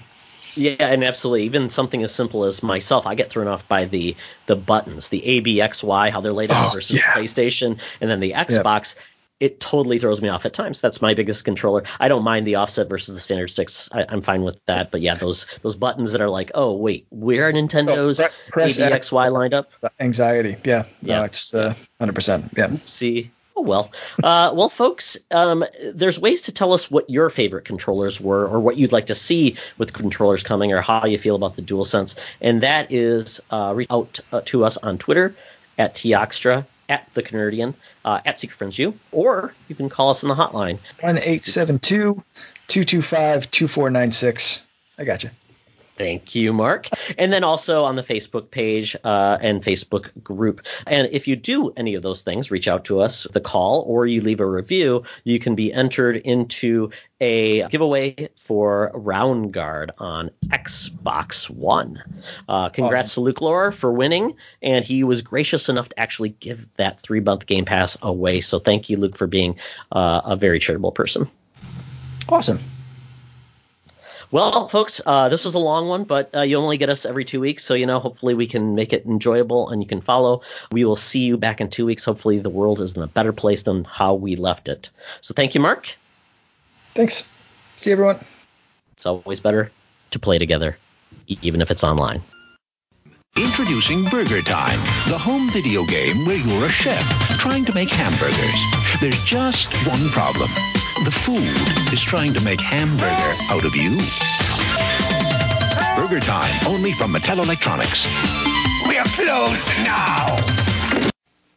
S1: Yeah, and absolutely. Even something as simple as myself, I get thrown off by the the buttons, the A, B, X, Y, how they're laid out oh, versus yeah. PlayStation, and then the Xbox. Yep it totally throws me off at times. That's my biggest controller. I don't mind the offset versus the standard sticks. I, am fine with that. But yeah, those those buttons that are like, oh wait, where are Nintendo's oh, press ABXY lined up?
S2: Anxiety. Yeah. Yeah. No, it's uh, hundred uh, percent. Yeah.
S1: See. Oh well. Uh, well, folks, um, there's ways to tell us what your favorite controllers were, or what you'd like to see with controllers coming, or how you feel about the DualSense, and that is uh, reach out uh, to us on Twitter at Tioxtra at the Canardian, uh, at Secret Friends U, or you can call us on the hotline.
S2: 1 872 225 2496. I got you.
S1: Thank you, Mark. And then also on the Facebook page uh, and Facebook group. And if you do any of those things, reach out to us, the call, or you leave a review, you can be entered into a giveaway for Roundguard on Xbox One. Uh, congrats awesome. to Luke Laura for winning, and he was gracious enough to actually give that three month Game Pass away. So thank you, Luke, for being uh, a very charitable person.
S2: Awesome.
S1: Well, folks, uh, this was a long one, but uh, you only get us every two weeks. So, you know, hopefully we can make it enjoyable and you can follow. We will see you back in two weeks. Hopefully the world is in a better place than how we left it. So, thank you, Mark.
S2: Thanks. See everyone.
S1: It's always better to play together, even if it's online.
S3: Introducing BurgerTime, the home video game where you're a chef trying to make hamburgers. There's just one problem. The food is trying to make hamburger out of you. BurgerTime, only from Mattel Electronics.
S4: We are closed now.